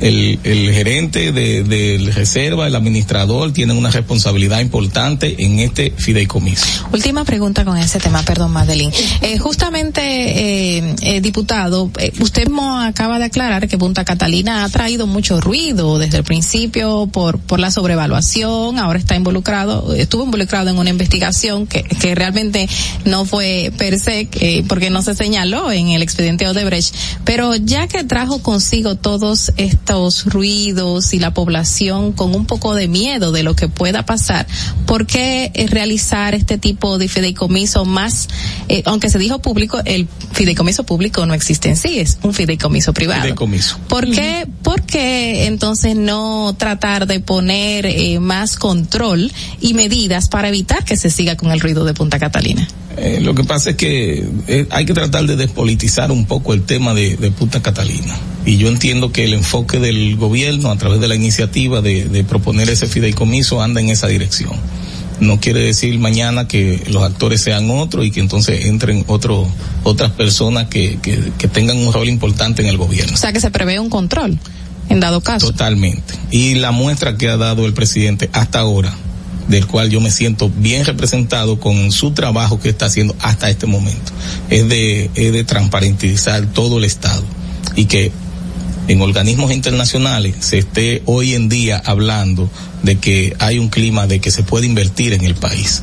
El, el gerente de, de reserva, el administrador, tienen una responsabilidad importante en este fideicomiso. Última pregunta con ese tema, perdón, Madeline. Eh, justamente, eh, eh, diputado, eh, usted acaba de aclarar que Punta Catalina ha traído mucho ruido desde el principio por, por la sobrevaluación, ahora está involucrado, estuvo involucrado en una investigación que, que realmente no fue per se, eh, porque no se señaló en el expediente Odebrecht, pero ya que trajo consigo todos estos ruidos y la población con un poco de miedo de lo que pueda pasar, ¿por qué eh, realizar este tipo de fideicomiso más, eh, aunque se dijo público, el fideicomiso público no existe en sí, es un fideicomiso privado? Fideicomiso. ¿Por qué, por qué entonces no tratar de poner eh, más control y medidas para evitar que se siga con el ruido de Punta Catalina? Eh, lo que pasa es que eh, hay que tratar de despolitizar un poco el tema de, de Punta Catalina. Y yo entiendo que el enfoque del gobierno a través de la iniciativa de, de proponer ese fideicomiso anda en esa dirección. No quiere decir mañana que los actores sean otros y que entonces entren otro, otras personas que, que, que tengan un rol importante en el gobierno. O sea que se prevé un control, en dado caso. Totalmente. Y la muestra que ha dado el presidente hasta ahora, del cual yo me siento bien representado con su trabajo que está haciendo hasta este momento, es de, es de transparentizar todo el Estado y que en organismos internacionales se esté hoy en día hablando de que hay un clima de que se puede invertir en el país.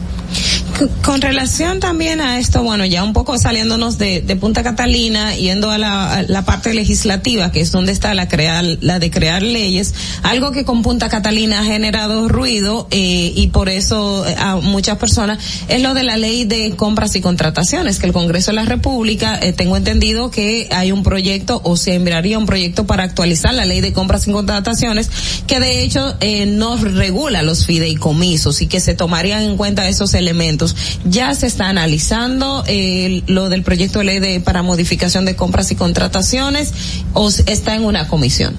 Con relación también a esto, bueno, ya un poco saliéndonos de, de Punta Catalina, yendo a la, a la parte legislativa, que es donde está la crear, la de crear leyes, algo que con Punta Catalina ha generado ruido eh, y por eso eh, a muchas personas es lo de la ley de compras y contrataciones, que el Congreso de la República, eh, tengo entendido que hay un proyecto o se enviaría un proyecto para actualizar la ley de compras y contrataciones, que de hecho eh, no regula los fideicomisos y que se tomarían en cuenta esos elementos. Ya se está analizando eh, lo del proyecto de ley de, para modificación de compras y contrataciones o está en una comisión.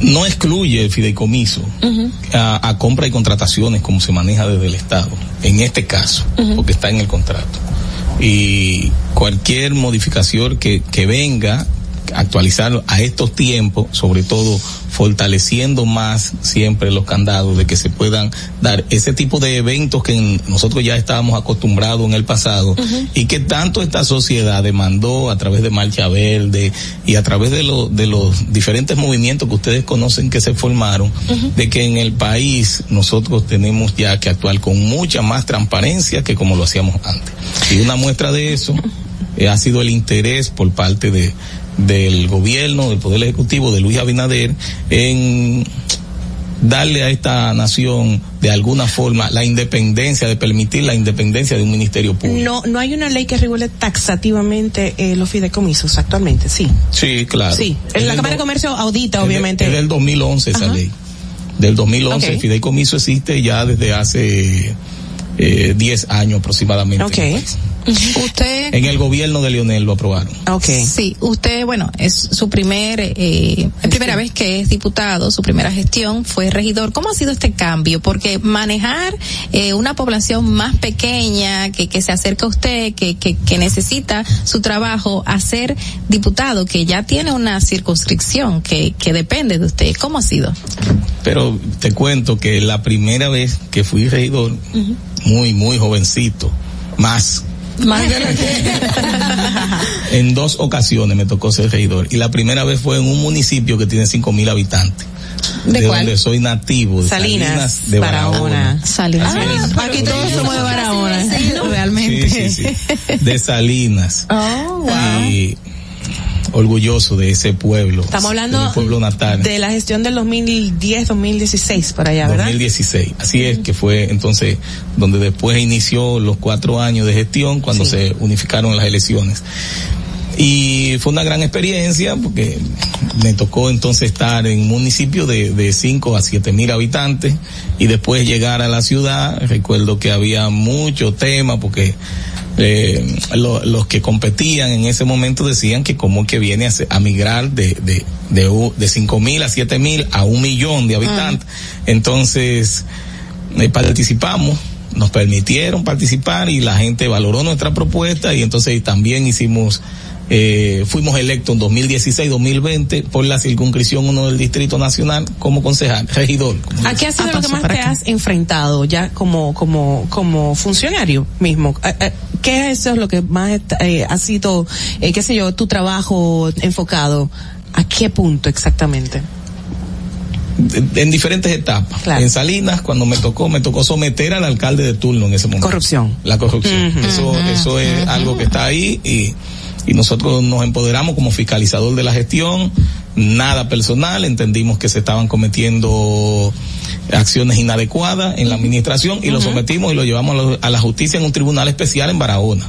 No excluye el fideicomiso a, a compra y contrataciones como se maneja desde el Estado, en este caso, porque está en el contrato. Y cualquier modificación que, que venga, actualizarlo a estos tiempos, sobre todo fortaleciendo más siempre los candados de que se puedan dar ese tipo de eventos que nosotros ya estábamos acostumbrados en el pasado y que tanto esta sociedad demandó a través de Marcha Verde y a través de, lo- de los diferentes movimientos que ustedes conocen que se formaron, de que en el país nosotros tenemos ya que actuar con mucha más transparencia que como lo hacíamos antes. Y una muestra de eso eh, ha sido el interés por parte de del gobierno, del Poder Ejecutivo, de Luis Abinader, en darle a esta nación de alguna forma la independencia, de permitir la independencia de un ministerio público. No, no hay una ley que regule taxativamente eh, los fideicomisos actualmente, sí. Sí, claro. Sí, Es la Cámara de Comercio audita, obviamente. Es del 2011 esa Ajá. ley. Del 2011 Ok. el fideicomiso existe ya desde hace eh, 10 años aproximadamente. Ok. En el país. Usted En el gobierno de Lionel lo aprobaron. Sí, usted, bueno, es su primer, eh, primera vez que es diputado, su primera gestión fue regidor. ¿Cómo ha sido este cambio? Porque manejar eh, una población más pequeña que, que se acerca a usted, que, que, que necesita su trabajo, a ser diputado, que ya tiene una circunscripción que, que depende de usted. ¿Cómo ha sido? Pero te cuento que la primera vez que fui regidor, muy, muy jovencito, más. Más de lo En dos ocasiones me tocó ser regidor. Y la primera vez fue en un municipio que tiene cinco mil habitantes. ¿De cuál? donde soy nativo. De Salinas, de Barahona. Salinas. Ah, aquí todos somos de Barahona. Realmente. Sí, sí, sí. De Salinas. Oh, wow. Y orgulloso de ese pueblo. Estamos de hablando mi pueblo natal. de la gestión del 2010-2016 para allá, ¿verdad? 2016. Así es que fue entonces donde después inició los cuatro años de gestión cuando Sí. se unificaron las elecciones. Y fue una gran experiencia porque me tocó entonces estar en un municipio de, de 5 a 7 mil habitantes y después llegar a la ciudad. Recuerdo que había mucho tema porque eh, lo- los que competían en ese momento decían que como que viene a, a migrar de, de, de, de cinco mil a siete mil a un millón de habitantes. Entonces, eh, participamos, nos permitieron participar y la gente valoró nuestra propuesta y entonces también hicimos, eh, fuimos electos en 2016-2020 por la circunscripción 1 del Distrito Nacional como concejal, regidor. como ¿A qué ha sido Ah, lo que más te acá. has enfrentado ya como como como funcionario mismo? Eh, eh, ¿Qué es eso lo que más está- eh, ha sido, eh, qué sé yo, tu trabajo enfocado? ¿A qué punto exactamente? en diferentes etapas. En Salinas, cuando me tocó, me tocó someter al alcalde de turno en ese momento. Corrupción. La corrupción. Eso, eso es algo que está ahí y, y nosotros nos empoderamos como fiscalizador de la gestión, nada personal, entendimos que se estaban cometiendo acciones inadecuadas en la administración y lo sometimos y lo llevamos a, la- a la justicia en un tribunal especial en Barahona.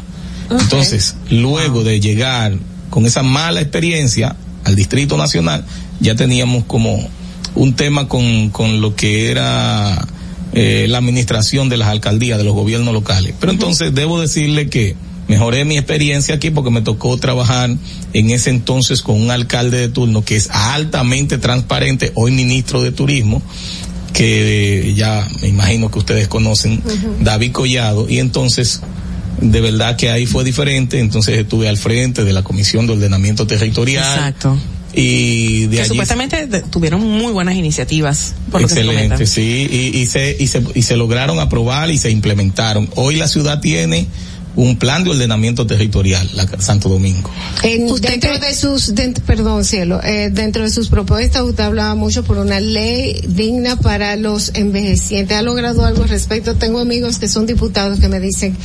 Entonces, luego de llegar con esa mala experiencia al Distrito Nacional, ya teníamos como un tema con, con lo que era eh, la administración de las alcaldías, de los gobiernos locales. Pero entonces debo decirle que mejoré mi experiencia aquí porque me tocó trabajar en ese entonces con un alcalde de turno que es altamente transparente, hoy ministro de Turismo, que ya me imagino que ustedes conocen, David Collado, y entonces de verdad que ahí fue diferente, entonces estuve al frente de la Comisión de Ordenamiento Territorial. Exacto. Y de que allí supuestamente tuvieron muy buenas iniciativas. Por lo que se Excelente, sí, y, y se, y, se, y se lograron aprobar y se implementaron. Hoy la ciudad tiene un plan de ordenamiento territorial, la Santo Domingo. En- dentro de sus, perdón, cielo, eh, dentro de sus propuestas usted hablaba mucho por una ley digna para los envejecientes. ¿Ha logrado algo al respecto? Tengo amigos que son diputados que me dicen,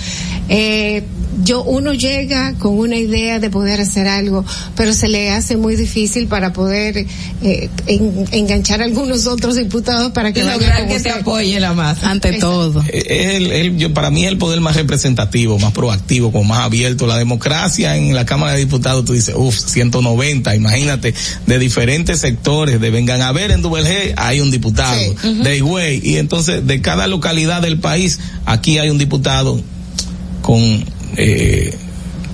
eh, yo, uno llega con una idea de poder hacer algo, pero se le hace muy difícil para poder eh, en- enganchar a algunos otros diputados para que lograr que te apoye la masa. Ante todo. Eh, Es el, el- yo, para mí es el poder más representativo, más proactivo, como más abierto. La democracia en la Cámara de Diputados, tú dices, uff, 190, imagínate, de diferentes sectores, de vengan a ver en Duvergé, hay un diputado, de Higüey, y entonces de cada localidad del país, aquí hay un diputado con eh,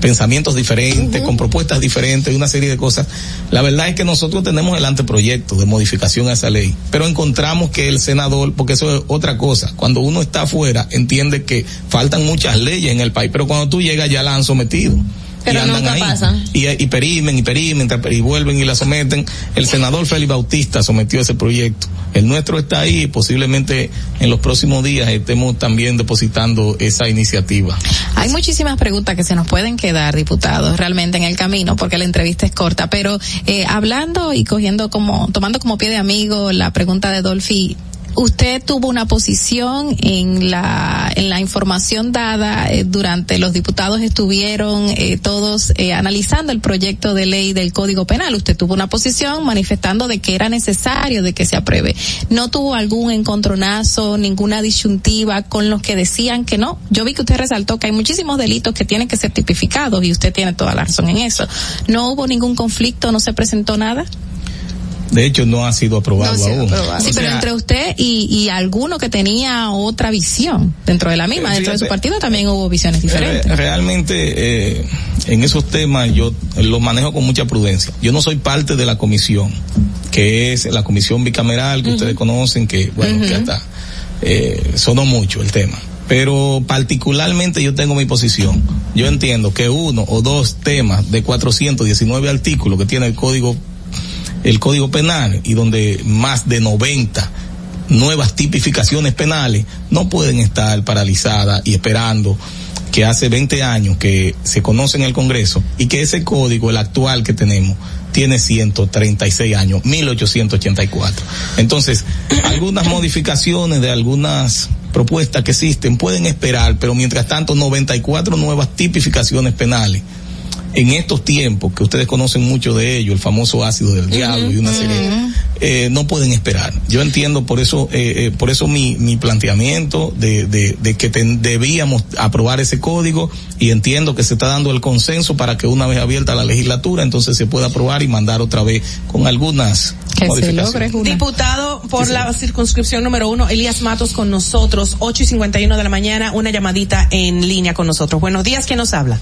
pensamientos diferentes, con propuestas diferentes, y una serie de cosas. La verdad es que nosotros tenemos el anteproyecto de modificación a esa ley, pero encontramos que el senador, porque eso es otra cosa, cuando uno está afuera, entiende que faltan muchas leyes en el país, pero cuando tú llegas ya la han sometido. Pero y andan nunca ahí. pasan. Y, y perimen, y perimen, y vuelven y la someten. El senador Félix Bautista sometió ese proyecto. El nuestro está ahí y posiblemente en los próximos días estemos también depositando esa iniciativa. Hay muchísimas preguntas que se nos pueden quedar, diputados, realmente en el camino, porque la entrevista es corta, pero eh, hablando y cogiendo como, tomando como pie de amigo la pregunta de Dolphy, usted tuvo una posición en la en la información dada eh, durante los diputados estuvieron eh, todos eh, analizando el proyecto de ley del Código Penal. Usted tuvo una posición manifestando de que era necesario de que se apruebe. No tuvo algún encontronazo, ninguna disyuntiva con los que decían que no. Yo vi que usted resaltó que hay muchísimos delitos que tienen que ser tipificados y usted tiene toda la razón en eso. No hubo ningún conflicto, no se presentó nada. De hecho, no ha sido aprobado aún. Sí, O pero sea, entre usted y, y alguno que tenía otra visión dentro de la misma, Eh, dentro de su partido también hubo visiones Re- diferentes. realmente eh, en esos temas yo los manejo con mucha prudencia. Yo no soy parte de la comisión, que es la comisión bicameral que ustedes conocen, que bueno, que Ujú. hasta eh, sonó mucho el tema. Pero particularmente yo tengo mi posición. Yo entiendo que uno o dos temas de 419 artículos que tiene el código el Código Penal y donde más de 90 nuevas tipificaciones penales no pueden estar paralizadas y esperando que hace 20 años que se conoce en el Congreso y que ese código, el actual que tenemos, tiene 136 años, 1884. Entonces, algunas modificaciones de algunas propuestas que existen pueden esperar, pero mientras tanto 94 nuevas tipificaciones penales en estos tiempos, que ustedes conocen mucho de ello, el famoso ácido del diablo y una serie, eh, no pueden esperar. Yo entiendo por eso, eh, eh, por eso mi, mi planteamiento de, de, de que ten- debíamos aprobar ese código y entiendo que se está dando el consenso para que una vez abierta la legislatura, entonces se pueda aprobar y mandar otra vez con algunas modificaciones. Diputado, por la circunscripción número uno, Elías Matos con nosotros, 8 y 51 de la mañana, una llamadita en línea con nosotros. Buenos días, ¿quién nos habla?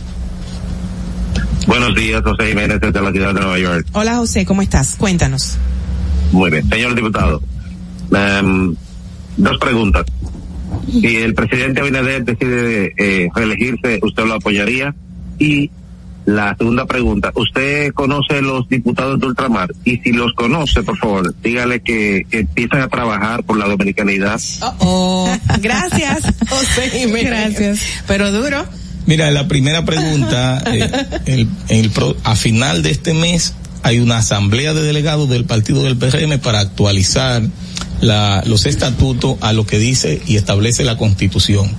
Buenos días, José Jiménez desde la ciudad de Nueva York. Hola José, ¿cómo estás? Cuéntanos. Muy bien, señor diputado. em, dos preguntas. Si el presidente Abinader decide eh, reelegirse, ¿usted lo apoyaría? Y la segunda pregunta, ¿usted conoce los diputados de ultramar? Y si los conoce, por favor, dígale que, que empiezan a trabajar por la dominicanidad. Oh, gracias, José Jiménez. Gracias. Pero duro. Mira, la primera pregunta, eh, el- el pro- a final de este mes hay una asamblea de delegados del partido del PRM para actualizar la- los estatutos a lo que dice y establece la constitución.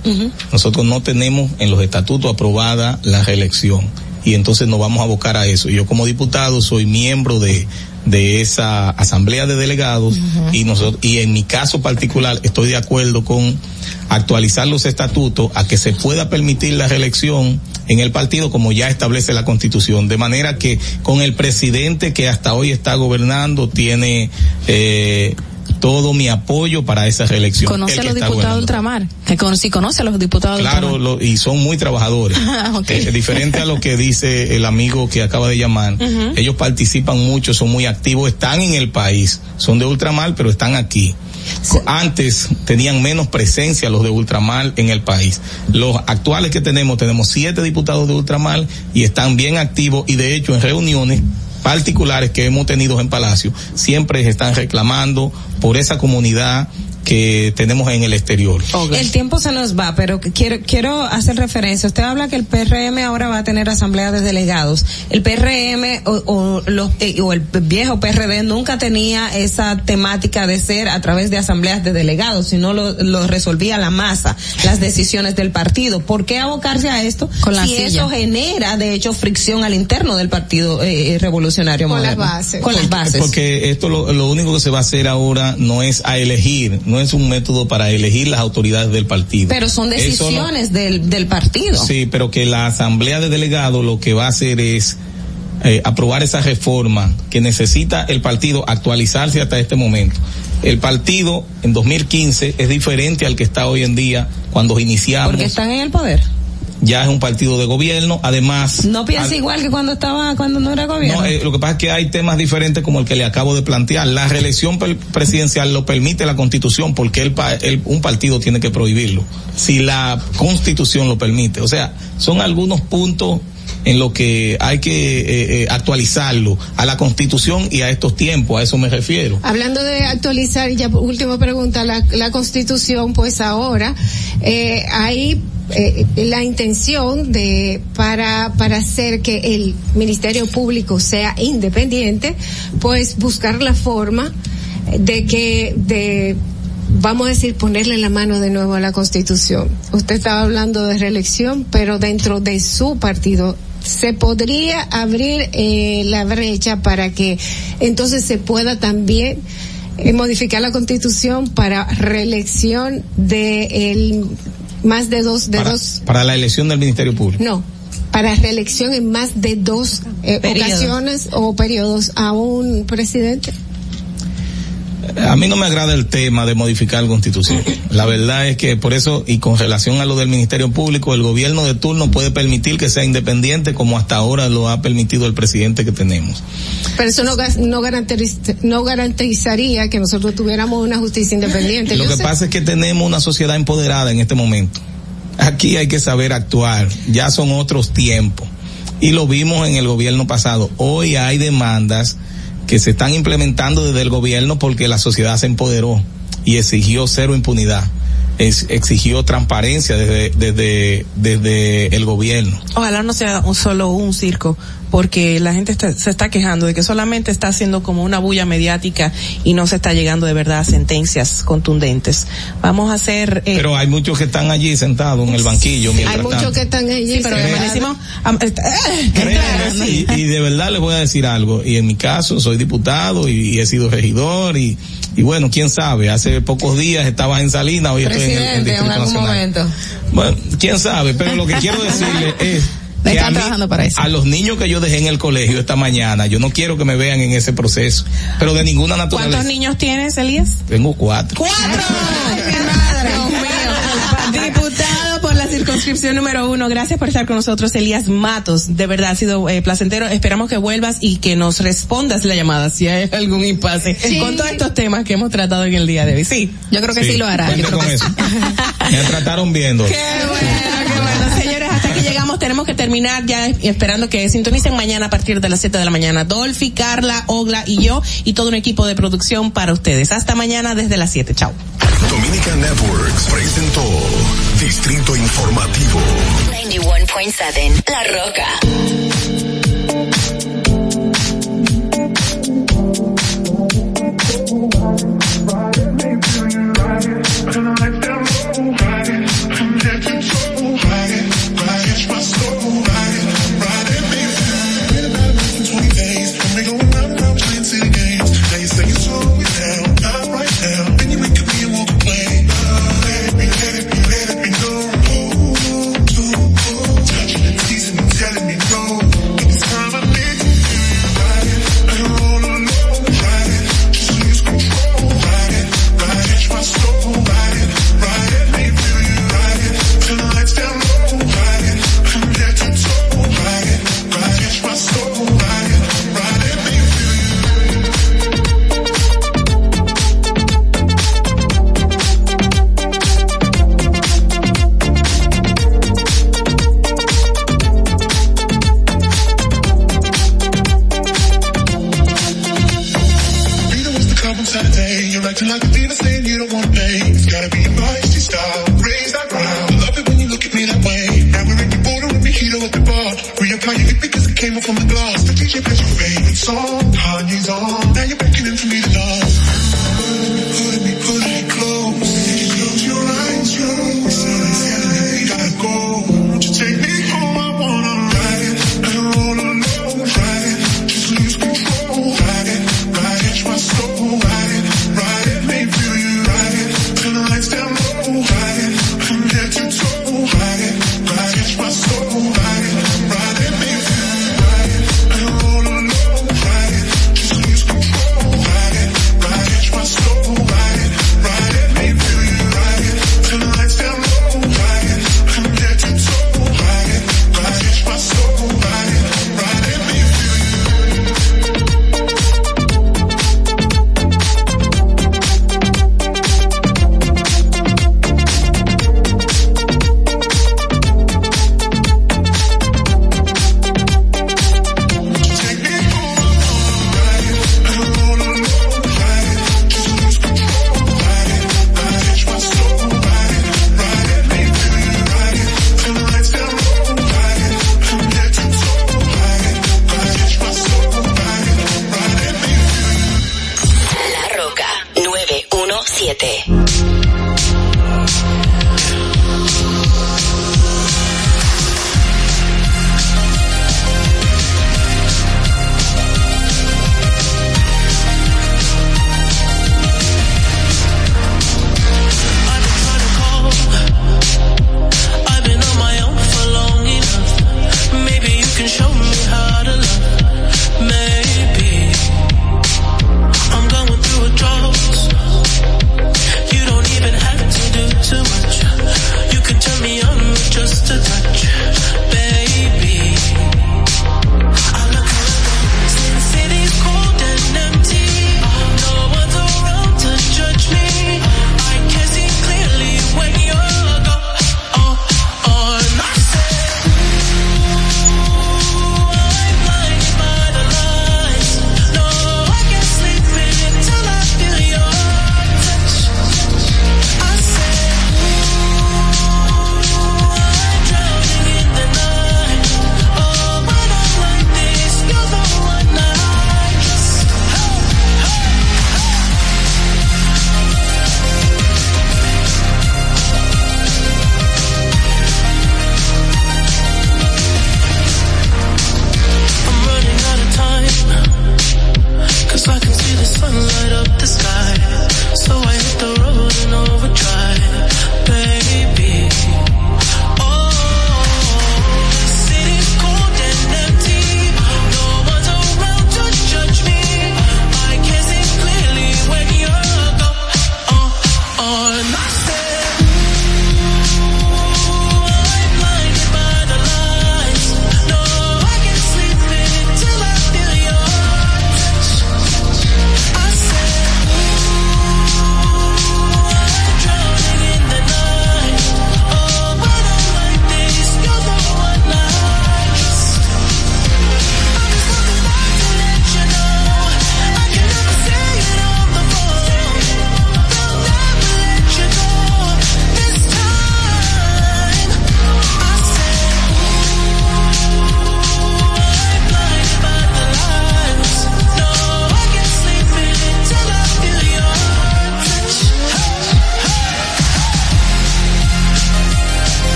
Nosotros no tenemos en los estatutos aprobada la reelección y entonces nos vamos a abocar a eso. Yo como diputado soy miembro de de esa asamblea de delegados y nosotros y en mi caso particular estoy de acuerdo con actualizar los estatutos a que se pueda permitir la reelección en el partido como ya establece la constitución. De manera que con el presidente que hasta hoy está gobernando tiene eh, todo mi apoyo para esa reelección. Conoce a los diputados de ultramar. Que con, si conoce a los diputados de Claro, ultramar. lo- y son muy trabajadores. Ah. Eh, diferente a lo que dice el amigo que acaba de llamar. Ellos participan mucho, son muy activos, están en el país. Son de ultramar, pero están aquí. Antes tenían menos presencia los de ultramar en el país. Los actuales que tenemos, tenemos siete diputados de ultramar y están bien activos y de hecho en reuniones particulares que hemos tenido en Palacio, siempre están reclamando por esa comunidad que tenemos en el exterior. El tiempo se nos va, pero quiero quiero hacer referencia. Usted habla que el PRM ahora va a tener asamblea de delegados. El PRM o, o los eh, o el viejo PRD nunca tenía esa temática de ser a través de asambleas de delegados, sino lo, lo resolvía la masa, las decisiones del partido. ¿Por qué abocarse a esto? Con la si silla. eso genera de hecho fricción al interno del partido eh, revolucionario Con las bases. Con las bases. Porque esto lo, lo único que se va a hacer ahora no es a elegir, no es un método para elegir las autoridades del partido. pero son no- decisiones del, del partido. Sí, pero que la asamblea de delegados lo que va a hacer es eh, aprobar esa reforma que necesita el partido actualizarse hasta este momento. El partido en 2015 es diferente al que está hoy en día cuando iniciamos. Porque están en el poder. Ya es un partido de gobierno, además. No piensa igual que cuando estaba, cuando no era gobierno. no, eh, lo que pasa es que hay temas diferentes como el que le acabo de plantear. La reelección presidencial lo permite la constitución porque el, pa- el- un partido tiene que prohibirlo. Si la constitución lo permite. O sea, son algunos puntos en lo que hay que eh, eh, actualizarlo a la constitución y a estos tiempos, a eso me refiero. Hablando de actualizar, y ya última pregunta, la, la constitución, pues ahora eh, hay eh, la intención de para para hacer que el ministerio público sea independiente, pues buscar la forma de que de vamos a decir ponerle la mano de nuevo a la constitución. Usted estaba hablando de reelección, pero dentro de su partido se podría abrir eh, la brecha para que entonces se pueda también eh, modificar la constitución para reelección de el más de dos de Para, dos. para la elección del Ministerio Público. no para reelección en más de dos eh, ocasiones o periodos a un presidente A mí no me agrada el tema de modificar la constitución. La verdad es que por eso, y con relación a lo del Ministerio Público, el gobierno de turno puede permitir que sea independiente como hasta ahora lo ha permitido el presidente que tenemos. pero eso no, gas- no, garantiz- no garantizaría que nosotros tuviéramos una justicia independiente Lo Yo que sé- pasa es que tenemos una sociedad empoderada en este momento. Aquí hay que saber actuar. Ya son otros tiempos. Y lo vimos en el gobierno pasado. Hoy hay demandas que se están implementando desde el gobierno porque la sociedad se empoderó y exigió cero impunidad. Exigió transparencia desde, desde, desde el gobierno. Ojalá no sea un solo un circo, porque la gente está- se está quejando de que solamente está haciendo como una bulla mediática y no se está llegando de verdad a sentencias contundentes. Vamos a hacer... eh, Pero hay muchos que están allí sentados en el banquillo. hay mientras muchos tanto. que están allí sí, pero amanecimos... am- está- eh, Créeme, y, y de verdad les voy a decir algo. Y en mi caso soy diputado y, y he sido regidor y, y bueno, quién sabe, hace pocos días estaba en Salinas, hoy estoy en el, el Presidente, en Distrito algún Nacional. momento. Bueno, quién sabe, pero lo que quiero decirle es Están mí- trabajando para eso. a los niños que yo dejé en el colegio esta mañana, yo no quiero que me vean en ese proceso, pero de ninguna ¿Cuántos naturaleza. niños tienes, Elías? Tengo cuatro. ¡Cuatro! Dios mío. Diputado por la circunscripción número uno, gracias por estar con nosotros, Elías Matos. De verdad ha sido eh, placentero. Esperamos que vuelvas y que nos respondas la llamada si hay algún impasse con todos estos temas que hemos tratado en el día de hoy. Sí. Yo creo que sí, lo hará. cuenta Yo creo con que eso. Me trataron viendo. Bueno, señores, Tenemos que terminar ya esperando que sintonicen mañana a partir de las 7 de la mañana. Dolphy, Carla, Ogla y yo y todo un equipo de producción para ustedes. Hasta mañana desde las 7. Chao. Dominican Networks presentó Distrito Informativo. 91.7 La Roca.